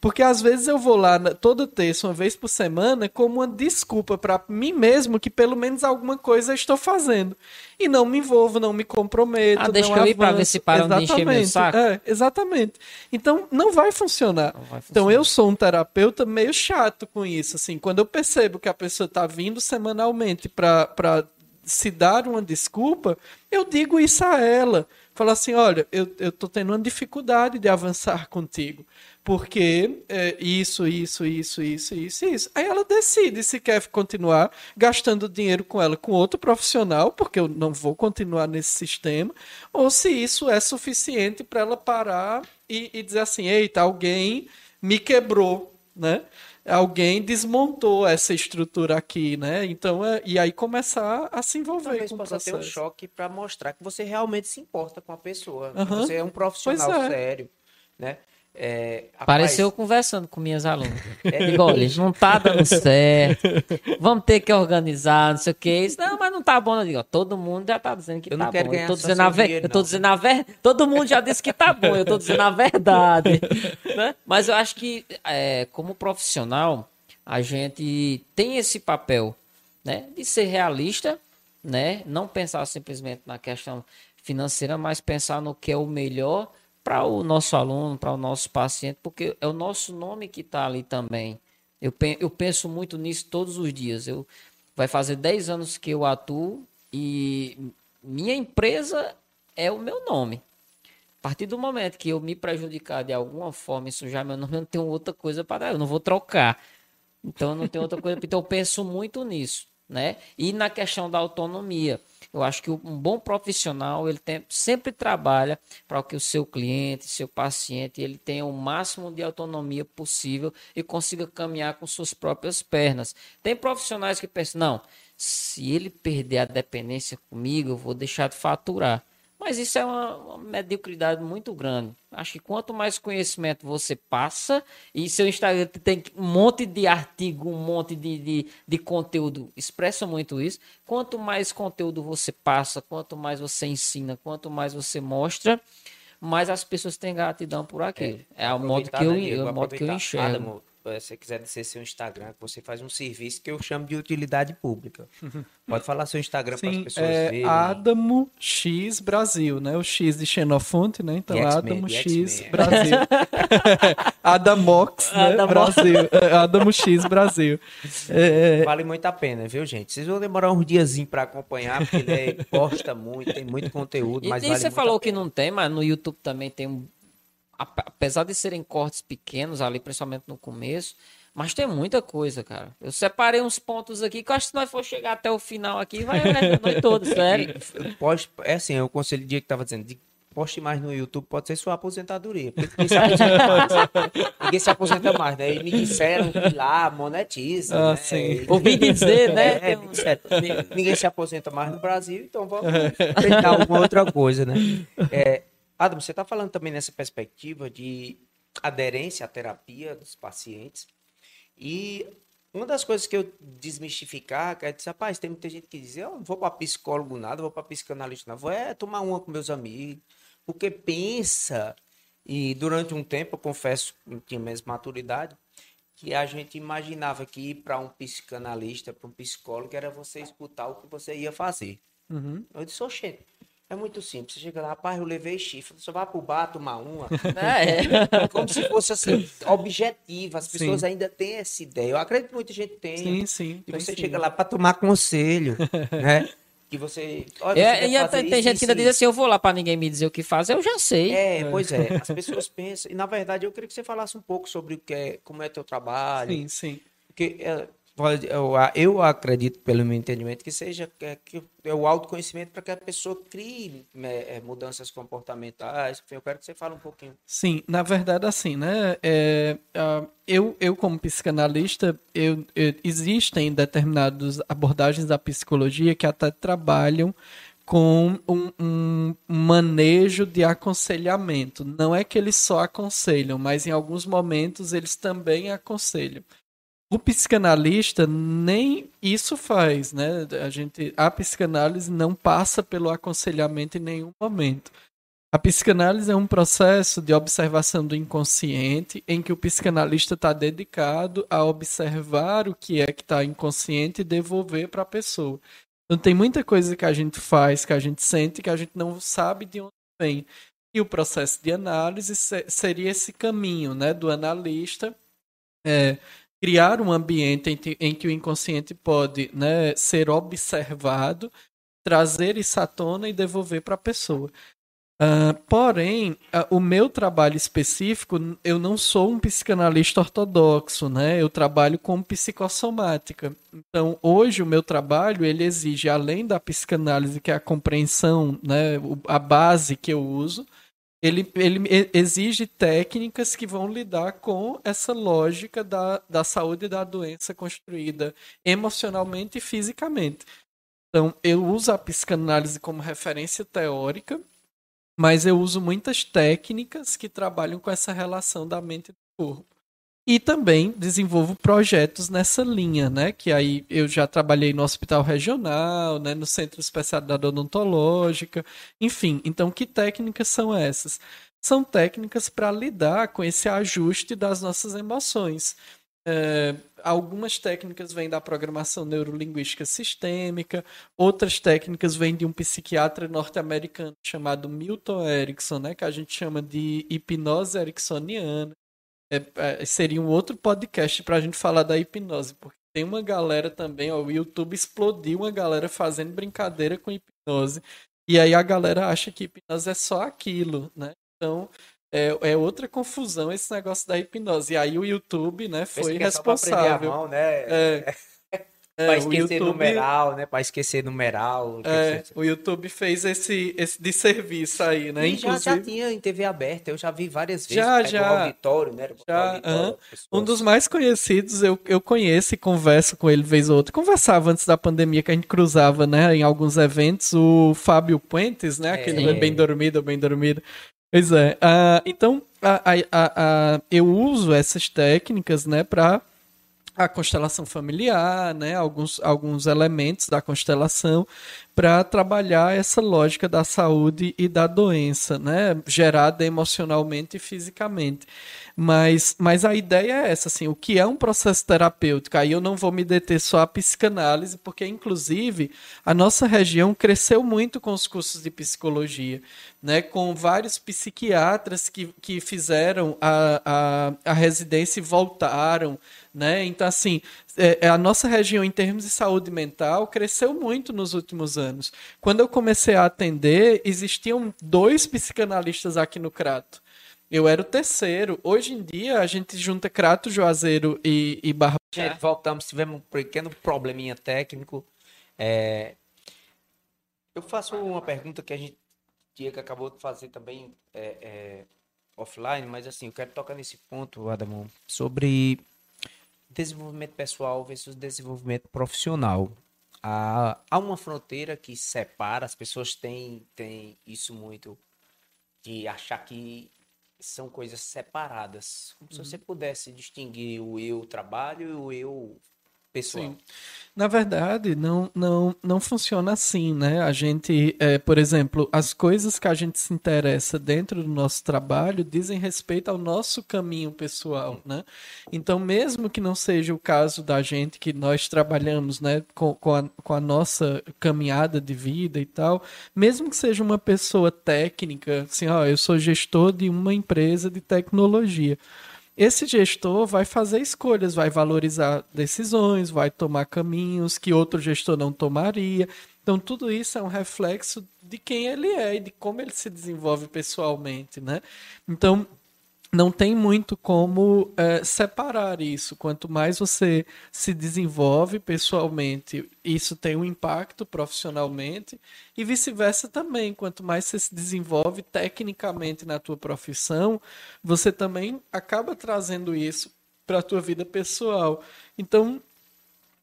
Porque às vezes eu vou lá todo terça, uma vez por semana, como uma desculpa para mim mesmo que pelo menos alguma coisa eu estou fazendo. E não me envolvo, não me comprometo. Ah, deixa eu avanço. ir para ver se param de encher meu saco. É, exatamente. Então não vai funcionar. Não vai então eu sou um terapeuta meio chato com isso. Assim, quando eu percebo que a pessoa está vindo semanalmente para se dar uma desculpa, eu digo isso a ela. Falo assim: olha, eu estou tendo uma dificuldade de avançar contigo porque é, isso, isso, isso, isso, isso, isso. Aí ela decide se quer continuar gastando dinheiro com ela com outro profissional, porque eu não vou continuar nesse sistema, ou se isso é suficiente para ela parar e, e dizer assim: eita, alguém me quebrou, né? alguém desmontou essa estrutura aqui, né? Então, é, e aí começar a se envolver Talvez com possa ter um choque para mostrar que você realmente se importa com a pessoa. Uhum. Você é um profissional é. sério, né? É, rapaz, Pareceu conversando com minhas alunas. Digo, olha, não tá dando certo. Vamos ter que organizar, não sei o que. Isso, não, mas não tá bom. Eu digo, ó, todo mundo já tá dizendo que Eu tá não quero bom. Eu ganhar tô só dizendo a ver... dinheiro, Eu tô dizendo a ver... Todo mundo já disse que tá bom. Eu tô dizendo a verdade. né? Mas eu acho que, é, como profissional, a gente tem esse papel, né? De ser realista, né? Não pensar simplesmente na questão financeira, mas pensar no que é o melhor para o nosso aluno, para o nosso paciente, porque é o nosso nome que está ali também. Eu, pe- eu penso muito nisso todos os dias. Eu, vai fazer 10 anos que eu atuo e minha empresa é o meu nome. A partir do momento que eu me prejudicar de alguma forma e sujar meu nome, eu não tenho outra coisa para dar, eu não vou trocar. Então eu não tenho outra coisa, então eu penso muito nisso, né? E na questão da autonomia, eu acho que um bom profissional, ele tem- sempre trabalha para que o seu cliente, seu paciente, ele tenha o máximo de autonomia possível e consiga caminhar com suas próprias pernas. Tem profissionais que pensam, não, se ele perder a dependência comigo, eu vou deixar de faturar. Mas isso é uma, uma mediocridade muito grande. Acho que quanto mais conhecimento você passa, e seu Instagram tem um monte de artigo, um monte de, de, de conteúdo, expressa muito isso. Quanto mais conteúdo você passa, quanto mais você ensina, quanto mais você mostra, mais as pessoas têm gratidão por aquilo. É, o modo que eu, né, Diego? é o modo que eu enxergo. Adamo, se você quiser dizer seu Instagram, que você faz um serviço que eu chamo de utilidade pública. Pode falar seu Instagram para as pessoas é verem. Adamo X Brasil, né? O X de Xenofonte, né? Então, The X-Men, Adamo X. Brasil. Adamox, né? Adamo- Brasil. É, Adamo X Brasil. É, Vale muito a pena, viu, gente? Vocês vão demorar uns diazinhos para acompanhar, porque ele é- posta muito, tem muito conteúdo, E, mas e vale você muito falou a que não tem, mas no YouTube também tem um. Ape- Apesar de serem cortes pequenos ali, principalmente no começo, mas tem muita coisa, cara. Eu separei uns pontos aqui que eu acho que se nós for chegar até o final aqui, vai né, a noite toda, sério. Pode, é assim, é o conselho de que tava dizendo, de poste mais no YouTube, pode ser sua aposentadoria. Porque ninguém se aposenta mais. ninguém se aposenta mais, né? E me disseram que lá monetiza. Ah, né? sim. E- Ouvi dizer, né? É, é, um- certo. Ni- Ninguém se aposenta mais no Brasil, então vamos tentar alguma outra coisa, né? É, Adam, você está falando também nessa perspectiva de aderência à terapia dos pacientes. E uma das coisas que eu desmistificar, que é dizer, rapaz, tem muita gente que diz, eu não vou para psicólogo nada, vou para psicanalista nada, vou é tomar uma com meus amigos, porque pensa, e durante um tempo, eu confesso, não tinha mesmo maturidade, que a gente imaginava que ir para um psicanalista, para um psicólogo, era você escutar o que você ia fazer. uhum. Eu disse, oxê, é muito simples. Você chega lá, rapaz, eu levei chifre, você vai pro bar tomar uma. É, Como se fosse assim, objetivo. As pessoas Sim. ainda têm essa ideia. Eu acredito que muita gente tem. Sim, sim. E você sim. chega lá para tomar conselho, né? Que você. Olha, É, e até tem isso, gente que ainda diz assim: eu vou lá pra ninguém me dizer o que fazer, eu já sei. É, pois é. As pessoas pensam. E na verdade eu queria que você falasse um pouco sobre o que é, como é teu trabalho. Sim, sim. Porque é, pode- eu, eu acredito, pelo meu entendimento, que seja é, que é o autoconhecimento para que a pessoa crie né, é, mudanças comportamentais. Eu quero que você fale um pouquinho. Sim, na verdade, assim, né? é, eu, eu, como psicanalista, eu, eu- existem determinadas abordagens da psicologia que até trabalham com um, um manejo de aconselhamento. Não é que eles só aconselham, mas em alguns momentos eles também aconselham. O psicanalista nem isso faz, né? A gente, a psicanálise não passa pelo aconselhamento em nenhum momento. A psicanálise é um processo de observação do inconsciente em que o psicanalista está dedicado a observar o que é que está inconsciente e devolver para a pessoa. Então tem muita coisa que a gente faz, que a gente sente, que a gente não sabe de onde vem. E o processo de análise se- seria esse caminho, né, do analista é, criar um ambiente em, que- o inconsciente pode né, ser observado, trazer isso à tona e devolver para a pessoa. Ah, porém, ah, o meu trabalho específico, eu não sou um psicanalista ortodoxo, né? Eu trabalho com psicossomática. Então, hoje o meu trabalho, ele exige, além da psicanálise, que é a compreensão, né? A base que eu uso, ele, ele exige técnicas que vão lidar com essa lógica da, da saúde e da doença construída emocionalmente e fisicamente. Então, eu uso a psicanálise como referência teórica, Mas eu uso muitas técnicas que trabalham com essa relação da mente e do corpo. E também desenvolvo projetos nessa linha, né? Que aí eu já trabalhei no hospital regional, né? no centro de especialidade odontológica, enfim. Então, que técnicas são essas? São técnicas para lidar com esse ajuste das nossas emoções. É, algumas técnicas vêm da programação neurolinguística sistêmica, outras técnicas vêm de um psiquiatra norte-americano chamado Milton Erickson, né, que a gente chama de hipnose ericksoniana. É, é, seria um outro podcast para a gente falar da hipnose, porque tem uma galera também, ó, o YouTube explodiu uma galera fazendo brincadeira com hipnose, e aí a galera acha que hipnose é só aquilo, né? Então, é, é, outra confusão esse negócio da hipnose. E aí o YouTube, né, foi responsável. É mão, né? É, é, pra esquecer YouTube, numeral, né? Pra esquecer numeral. É, o YouTube fez esse, esse de serviço aí, né? E já, já tinha em TV aberta, eu já vi várias vezes. Já, já. auditório, né? Já, auditório, um dos mais conhecidos, eu, eu conheço e converso com ele vez ou outra. Conversava antes da pandemia, que a gente cruzava, né? Em alguns eventos, o Fábio Puentes, né? Aquele é. bem dormido, bem dormido. Pois é. Uh, então, a, a, a, eu uso essas técnicas, né, para a constelação familiar, né, alguns, alguns elementos da constelação para trabalhar essa lógica da saúde e da doença, né, gerada emocionalmente e fisicamente. Mas, mas a ideia é essa, assim, o que é um processo terapêutico? Aí eu não vou me deter só a psicanálise, porque, inclusive, a nossa região cresceu muito com os cursos de psicologia, né? Com vários psiquiatras que, que fizeram a, a, a residência e voltaram, né? Então, assim, é, é, a nossa região, em termos de saúde mental, cresceu muito nos últimos anos. Quando eu comecei a atender, existiam dois psicanalistas aqui no Crato. Eu era o terceiro. Hoje em dia, a gente junta Crato, Juazeiro e, e Barra. Gente, voltamos. Tivemos um pequeno probleminha técnico. É... Eu faço uma pergunta que a gente Diego acabou de fazer também é, é, offline, mas assim, eu quero tocar nesse ponto, Adamon, sobre desenvolvimento pessoal versus desenvolvimento profissional. Há, há uma fronteira que separa, as pessoas têm, têm isso muito de achar que são coisas separadas. Como uhum. se você pudesse distinguir o eu trabalho e o eu pessoal. Sim. Na verdade, não, não, não funciona assim, né? A gente, é, por exemplo, as coisas que a gente se interessa dentro do nosso trabalho dizem respeito ao nosso caminho pessoal, né? Então, mesmo que não seja o caso da gente que nós trabalhamos, né, com, com, a, com a nossa caminhada de vida e tal, mesmo que seja uma pessoa técnica, assim, ó, eu sou gestor de uma empresa de tecnologia esse gestor vai fazer escolhas, vai valorizar decisões, vai tomar caminhos que outro gestor não tomaria. Então, tudo isso é um reflexo de quem ele é e de como ele se desenvolve pessoalmente, né? Então, não tem muito como é, separar isso. Quanto mais você se desenvolve pessoalmente, isso tem um impacto profissionalmente e vice-versa também. Quanto mais você se desenvolve tecnicamente na tua profissão, você também acaba trazendo isso para a tua vida pessoal. Então,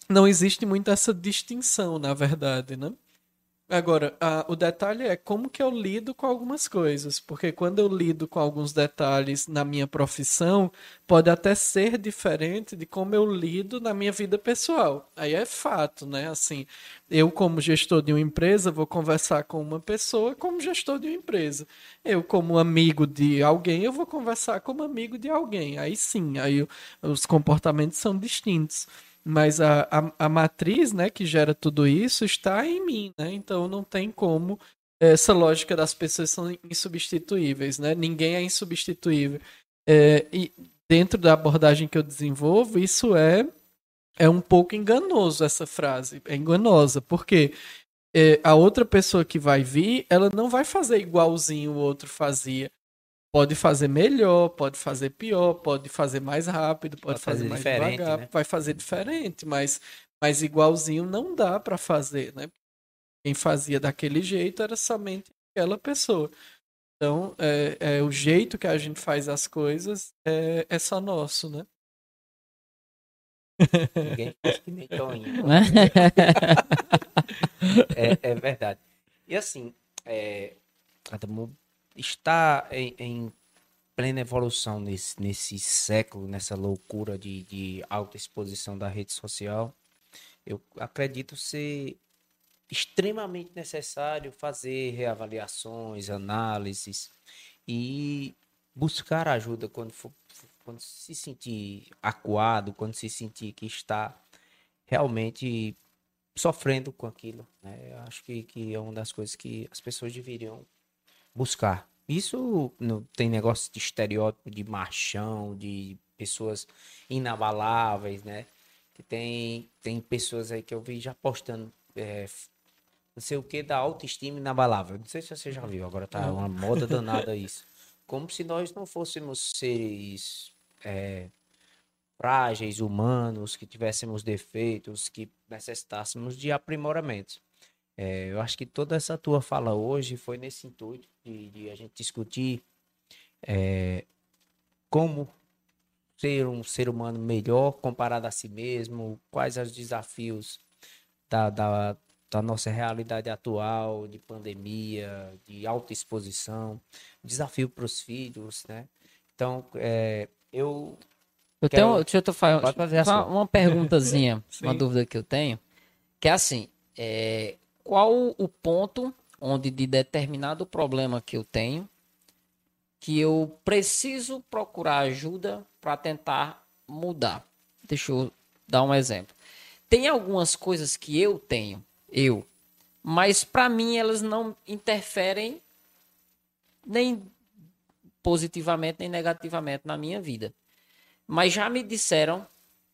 não existe muito essa distinção, na verdade, né? Agora, a, o detalhe é como que eu lido com algumas coisas, porque quando eu lido com alguns detalhes na minha profissão, pode até ser diferente de como eu lido na minha vida pessoal. Aí é fato, né? Assim, eu como gestor de uma empresa vou conversar com uma pessoa como gestor de uma empresa. Eu como amigo de alguém, eu vou conversar como amigo de alguém. Aí sim, aí os comportamentos são distintos mas a, a, a, matriz né, que gera tudo isso está em mim, né? Então não tem como essa lógica das pessoas são insubstituíveis, né? Ninguém é insubstituível. É, e dentro da abordagem que eu desenvolvo, isso é é um pouco enganoso essa frase, é enganosa, porque é, a outra pessoa que vai vir, ela não vai fazer igualzinho o outro fazia. Pode fazer melhor, pode fazer pior, pode fazer mais rápido, pode, pode fazer, fazer, mais devagar, né? vai fazer diferente, mas, mas igualzinho não dá para fazer, né? Quem fazia daquele jeito era somente aquela pessoa. Então, é, é, o jeito que a gente faz as coisas é, é só nosso, né? Ninguém faz que nem Toninho. é, é verdade. E assim, é, está em, em plena evolução nesse, nesse século, nessa loucura de, de alta exposição da rede social, eu acredito ser extremamente necessário fazer reavaliações, análises e buscar ajuda quando, for, quando se sentir acuado, quando se sentir que está realmente sofrendo com aquilo. Né? Eu acho que, que é uma das coisas que as pessoas deveriam buscar. Isso não tem negócio de estereótipo de machão, de pessoas inabaláveis, né? Que tem, tem pessoas aí que eu vi já postando é, não sei o que da autoestima inabalável. Não sei se você já viu, agora tá uma moda danada isso. Como se nós não fôssemos seres é, frágeis, humanos, que tivéssemos defeitos, que necessitássemos de aprimoramento. É, eu acho que toda essa tua fala hoje foi nesse intuito de, de a gente discutir é, como ser um ser humano melhor comparado a si mesmo, quais os desafios da, da, da nossa realidade atual, de pandemia, de alta exposição, desafio para os filhos, né? Então, é, eu. Eu quero... tenho, deixa eu fazer, fazer uma, uma perguntazinha, uma dúvida que eu tenho, que é assim, é, qual o ponto onde de determinado problema que eu tenho que eu preciso procurar ajuda para tentar mudar. Deixa eu dar um exemplo. Tem algumas coisas que eu tenho, eu, mas para mim elas não interferem nem positivamente nem negativamente na minha vida. Mas já me disseram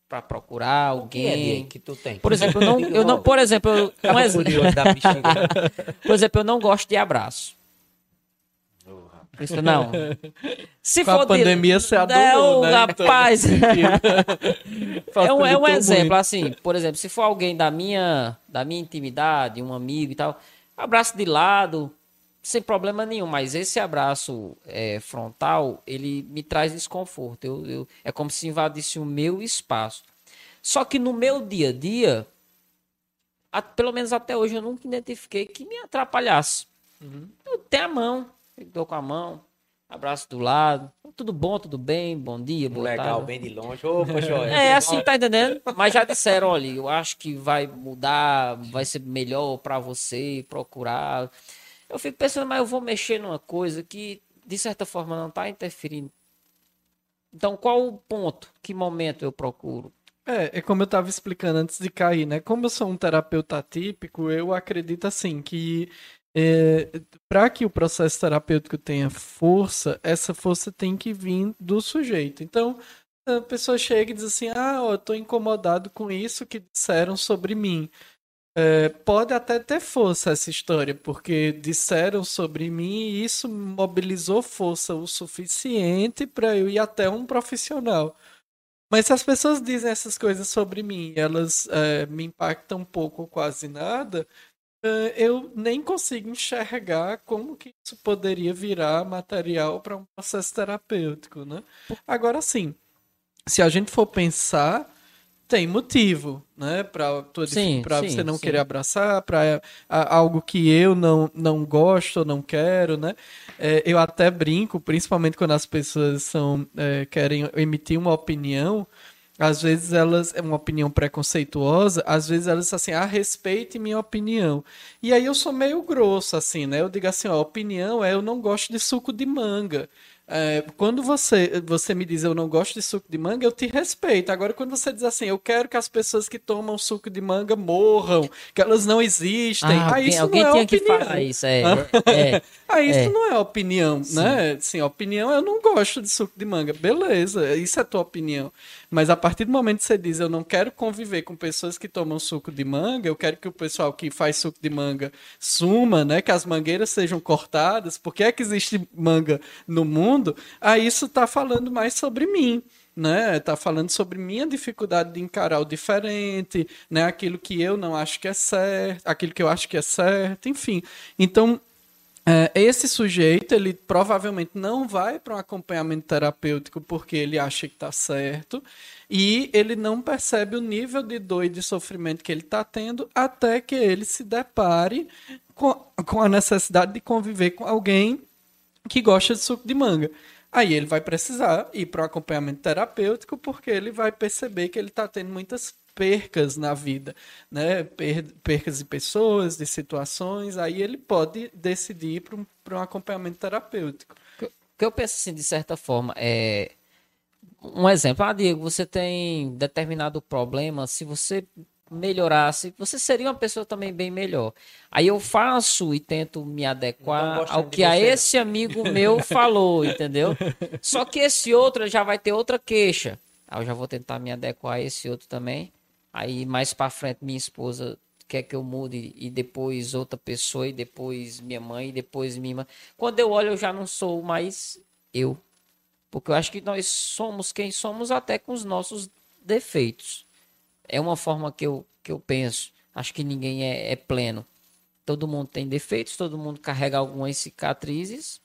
para procurar alguém. que, é que tu tem? Por exemplo, eu não, eu não por exemplo, eu, um exemplo, por exemplo, eu não gosto de abraço. Isso não. Se Com for a pandemia, de... você adorou, não, né? rapaz. é um, é um exemplo, muito. assim, por exemplo, se for alguém da minha, da minha intimidade, um amigo e tal, abraço de lado, sem problema nenhum, mas esse abraço é, frontal, ele me traz desconforto. Eu, eu, é como se invadisse o meu espaço. Só que no meu dia a dia, a, pelo menos até hoje, eu nunca identifiquei que me atrapalhasse. Uhum. Eu tenho a mão, eu dou com a mão, abraço do lado, tudo bom, tudo bem, bom dia, boa Legal, tarde. bem de longe. Opa, joia. É assim, tá entendendo? Mas já disseram, olha, eu acho que vai mudar, vai ser melhor para você procurar eu fico pensando, mas eu vou mexer numa coisa que, de certa forma, não está interferindo. Então, qual o ponto? Que momento eu procuro? É, é como eu estava explicando antes de cair, né? Como eu sou um terapeuta típico, eu acredito assim que é, para que o processo terapêutico tenha força, essa força tem que vir do sujeito. Então, a pessoa chega e diz assim: Ah, eu estou incomodado com isso que disseram sobre mim. É, pode até ter força essa história, porque disseram sobre mim e isso mobilizou força o suficiente para eu ir até um profissional. Mas se as pessoas dizem essas coisas sobre mim e elas é, me impactam pouco ou quase nada, é, eu nem consigo enxergar como que isso poderia virar material para um processo terapêutico, né? Agora sim, se a gente for pensar tem motivo, né, para você não sim. querer abraçar, para algo que eu não, não gosto, não quero, né? É, eu até brinco, principalmente quando as pessoas são é, querem emitir uma opinião, às vezes elas é uma opinião preconceituosa, às vezes elas assim, ah, respeite minha opinião. E aí eu sou meio grosso assim, né? Eu digo assim, ó, a opinião é eu não gosto de suco de manga. É, quando você, você me diz eu não gosto de suco de manga, eu te respeito. Agora, quando você diz assim, eu quero que as pessoas que tomam suco de manga morram, que elas não existem. Ah, aí isso alguém não é tinha opinião. que falar isso, é. é aí isso é. não é opinião, Sim. né? Sim, opinião eu não gosto de suco de manga. Beleza, isso é tua opinião. Mas a partir do momento que você diz eu não quero conviver com pessoas que tomam suco de manga, eu quero que o pessoal que faz suco de manga suma, né? Que as mangueiras sejam cortadas. Por que é que existe manga no mundo? aí isso está falando mais sobre mim né? Tá falando sobre minha dificuldade de encarar o diferente, né? Aquilo que eu não acho que é certo, aquilo que eu acho que é certo, enfim. Então, esse sujeito, ele provavelmente não vai para um acompanhamento terapêutico porque ele acha que está certo e ele não percebe o nível de dor e de sofrimento que ele está tendo até que ele se depare com, com a necessidade de conviver com alguém que gosta de suco de manga. Aí ele vai precisar ir para o acompanhamento terapêutico porque ele vai perceber que ele está tendo muitas percas na vida, né? Per percas de pessoas, de situações. Aí ele pode decidir para um, um acompanhamento terapêutico. O que eu penso assim, de certa forma, é um exemplo. Ah, Diego, você tem determinado problema. Se você melhorasse, você seria uma pessoa também bem melhor. Aí eu faço e tento me adequar ao que a esse não. amigo meu falou, entendeu? Só que esse outro já vai ter outra queixa. Aí eu já vou tentar me adequar a esse outro também. Aí mais para frente minha esposa quer que eu mude e depois outra pessoa e depois minha mãe e depois minha irmã. Quando eu olho eu já não sou mais eu. Porque eu acho que nós somos quem somos até com os nossos defeitos. É uma forma que eu, que eu penso. Acho que ninguém é, é pleno. Todo mundo tem defeitos, todo mundo carrega algumas cicatrizes.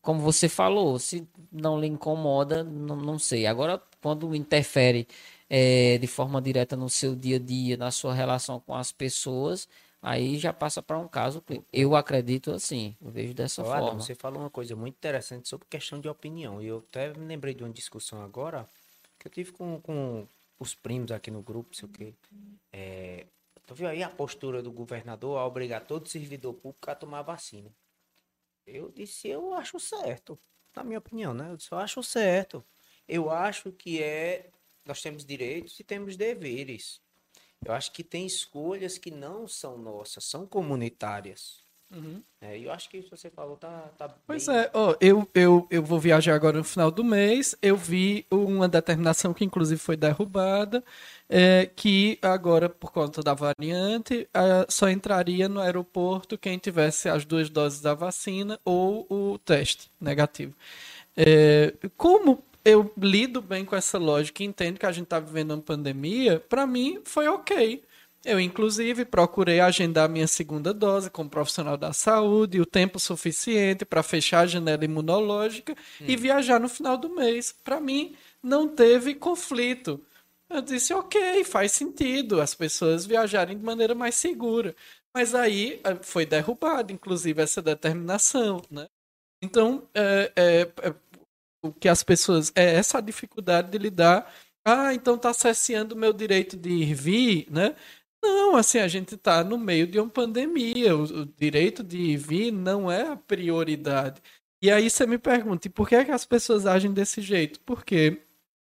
Como você falou, se não lhe incomoda, não, não sei. Agora, quando interfere é, de forma direta no seu dia a dia, na sua relação com as pessoas, aí já passa para um caso que eu acredito assim, eu vejo dessa forma. Você falou uma coisa muito interessante sobre questão de opinião. E eu até me lembrei de uma discussão agora que eu tive com, com os primos aqui no grupo, sei o quê. É, tu viu aí a postura do governador a obrigar todo servidor público a tomar vacina? Eu disse, eu acho certo. Na minha opinião, né? Eu disse, eu acho certo. Eu acho que é nós temos direitos e temos deveres. Eu acho que tem escolhas que não são nossas, são comunitárias. Uhum. É, eu acho que isso que você falou tá, tá Pois bem... é, oh, eu, eu, eu vou viajar agora no final do mês. Eu vi uma determinação que, inclusive, foi derrubada, é, que agora, por conta da variante, é, só entraria no aeroporto quem tivesse as duas doses da vacina ou o teste negativo. É, como eu lido bem com essa lógica e entendo que a gente está vivendo uma pandemia, para mim foi ok. Eu, inclusive, procurei agendar minha segunda dose com um profissional da saúde, o tempo suficiente para fechar a janela imunológica hum. e viajar no final do mês. Para mim, não teve conflito. Eu disse, ok, faz sentido as pessoas viajarem de maneira mais segura. Mas aí eh, foi derrubada, inclusive, essa determinação, né? Então, é, é, é o que as pessoas. É essa dificuldade de lidar. Ah, então está cerceando o meu direito de ir vir, né? Não, assim, a gente está no meio de uma pandemia. O, o, direito de ir vir não é a prioridade. E aí você me pergunta, e por que, é que as pessoas agem desse jeito? Porque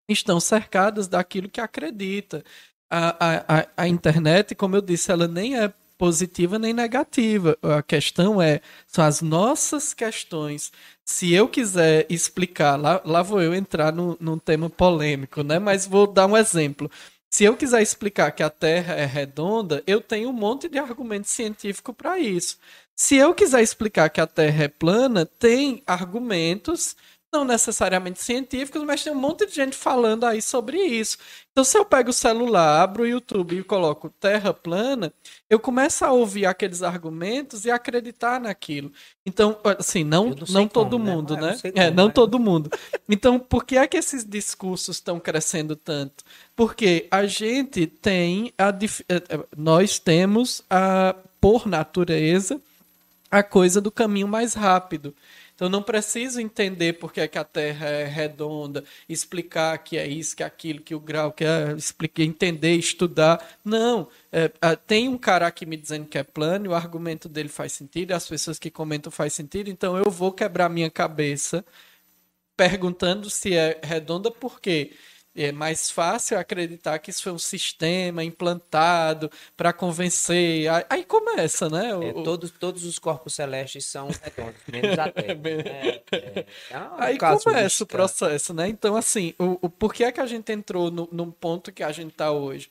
estão cercadas daquilo que acredita. A, a, a, internet, como eu disse, ela nem é positiva nem negativa. A questão é, são as nossas questões. Se eu quiser explicar, lá, lá vou eu entrar no, num tema polêmico, né? Mas vou dar um exemplo. Se eu quiser explicar que a Terra é redonda, eu tenho um monte de argumento científico para isso. Se eu quiser explicar que a Terra é plana, tem argumentos não necessariamente científicos, mas tem um monte de gente falando aí sobre isso. Então, se eu pego o celular, abro o YouTube e coloco Terra plana, eu começo a ouvir aqueles argumentos e acreditar naquilo. Então, assim, não, não, não todo como, né? mundo, né? né? é, não todo mundo. Então, por que é que esses discursos estão crescendo tanto? Porque a gente tem a eh, eh, nós temos a por natureza a coisa do caminho mais rápido. Então não preciso entender porque é que a Terra é redonda, explicar que é isso, que é aquilo, que o grau, que é explicar, entender, estudar. Não, é, tem um cara aqui me dizendo que é plano, o argumento dele faz sentido, as pessoas que comentam faz sentido, então eu vou quebrar minha cabeça perguntando se é redonda por quê? É mais fácil acreditar que isso foi um sistema implantado para convencer. Aí, começa, né? O, é, todos, todos os corpos celestes são redondos, menos a Terra. é, é, é um aí começa o processo, né? Então, assim, o, o, por que é que a gente entrou no, num ponto que a gente está hoje?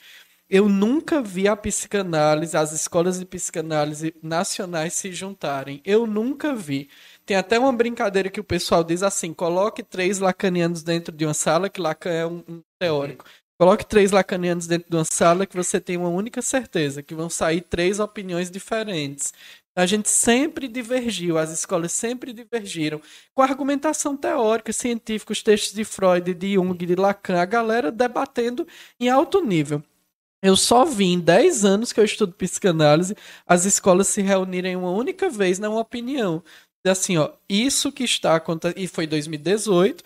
Eu nunca vi a psicanálise, as escolas de psicanálise nacionais se juntarem. Eu nunca vi. Tem até uma brincadeira que o pessoal diz assim: coloque três lacanianos dentro de uma sala, que Lacan é um, um teórico. Coloque três lacanianos dentro de uma sala que você tem uma única certeza, que vão sair três opiniões diferentes. A gente sempre divergiu, as escolas sempre divergiram com argumentação teórica, científica, os textos de Freud, de Jung, de Lacan, a galera debatendo em alto nível. Eu só vi em 10 anos que eu estudo psicanálise as escolas se reunirem uma única vez na opinião. Assim, ó, isso que está acontecendo, e foi 2018,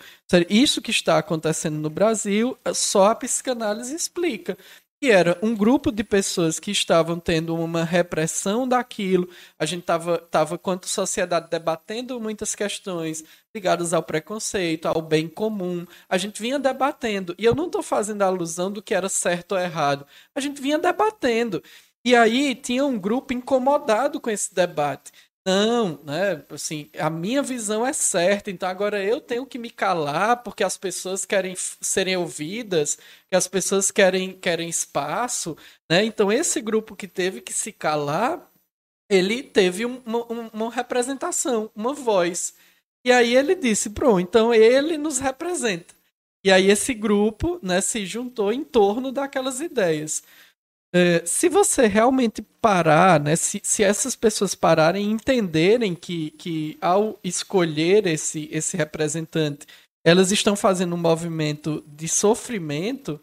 isso que está acontecendo no Brasil, só a psicanálise explica. E era um grupo de pessoas que estavam tendo uma repressão daquilo, a gente estava, tava, quanto sociedade, debatendo muitas questões ligadas ao preconceito, ao bem comum, a gente vinha debatendo, e eu não estou fazendo alusão do que era certo ou errado, a gente vinha debatendo. E aí tinha um grupo incomodado com esse debate. Não, né? Assim, a minha visão é certa, então agora eu tenho que me calar porque as pessoas querem serem ouvidas, que as pessoas querem, querem espaço, né? Então esse grupo que teve que se calar, ele teve uma, uma representação, uma voz. E aí ele disse, pronto, então ele nos representa. E aí esse grupo, né, se juntou em torno daquelas ideias. É, se você realmente parar, né, se, se essas pessoas pararem e entenderem que, que ao escolher esse, esse representante, elas estão fazendo um movimento de sofrimento,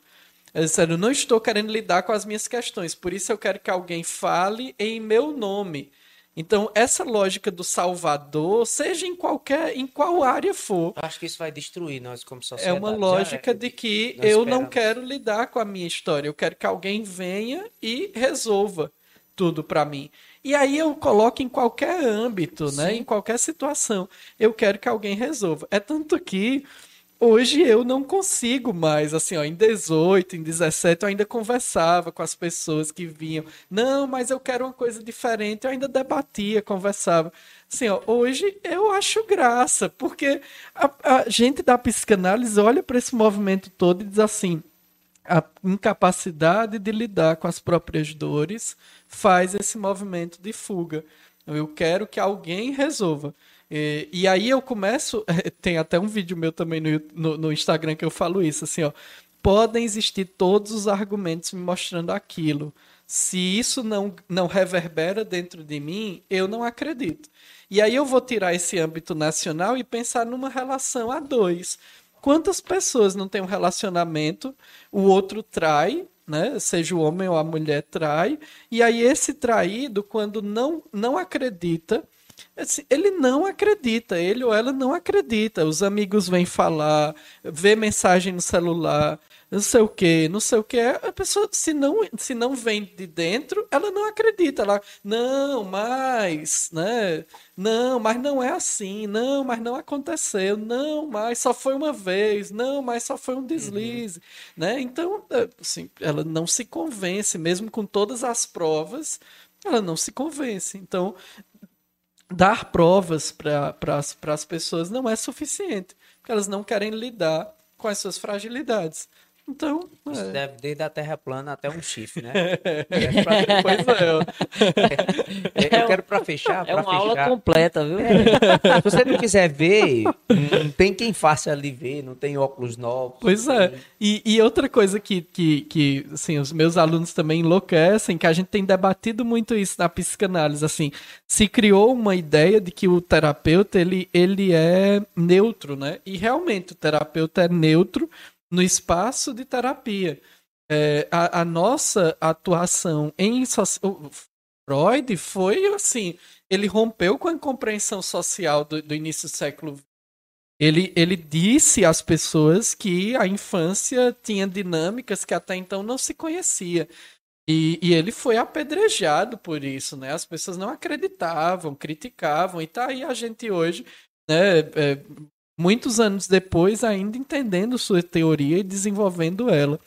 sério, eu não estou querendo lidar com as minhas questões, por isso eu quero que alguém fale em meu nome. Então, essa lógica do Salvador, seja em qualquer, em qual área for. Acho que isso vai destruir nós como sociedade. É uma lógica é, de que eu esperamos. não quero lidar com a minha história. Eu quero que alguém venha e resolva tudo para mim. E aí eu coloco em qualquer âmbito, né? Sim. né? Em qualquer situação. Eu quero que alguém resolva. É tanto que Hoje eu não consigo mais, assim, ó, em 18, em 17 eu ainda conversava com as pessoas que vinham. Não, mas eu quero uma coisa diferente. Eu ainda debatia, conversava. Assim, ó, hoje eu acho graça, porque a, a gente da psicanálise olha para esse movimento todo e diz assim: a incapacidade de lidar com as próprias dores faz esse movimento de fuga. Eu quero que alguém resolva. E, e, aí eu começo. Tem até um vídeo meu também no, no, no, Instagram que eu falo isso, assim, ó. Podem existir todos os argumentos me mostrando aquilo. Se isso não, não reverbera dentro de mim, eu não acredito. E aí eu vou tirar esse âmbito nacional e pensar numa relação a dois. Quantas pessoas não têm um relacionamento, o outro trai, né? Seja o homem ou a mulher trai, e aí esse traído, quando não, não acredita ele não acredita, ele ou ela não acredita. Os amigos vêm falar, vê mensagem no celular, não sei o que, não sei o que. A pessoa, se não, se não vem de dentro, ela não acredita. Ela, não, mas, né? Não, mas não é assim. Não, mas não aconteceu. Não, mas só foi uma vez. Não, mas só foi um deslize, uhum. né? Então, é, assim, ela não se convence, mesmo com todas as provas, ela não se convence. Então, dar provas para as pessoas não é suficiente, porque elas não querem lidar com as suas fragilidades. Então. Isso é. deve desde a Terra plana até um chifre, né? pois é. Eu quero para fechar. É uma fechar. aula completa, viu? É. Se você não quiser ver, não tem quem faça ali ver, não tem óculos novos. Pois é. E, e, outra coisa que, que, que assim, os meus alunos também enlouquecem, que a gente tem debatido muito isso na psicanálise. Assim, se criou uma ideia de que o terapeuta ele, ele é neutro, né? E realmente o terapeuta é neutro no espaço de terapia. É, a, a, nossa atuação em Freud foi assim, ele rompeu com a compreensão social do, do início do século XX. Ele, ele disse às pessoas que a infância tinha dinâmicas que até então não se conhecia. E, e, ele foi apedrejado por isso, né? As pessoas não acreditavam, criticavam, e tá aí a gente hoje, né? É, muitos anos depois, ainda entendendo sua teoria e desenvolvendo ela.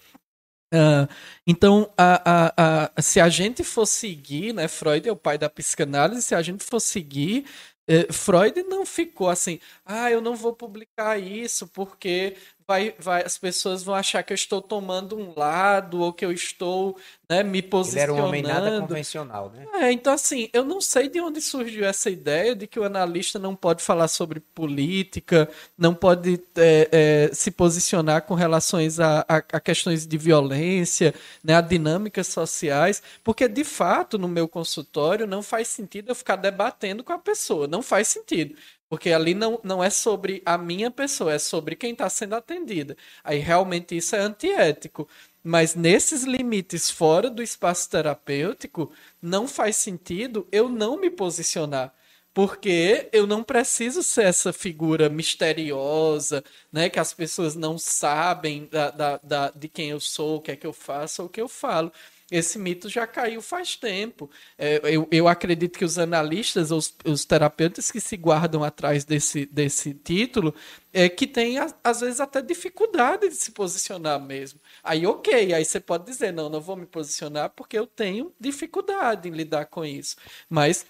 Uh, então, a, a, a, se a gente for seguir, né, Freud é o pai da psicanálise, se a gente for seguir, eh, Freud não ficou assim, ah, eu não vou publicar isso porque vai, vai, as pessoas vão achar que eu estou tomando um lado ou que eu estou né, me posicionando. Ele era um homem nada convencional, né? É, então assim, eu não sei de onde surgiu essa ideia de que o analista não pode falar sobre política, não pode é, é, se posicionar com relações a, a, a, questões de violência, né, a dinâmicas sociais, porque de fato no meu consultório não faz sentido eu ficar debatendo com a pessoa, não faz sentido. Porque ali não, não é sobre a minha pessoa, é sobre quem está sendo atendida. Aí realmente isso é antiético. Mas nesses limites fora do espaço terapêutico, não faz sentido eu não me posicionar. Porque eu não preciso ser essa figura misteriosa, né? Que as pessoas não sabem da, da, da, de quem eu sou, o que é que eu faço ou o que eu falo. Esse mito já caiu faz tempo. É, eu, eu acredito que os analistas, os, os terapeutas que se guardam atrás desse, desse título, é que têm, às vezes, até dificuldade de se posicionar mesmo. Aí, ok, aí você pode dizer, não, não vou me posicionar porque eu tenho dificuldade em lidar com isso. Mas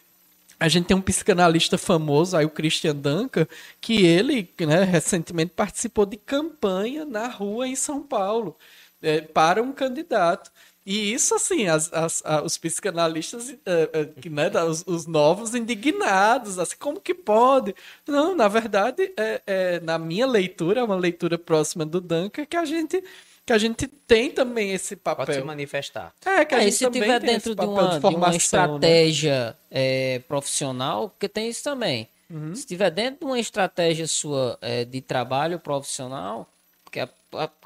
a gente tem um psicanalista famoso, aí o Christian Duncan, que ele né, recentemente participou de campanha na rua em São Paulo é, para um candidato. E isso, assim, as, as, os psicanalistas, uh, uh, né, os, os, novos indignados, assim, como que pode? Não, na verdade, é, é, na minha leitura, é uma leitura próxima do Duncan, que a gente que a gente tem também esse papel. Pode se manifestar. É, que a é, gente se tiver dentro de uma, de, formação, de uma né? estratégia né? é, profissional, porque tem isso também. Uhum. Se tiver dentro de uma estratégia sua é, de trabalho profissional, porque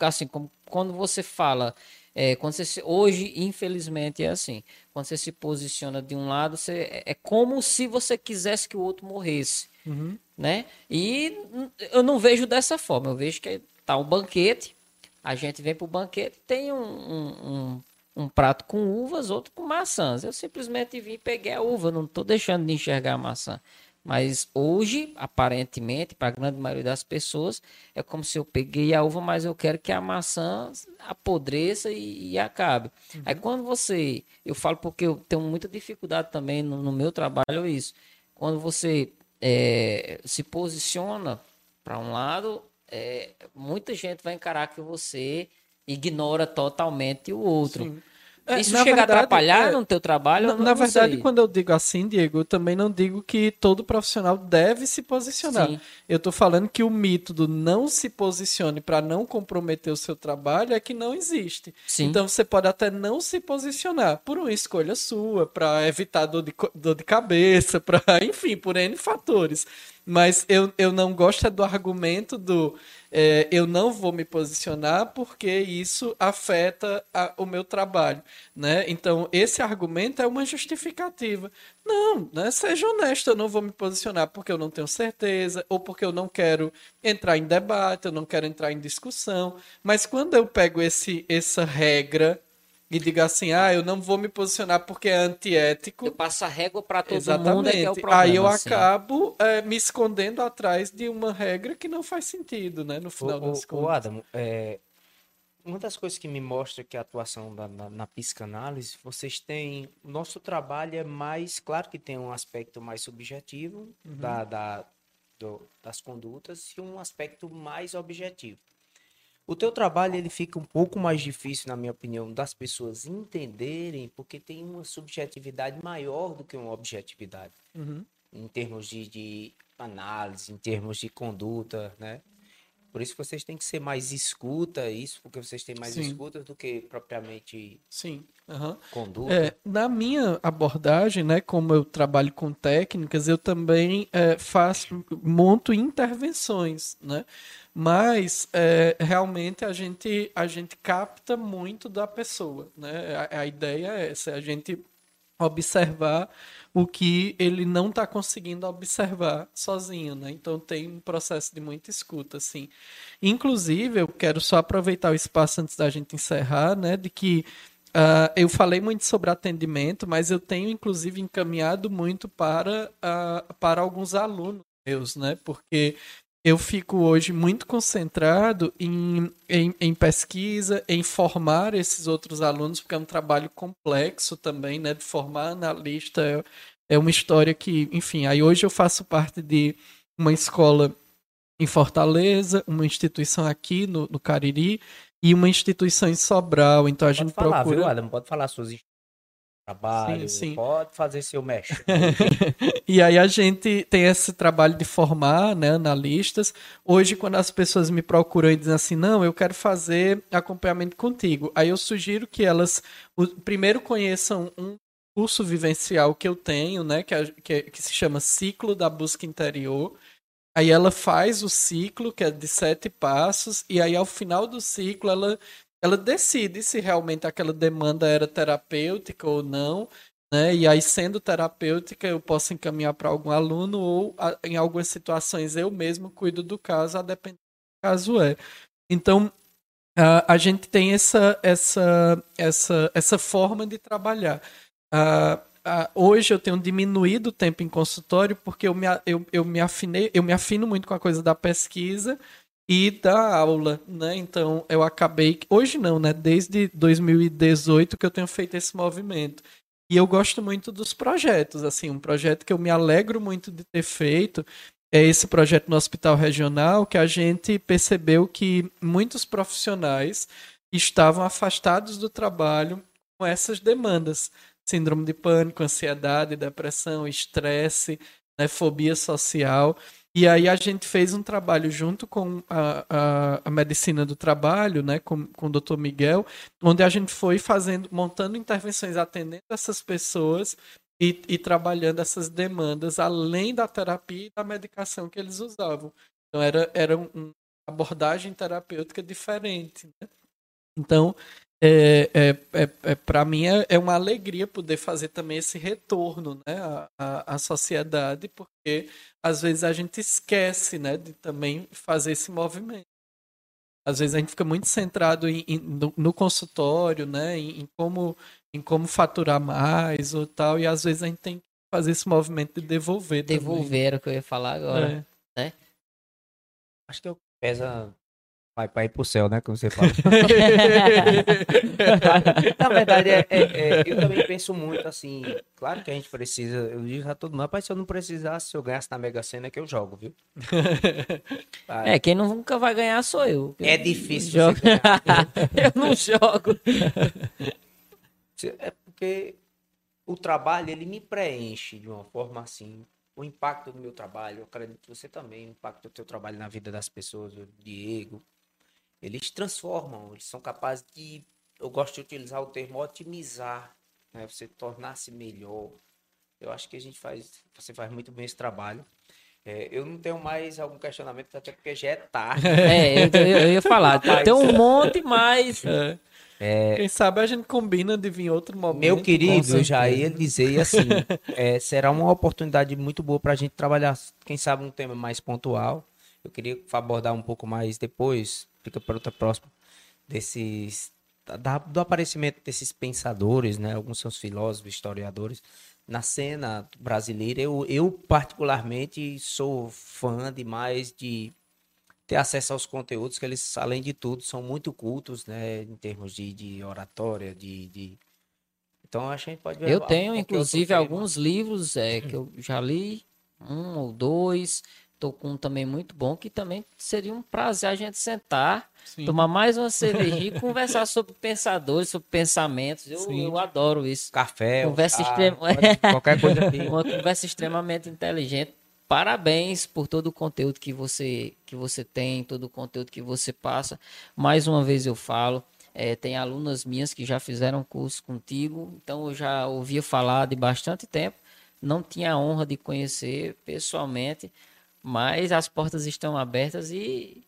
assim, como, quando você fala é, quando você se, hoje, infelizmente, é assim. Quando você se posiciona de um lado, você, é, é como se você quisesse que o outro morresse. Uhum. Né? E eu não vejo dessa forma. Eu vejo que tá um banquete, a gente vem para o banquete tem um, um, um, um, prato com uvas, outro com maçãs. Eu simplesmente vim e peguei a uva, não estou deixando de enxergar a maçã. Mas hoje, aparentemente, para a grande maioria das pessoas, é como se eu peguei a uva, mas eu quero que a maçã apodreça e, e acabe. Uhum. Aí quando você. Eu falo porque eu tenho muita dificuldade também no, no meu trabalho, é isso. Quando você é, se posiciona para um lado, é, muita gente vai encarar que você ignora totalmente o outro. Sim. É, Isso chega verdade, a atrapalhar é, no teu trabalho? Na, na verdade, sei. quando eu digo assim, Diego, eu também não digo que todo profissional deve se posicionar. Sim. Eu estou falando que o mito do não se posicione para não comprometer o seu trabalho é que não existe. Sim. Então você pode até não se posicionar por uma escolha sua, para evitar dor de, dor de cabeça, para enfim, por N fatores. Mas eu, eu não gosto é do argumento do é, eu não vou me posicionar porque isso afeta a, o meu trabalho. Né? Então, esse argumento é uma justificativa. Não, né? seja honesto, eu não vou me posicionar porque eu não tenho certeza, ou porque eu não quero entrar em debate, eu não quero entrar em discussão. Mas quando eu pego esse, essa regra e diga assim, ah, eu não vou me posicionar porque é antiético. Eu passo a régua para todo Exatamente. mundo, é que é o problema. Aí eu assim. acabo é, me escondendo atrás de uma regra que não faz sentido, né, no final o, das o, contas. O Adam, é, uma das coisas que me mostra que a atuação da, na, na psicanálise, vocês têm, nosso trabalho é mais, claro que tem um aspecto mais subjetivo uhum. da, da do, das condutas e um aspecto mais objetivo. O teu trabalho ele fica um pouco mais difícil, na minha opinião, das pessoas entenderem, porque tem uma subjetividade maior do que uma objetividade. Uhum. Em termos de, de, análise, em termos de conduta, né? Por isso vocês têm que ser mais escuta, isso porque vocês têm mais Sim. escuta do que propriamente Sim. Uhum. conduta. É, na minha abordagem, né, como eu trabalho com técnicas, eu também é, faço, monto intervenções, né? mas é, realmente a gente, a gente capta muito da pessoa. Né? A, a ideia é essa, é a gente observar o que ele não está conseguindo observar sozinho, né? Então tem um processo de muita escuta, assim. Inclusive, eu quero só aproveitar o espaço antes da gente encerrar, né? De que uh, eu falei muito sobre atendimento, mas eu tenho inclusive encaminhado muito para, uh, para alguns alunos meus, né? Porque eu fico hoje muito concentrado em, em, em, pesquisa, em formar esses outros alunos, porque é um trabalho complexo também, né? De formar analista é, é uma história que, enfim, aí hoje eu faço parte de uma escola em Fortaleza, uma instituição aqui no, no Cariri e uma instituição em Sobral. Então a pode gente falar, procura. Viu, Adam? Pode falar suas trabalho, sim, sim. pode fazer seu mestre. e aí a gente tem esse trabalho de formar né, analistas. Hoje, quando as pessoas me procuram e dizem assim, não, eu quero fazer acompanhamento contigo, aí eu sugiro que elas primeiro conheçam um curso vivencial que eu tenho, né, que, é, que, que se chama Ciclo da Busca Interior. Aí ela faz o ciclo, que é de sete passos, e aí ao final do ciclo ela ela decide se realmente aquela demanda era terapêutica ou não. Né? E aí, sendo terapêutica, eu posso encaminhar para algum aluno ou, em algumas situações, eu mesmo cuido do caso, a depender do caso é. Então, a, gente tem essa, essa, essa, essa forma de trabalhar. Hoje eu tenho diminuído o tempo em consultório porque eu me, eu, eu me afinei, eu me afino muito com a coisa da pesquisa e da aula, né? Então eu acabei hoje não, né? Desde 2018 que eu tenho feito esse movimento. E eu gosto muito dos projetos, assim, um projeto que eu me alegro muito de ter feito é esse projeto no Hospital Regional, que a gente percebeu que muitos profissionais estavam afastados do trabalho com essas demandas. Síndrome de pânico, ansiedade, depressão, estresse, né, fobia social. E aí a gente fez um trabalho junto com a, a, a, medicina do trabalho, né, com, com o Dr. Miguel, onde a gente foi fazendo, montando intervenções atendendo essas pessoas e, e trabalhando essas demandas além da terapia e da medicação que eles usavam. Então era, era uma abordagem terapêutica diferente. Né? Então, é, é, é, é para mim é, é, uma alegria poder fazer também esse retorno né, à, à, à, sociedade, porque às vezes a gente esquece né, de também fazer esse movimento. Às vezes a gente fica muito centrado em, em, no, no, consultório, né, em, em, como, em como faturar mais ou tal, e às vezes a gente tem que fazer esse movimento de devolver. Devolver era o que eu ia falar agora. É. Né? Acho que pesa vai para ir pro céu, né? Como você fala. Na verdade, é, é, é, eu também penso muito assim. Claro que a gente precisa. Eu digo a todo mundo, mas se eu não precisasse, se eu ganhasse na Mega Sena, é que eu jogo, viu? É, quem nunca vai ganhar sou eu. É difícil. Eu, eu não jogo. É porque o trabalho, ele me preenche de uma forma assim o impacto do meu trabalho, eu acredito que você também, o impacto do teu trabalho na vida das pessoas, o Diego, eles transformam, eles são capazes de, eu gosto de utilizar o termo otimizar, né? Você tornar-se melhor. Eu acho que a gente faz, você faz muito bem esse trabalho. É, eu não tenho mais algum questionamento, até porque já é tarde. É, eu, eu ia falar, tem um monte mais. É. É, Quem sabe a gente combina de vir outro momento. Meu querido, eu já ia dizer assim: é, será uma oportunidade muito boa para a gente trabalhar, quem sabe, um tema mais pontual. Eu queria abordar um pouco mais depois, fica para outra próxima, desses. Da, do aparecimento desses pensadores, né? Alguns são os filósofos, historiadores, na cena brasileira. Eu, eu, particularmente, sou fã demais de ter acesso aos conteúdos, que eles, além de tudo, são muito cultos, né? Em termos de, de oratória, de, de... Então, a gente pode ver. Eu tenho, inclusive, alguns livros é, que eu já li, um ou dois, Tô com um também muito bom, que também seria um prazer a gente sentar, Sim. tomar mais uma cervejinha e conversar sobre pensadores, sobre pensamentos. Eu, eu adoro isso. Café, conversa extrema... qualquer coisa aqui. Uma conversa extremamente inteligente. Parabéns por todo o conteúdo que você, que você tem, todo o conteúdo que você passa. Mais uma vez eu falo, é, tem alunas minhas que já fizeram curso contigo, então eu já ouvia falar de bastante tempo, não tinha a honra de conhecer pessoalmente, mas as portas estão abertas e.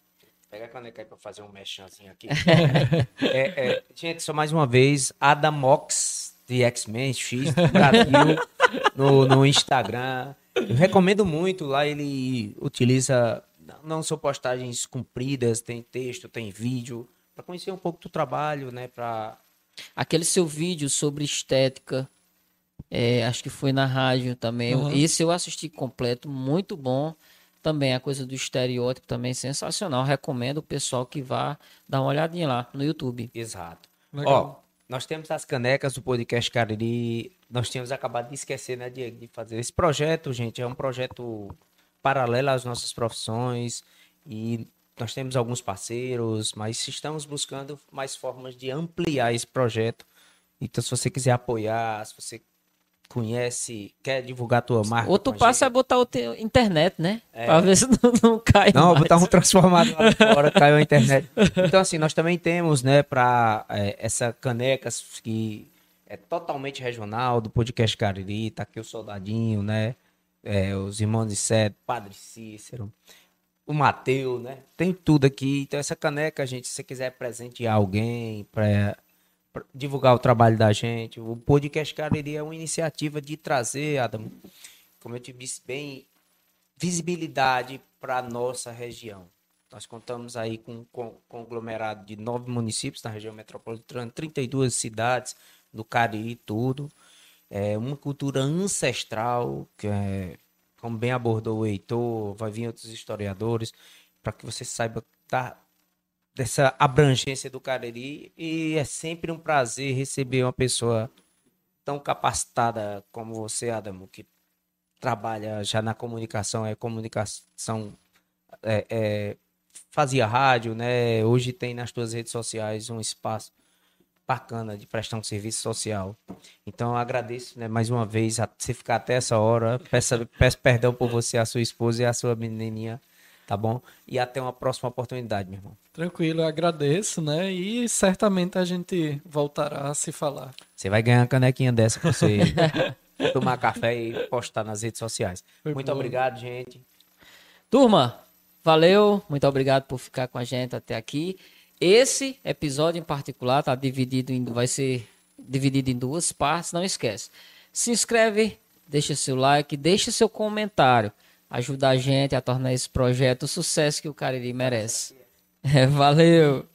Pega a caneca aí pra fazer um mechanzinho aqui. é, é, gente, só mais uma vez, Adamox de X-Men X Brasil no, no Instagram. Eu recomendo muito. Lá ele utiliza. Não são postagens compridas, tem texto, tem vídeo. para conhecer um pouco do trabalho, né? Pra... Aquele seu vídeo sobre estética. É, acho que foi na rádio também. Uhum. Esse eu assisti completo, muito bom. Também a coisa do estereótipo também sensacional. Recomendo o pessoal que vá dar uma olhadinha lá no YouTube. Exato. Legal. Ó, nós temos as canecas do podcast Cariri. Nós tínhamos acabado de esquecer, né, Diego, de fazer esse projeto, gente. É um projeto paralelo às nossas profissões e nós temos alguns parceiros, mas estamos buscando mais formas de ampliar esse projeto. Então, se você quiser apoiar, se você conhece, quer divulgar a tua marca. Outro passo é botar o teu internet, né? É. Pra ver se não, não cai. Não, mais. botar um transformador lá fora, caiu a internet. Então, assim, nós também temos, né, para é, essa caneca que é totalmente regional, do podcast Cariri, tá aqui o Soldadinho, né? É, os irmãos de Sete, Padre Cícero, o Mateus, né? Tem tudo aqui. Então, essa caneca, gente, se você quiser presentear alguém, para pra divulgar o trabalho da gente. O podcast Cariri é uma iniciativa de trazer, Adam, como eu te disse bem, visibilidade para a nossa região. Nós contamos aí com um con- conglomerado de nove municípios na região metropolitana, 32 cidades do Cariri, tudo. É uma cultura ancestral, que é, como bem abordou o Heitor, vai vir outros historiadores, para que você saiba da, dessa abrangência do Cariri. E é sempre um prazer receber uma pessoa tão capacitada como você, Adamo, que trabalha já na comunicação, é comunicação, é, é, fazia rádio, né? Hoje tem nas tuas redes sociais um espaço bacana de prestar um serviço social. Então agradeço, né, mais uma vez a você ficar até essa hora. Peço, peço perdão por você, a sua esposa e a sua menininha, tá bom? E até uma próxima oportunidade, meu irmão. Tranquilo, eu agradeço, né? E certamente a gente voltará a se falar. Você vai ganhar uma canequinha dessa pra você tomar café e postar nas redes sociais. Foi Muito bom. obrigado, gente. Turma, valeu, muito obrigado por ficar com a gente até aqui. Esse episódio em particular tá dividido em, vai ser dividido em duas partes, não esquece. Se inscreve, deixa seu like, deixa seu comentário, ajuda a gente a tornar esse projeto o sucesso que o Cariri merece. É, valeu.